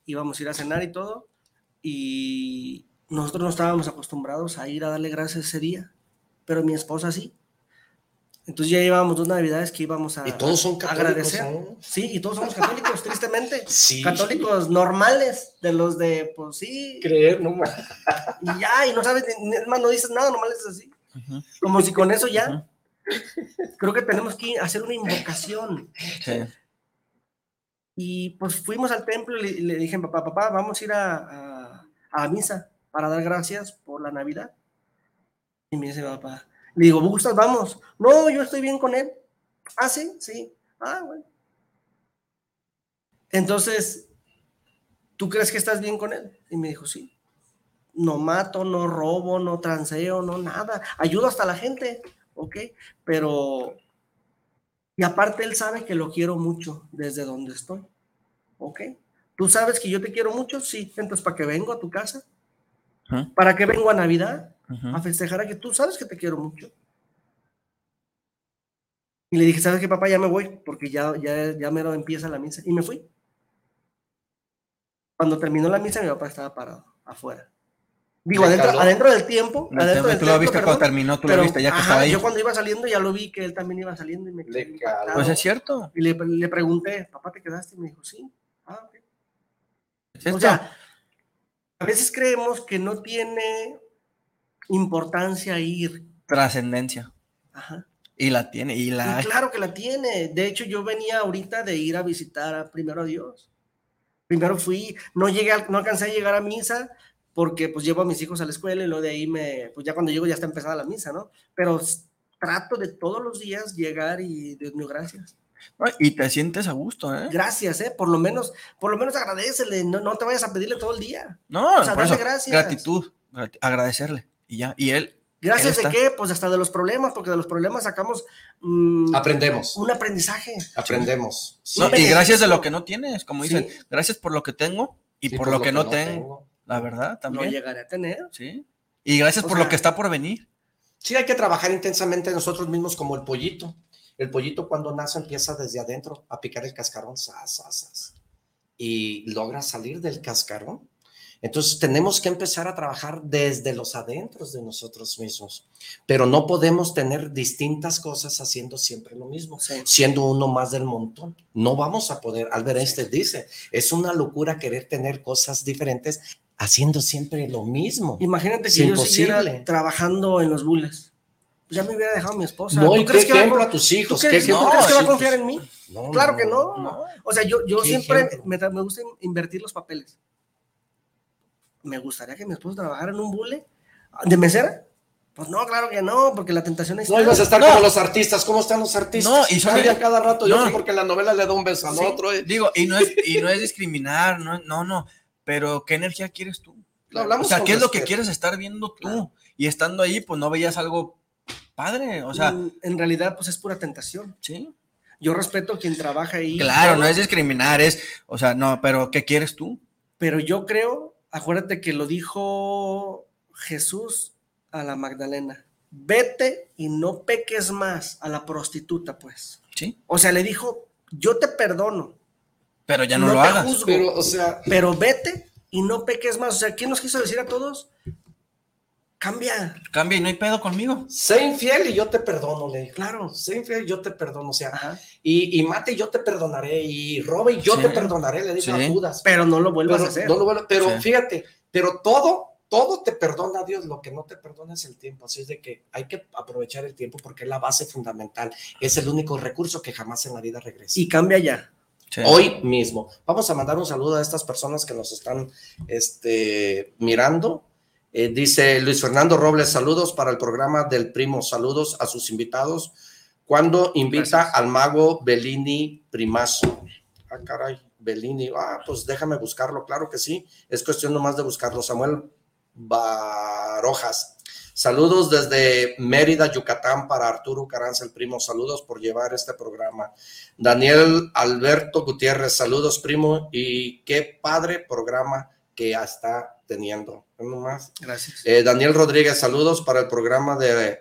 I: Íbamos a ir a cenar y todo. Y nosotros no estábamos acostumbrados a ir a darle gracias ese día. Pero mi esposa sí. Entonces ya llevábamos dos navidades que íbamos a
B: Y todos son católicos,
I: agradecer.
B: ¿no?
I: Sí, y todos somos católicos, tristemente.
B: Sí.
I: Católicos normales, de los de, pues sí,
B: Creer, no ma-
I: y ya, y no sabes, más, no dices nada, nomás es así. Como si con eso ya. Creo que tenemos que hacer una invocación.
J: Sí.
I: Y pues fuimos al templo y le, le dije, papá, papá, vamos a ir a, a, a misa para dar gracias por la Navidad. Y me dice, papá, le digo, ¿gustas? Vamos. No, yo estoy bien con él. Ah, sí, sí. Ah, bueno. Entonces, ¿tú crees que estás bien con él? Y me dijo, sí. No mato, no robo, no transeo, no nada. Ayudo hasta la gente, ¿ok? Pero y aparte él sabe que lo quiero mucho desde donde estoy. ¿Ok? ¿Tú sabes que yo te quiero mucho? Sí. Entonces, ¿para qué vengo a tu casa? ¿Para qué vengo a Navidad? A festejar a que tú sabes que te quiero mucho. Y le dije, ¿sabes qué, papá? Ya me voy, porque ya, ya, ya mero empieza la misa. Y me fui. Cuando terminó la misa, mi papá estaba parado afuera. Digo,
B: ¿Le
I: adentro, del tiempo.
J: El
I: adentro del
J: tú lo
I: templo,
J: viste cuando terminó, tú lo
I: pero,
J: viste ya que
I: ajá,
J: estaba ahí.
I: Yo cuando iba saliendo ya lo vi que él también iba saliendo y me quedé impactado.
J: Pues es cierto.
I: Y le, le pregunté, papá, ¿te quedaste? Y me dijo, sí. Ah, ok.
J: Es esto.
I: O sea, a veces creemos que no tiene importancia ir.
J: trascendencia.
I: Ajá.
J: Y la tiene, y la
I: Y claro que la tiene. De hecho, yo venía ahorita de ir a visitar a- primero a Dios. Primero fui, no llegué, no alcancé a llegar a misa porque pues llevo a mis hijos a la escuela y luego de ahí me, pues ya cuando llego ya está empezada la misa, ¿no? Pero trato de todos los días llegar y Dios mío, gracias.
J: No, y te sientes a gusto, ¿eh?
I: Gracias, ¿eh? Por lo menos, por lo menos agradecele, no, no te vayas a pedirle todo el día.
J: No,
I: O sea,
J: por
I: dale
J: eso,
I: gracias.
J: gratitud, grati- agradecerle. Y ya, y él,
I: ¿Gracias
J: Él
I: de qué? Pues hasta de los problemas, porque de los problemas sacamos mm,
B: Aprendemos,
I: un aprendizaje.
B: aprendemos. Sí.
J: no, y gracias de lo que no tienes, como
I: Sí.
J: dicen, gracias por lo que tengo y
B: Sí,
J: por, lo que, no tengo, la verdad,
I: No
J: también.
I: llegaré a tener.
J: sí. Y gracias
I: O
J: por
I: sea-
J: lo que está por venir.
B: Sí, hay que trabajar intensamente nosotros mismos como el pollito. El pollito cuando nace empieza desde adentro a picar el cascarón, zas, y logra salir del cascarón. Entonces tenemos que empezar a trabajar desde los adentros de nosotros mismos, pero no podemos tener distintas cosas haciendo siempre lo mismo,
I: Sí.
B: siendo uno más del montón. No vamos a poder, Albert Einstein dice, es una locura querer tener cosas diferentes haciendo siempre lo mismo.
I: Imagínate
B: Es
I: yo siguiera trabajando en los bules. Pues ya me hubiera dejado mi esposa.
B: No,
I: ¿Tú
B: y qué
I: crees que va a
B: ejemplo
I: con-
B: a tus
I: ¿Tú
B: hijos,
I: crees,
B: qué
I: tú
B: ejemplo
I: crees que va a confiar en mí?
B: No,
I: Claro que
B: no,
I: no. O sea, yo, yo
B: Qué
I: siempre me, me gusta invertir los papeles. Me gustaría que mi esposo trabajara en un bule de mesera. Pues no, claro que no, porque la tentación es.
B: No ibas a estar como los artistas. ¿Cómo están los artistas?
J: No, y son-
B: a cada rato. Yo
J: No.
B: sé porque la novela le da un beso al
I: Sí.
B: otro. eh.
J: Digo, y no es, y no es discriminar, no, no, no, pero ¿qué energía quieres tú?
B: Lo hablamos
J: O sea, ¿qué es lo que quieres estar viendo tú?
I: Claro.
J: Y estando ahí, pues no veías algo padre, o sea,
I: Mm, en realidad, pues es pura tentación.
J: sí.
I: Yo respeto a quien trabaja ahí.
J: Claro, no es discriminar, es, o sea, no, pero ¿qué quieres tú?
I: Pero yo creo, acuérdate que lo dijo Jesús a la Magdalena. Vete y no peques más a la prostituta, pues.
J: Sí,
I: O sea, le dijo, yo te perdono,
J: pero ya no,
I: no
J: lo
I: te
J: hagas.
I: juzgo,
B: Pero, o sea,
I: pero vete y no peques más. O sea, ¿quién nos quiso decir a todos? Cambia,
J: Cambia y no hay pedo conmigo.
B: sé infiel y yo te perdono, le dijo.
I: claro.
B: Sé infiel y yo te perdono. O sea,
I: Ajá.
B: y, y mate y yo te perdonaré. Y robe y yo
J: Sí.
B: te perdonaré, le dijo
J: Sí.
B: a Judas.
I: Pero no lo vuelvas
B: Pero,
I: a hacer.
B: no lo vuelvo- pero
J: Sí.
B: fíjate, pero todo, todo te perdona Dios, lo que no te perdona es el tiempo. Así es de que hay que aprovechar el tiempo porque es la base fundamental. Es el único recurso que jamás en la vida regresa.
I: Y cambia ya.
J: Sí.
B: Hoy mismo. Vamos a mandar un saludo a estas personas que nos están este, mirando. Eh, dice Luis Fernando Robles, saludos para el programa del primo, saludos a sus invitados. Cuando invita
I: Gracias.
B: al mago Bellini Primazo. Ah, caray, Bellini. Ah, pues déjame buscarlo, claro que sí. Es cuestión nomás de buscarlo. Samuel Barojas. Saludos desde Mérida, Yucatán, para Arturo Caranza, el primo. Saludos por llevar este programa. Daniel Alberto Gutiérrez, saludos, primo. Y qué padre programa que está teniendo. Uno más.
I: Gracias.
B: Eh, Daniel Rodríguez, saludos para el programa de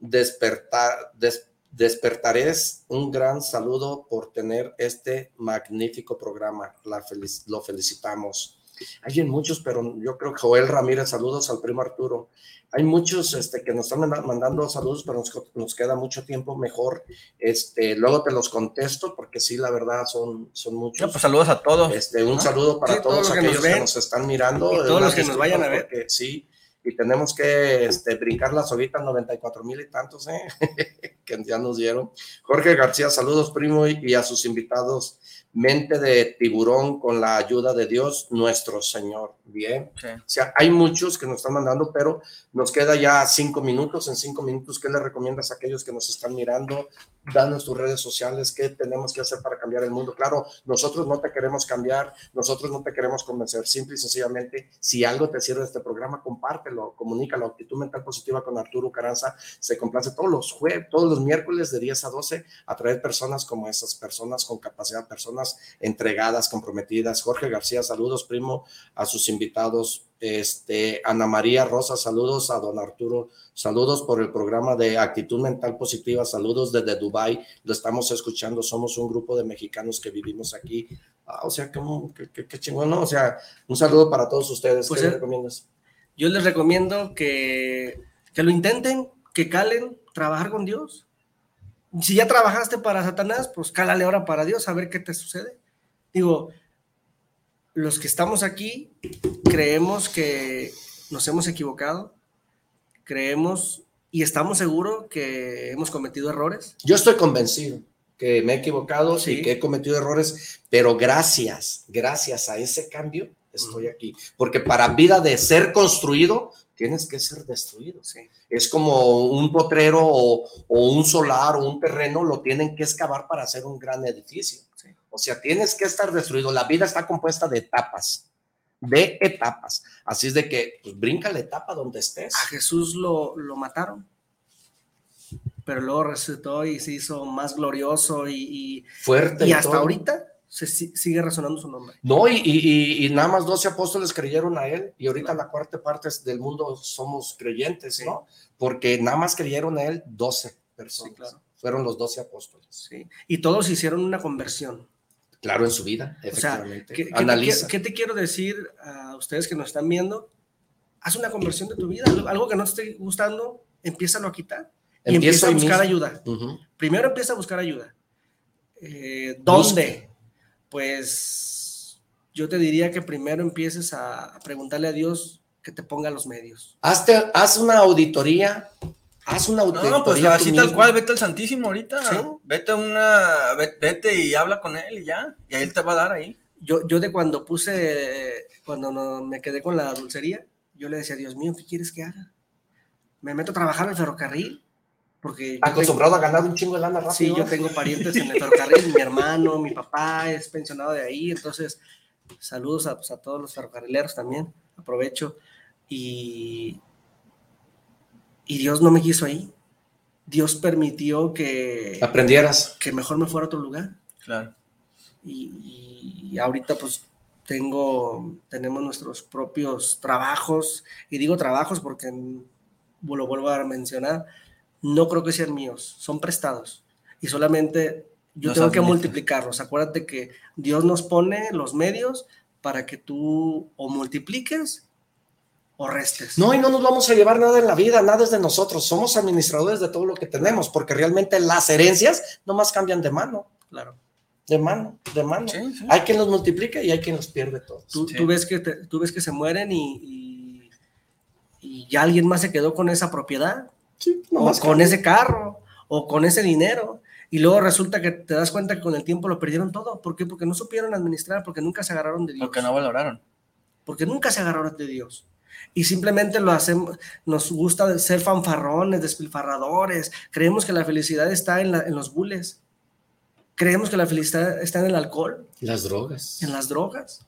B: Despertar, Des- Despertarés. Un gran saludo por tener este magnífico programa. La felic- lo felicitamos. Hay en muchos, pero yo creo que Joel Ramírez, saludos al primo Arturo. Hay muchos este, que nos están manda- mandando saludos, pero nos, nos queda mucho tiempo mejor. Este, luego te los contesto, porque sí, la verdad, son, son muchos.
J: No, pues saludos a todos.
B: Este, un
J: ¿no?
B: saludo para
I: Sí, todos
B: todos
I: los que nos
B: aquellos que nos están mirando.
I: Y todos los que nos vayan a ver.
B: porque sí, y tenemos que este, brincar las ahorita 94 mil y tantos, ¿eh? que ya nos dieron. Jorge García, saludos, primo, y, y a sus invitados. Mente de tiburón con la ayuda de Dios, nuestro Señor. Bien.
J: Sí.
B: O sea, hay muchos que nos están mandando, pero nos queda ya cinco minutos. En cinco minutos, ¿qué le recomiendas a aquellos que nos están mirando? Danos tus redes sociales, ¿qué tenemos que hacer para cambiar el mundo? Claro, nosotros no te queremos cambiar, nosotros no te queremos convencer. Simple y sencillamente, si algo te sirve de este programa, compártelo, comunícalo. Actitud Mental Positiva con Arturo Caranza se complace todos los jueves, todos los miércoles de 10 a 12 a traer personas como esas, personas con capacidad, personas entregadas, comprometidas. Jorge García, saludos, primo, a sus invitados. Este, Ana María Rosa, saludos a don Arturo, saludos por el programa de Actitud Mental Positiva, saludos desde Dubai, lo estamos escuchando, somos un grupo de mexicanos que vivimos aquí. Ah, o sea, ¿cómo? qué, chingón, ¿no? O sea, un saludo para todos ustedes.
I: Pues,
B: ¿Qué les recomiendas?
I: Yo les recomiendo que, que lo intenten, que calen, trabajar con Dios. Si ya trabajaste para Satanás, pues cálale ahora para Dios a ver qué te sucede. Digo, los que estamos aquí creemos que nos hemos equivocado, creemos y estamos seguros que hemos cometido errores.
B: Yo estoy convencido que me he equivocado
I: Sí.
B: y que he cometido errores, pero gracias, gracias a ese cambio estoy aquí. Porque para vida de ser construido, tienes que ser destruido.
I: Sí.
B: Es como un potrero o, o un solar o un terreno, lo tienen que excavar para hacer un gran edificio.
I: Sí.
B: O sea, tienes que estar destruido. La vida está compuesta de etapas, de etapas. Así es de que, pues, brinca la etapa donde estés.
I: A Jesús lo, lo mataron, pero luego resucitó y se hizo más glorioso y, y-
B: Fuerte.
I: y hasta
B: todo.
I: ahorita se si- sigue resonando su nombre.
B: No, y, y- y- nada más 12 apóstoles creyeron a él, y ahorita la cuarta parte del mundo somos creyentes,
I: Sí.
B: ¿no? Porque nada más creyeron a él 12 personas.
I: Sí, claro.
B: Fueron los 12 apóstoles.
I: ¿sí? Y todos hicieron una conversión.
B: Claro, en su vida,
I: O sea,
B: efectivamente.
I: ¿qué, qué te,
B: Analiza.
I: qué te quiero decir a ustedes que nos están viendo? Haz una conversión de tu vida. Algo- que no te esté gustando, empiézalo a quitar. Y empieza
B: Empiezo
I: a buscar
B: mismo.
I: ayuda.
B: Ujú.
I: Primero empieza a buscar ayuda. Eh, ¿Dónde? Pues yo te diría que primero empieces a, a preguntarle a Dios que te ponga los medios.
B: Hazte- haz una auditoría. Haz una auditoría.
J: No, pues así tal
B: mismo.
J: cual, vete al Santísimo ahorita.
I: Sí.
J: Vete a una, ve- vete y habla con él y ya. Y ahí él te va a dar ahí.
I: Yo, yo de cuando puse, cuando no- me quedé con la dulcería, yo le decía, Dios mío, ¿qué quieres que haga? Me meto a trabajar al ferrocarril, porque...
B: Acostumbrado a ganar un chingo de lana
I: tengo- Sí,
B: rápido.
I: yo tengo parientes en el ferrocarril, mi hermano, mi papá es pensionado de ahí, entonces saludos a, pues, a todos los ferrocarrileros también, aprovecho. Y, y Dios no me quiso ahí. Dios permitió que,
B: Aprendieras.
I: que mejor me fuera a otro lugar.
J: Claro.
I: y, y ahorita pues tengo, tenemos nuestros propios trabajos, y digo trabajos porque lo vuelvo a mencionar, no creo que sean míos, son prestados, y solamente yo
J: Los
I: tengo que multiplicarlos. Acuérdate que Dios nos pone los medios para que tú o multipliques o restes.
B: No, y no nos vamos a llevar nada en la vida, nada es de nosotros. Somos administradores de todo lo que tenemos, porque realmente las herencias nomás cambian de mano,
I: Claro.
B: de mano, de mano.
J: Sí, sí.
B: Hay quien los multiplica y hay quien los pierde todos.
I: Tú,
J: Sí.
I: tú ves, que te- tú ves que se mueren y, y, y ya alguien más se quedó con esa propiedad.
B: Sí,
I: o
B: nomás
I: con ese carro, o con ese dinero, y luego resulta que te das cuenta que con el tiempo lo perdieron todo. ¿Por qué? Porque no supieron administrar, porque nunca se agarraron de Dios.
J: Porque no valoraron.
I: Porque nunca se agarraron de Dios. Y simplemente lo hacemos, nos gusta ser fanfarrones, despilfarradores. Creemos que la felicidad está en, la- en los bules. Creemos que la felicidad está en el alcohol,
B: Las drogas.
I: en las drogas.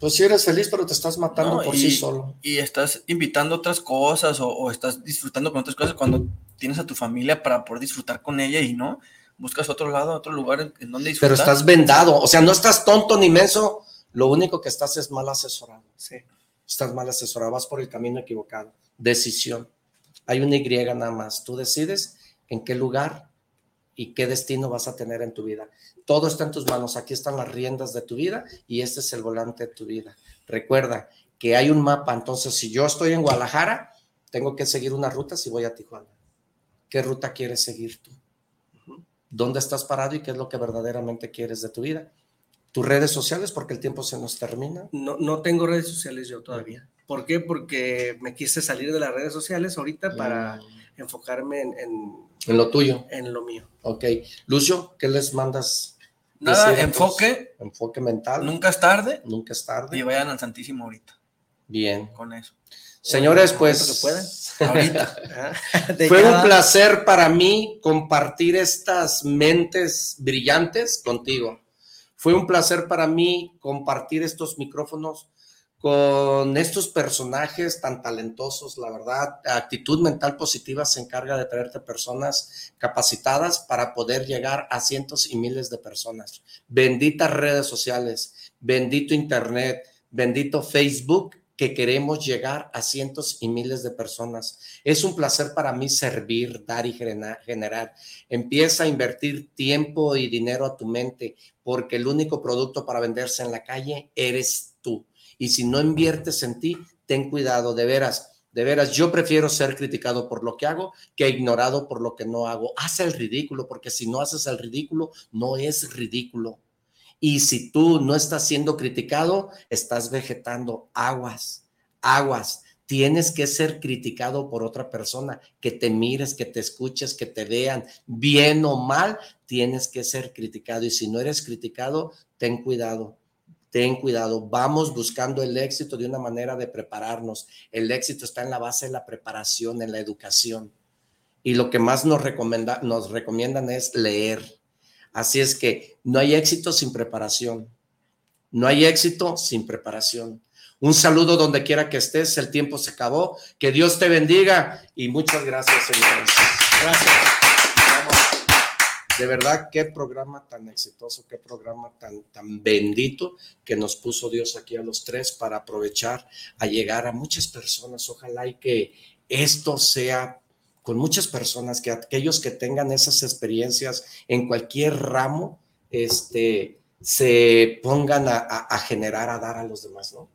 B: Pues si eres feliz, pero te estás matando
J: No,
B: por
J: y,
B: sí solo.
J: y estás invitando otras cosas o, o estás disfrutando con otras cosas cuando tienes a tu familia para poder disfrutar con ella y no buscas otro lado, otro lugar en, en donde
B: Pero
J: disfrutar.
B: estás vendado, o sea, no estás tonto ni menso, lo único que estás es mal asesorado.
I: Sí.
B: Estás mal asesorado, vas por el camino equivocado. Decisión. Hay una Y nada más. Tú decides en qué lugar y qué destino vas a tener en tu vida. Todo está en tus manos. Aquí están las riendas de tu vida y este es el volante de tu vida. Recuerda que hay un mapa, entonces si yo estoy en Guadalajara, tengo que seguir una ruta si voy a Tijuana. ¿Qué ruta quieres seguir tú? ¿Dónde estás parado y qué es lo que verdaderamente quieres de tu vida? ¿Tus redes sociales porque el tiempo se nos termina?
I: No, no tengo redes sociales yo todavía. ¿Por qué? Porque me quise salir de las redes sociales ahorita para
B: Mm.
I: Enfocarme en, en,
B: En lo tuyo.
I: en lo mío.
B: Ok. Lucio, ¿qué les mandas?
J: Nada, enfoque.
B: Enfoque mental.
J: Nunca es tarde.
B: Nunca es tarde.
J: Y vayan al Santísimo ahorita.
B: Bien.
J: Con eso.
B: Señores, pues
I: que.
J: Ahorita.
I: Ah,
B: fue un placer para mí compartir estas mentes brillantes contigo. Fue un placer para mí compartir estos micrófonos con estos personajes tan talentosos, la verdad. Actitud mental positiva se encarga de traerte personas capacitadas para poder llegar a cientos y miles de personas. Benditas redes sociales, bendito Internet, bendito Facebook, que queremos llegar a cientos y miles de personas. Es un placer para mí servir, dar y genera- generar. Empieza a invertir tiempo y dinero a tu mente, porque el único producto para venderse en la calle eres tú. Y si no inviertes en ti, ten cuidado, de veras. De veras, yo prefiero ser criticado por lo que hago que ignorado por lo que no hago. Haz el ridículo, porque si no haces el ridículo, no es ridículo. Y si tú no estás siendo criticado, estás vegetando aguas, aguas. Tienes que ser criticado por otra persona, que te mires, que te escuches, que te vean, bien o mal, tienes que ser criticado. Y si no eres criticado, ten cuidado, ten cuidado. Vamos buscando el éxito de una manera de prepararnos. El éxito está en la base de la preparación, en la educación. Y lo que más nos, recomenda, nos recomiendan es leer. Así es que no hay éxito sin preparación. No hay éxito sin preparación. Un saludo donde quiera que estés. El tiempo se acabó. Que Dios te bendiga y muchas gracias, señores.
I: Gracias.
B: De verdad, qué programa tan exitoso, qué programa tan, tan bendito que nos puso Dios aquí a los tres para aprovechar a llegar a muchas personas. Ojalá y que esto sea con muchas personas, que aquellos que tengan esas experiencias en cualquier ramo, este, se pongan a, a- a generar, a dar a los demás, ¿no?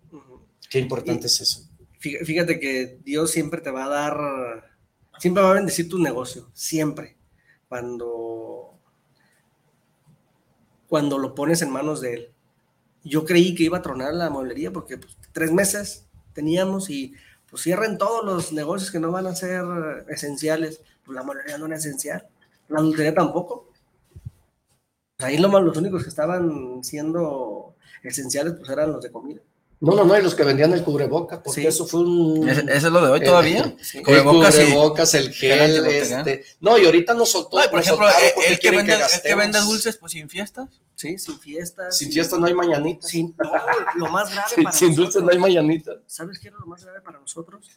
B: Qué importante es eso.
I: Fí- Fíjate que Dios siempre te va a dar, siempre va a bendecir tu negocio, siempre. Cuando, cuando lo pones en manos de Él. Yo creí que iba a tronar la mueblería porque pues, tres meses teníamos y pues cierren todos los negocios que no van a ser esenciales. Pues la mueblería no era esencial, la adultería tampoco. Ahí lo más- los únicos que estaban siendo esenciales pues eran los de comida.
B: No, no, no, y los que vendían el cubreboca, porque
I: Sí.
B: eso fue un...
J: ¿Ese, ese es lo de hoy
B: Eh,
J: todavía?
B: El
J: Cubrebocas y-
B: cubrebocas, el
J: gel
B: este... No, y ahorita nos soltó.
J: No, por ejemplo,
B: soltaron
J: el, el que vende, el que
B: gastemos.
J: vende dulces, pues sin fiestas.
I: Sí, sin fiestas.
B: Sin fiesta no hay mañanita.
I: Sin, no, lo más grave
B: Sin,
I: para
B: sin
I: nosotros,
B: dulce no hay mañanita.
I: ¿Sabes qué era lo más grave para nosotros?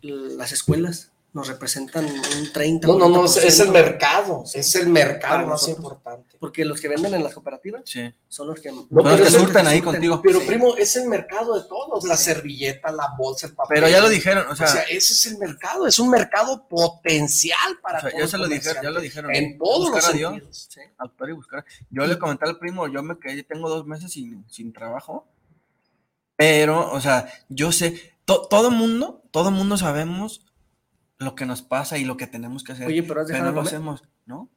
I: Las escuelas nos representan un 30.
B: No, no, no, es, el
I: 40%,
B: mercado, es el mercado más
I: nosotros.
B: importante.
I: Porque los que venden en las cooperativas
J: Sí.
I: son los que...
B: No,
J: Son los
B: pero
J: que surten ahí contigo.
B: Pero
I: Sí.
B: primo, es el mercado de todos, la servilleta, la bolsa, el papel.
J: Pero ya lo dijeron, o
B: O
J: sea,
B: ese es el mercado, es un mercado potencial para
J: o sea,
B: todos
J: ya se lo dijeron, ya lo dijeron.
B: En todos los
J: Buscar a Dios.
B: sentidos.
J: Actuar y buscar. Yo le comenté al primo, yo me quedé, tengo dos meses sin, sin trabajo, pero, o sea, yo sé, to- todo mundo, todo mundo sabemos lo que nos pasa y lo que tenemos que hacer,
I: Oye, pero has
J: pero no lo
I: comer.
J: hacemos, ¿no?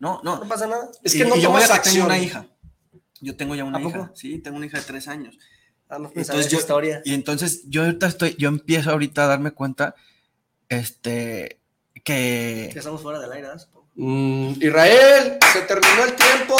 J: No, no.
I: No pasa nada.
B: Es
J: Y-
B: que no
J: y yo voy
B: tomas
J: a tengo una hija. Yo tengo ya una
I: ¿A poco?
J: hija, sí, tengo una hija de tres años.
I: Vamos a
J: Entonces
I: pensar esa
J: yo-
I: historia.
J: Y entonces yo ahorita estoy, yo empiezo ahorita a darme cuenta, este, que
I: Ya estamos fuera del aire, ¿ah?
B: Mm, Israel, se terminó el tiempo.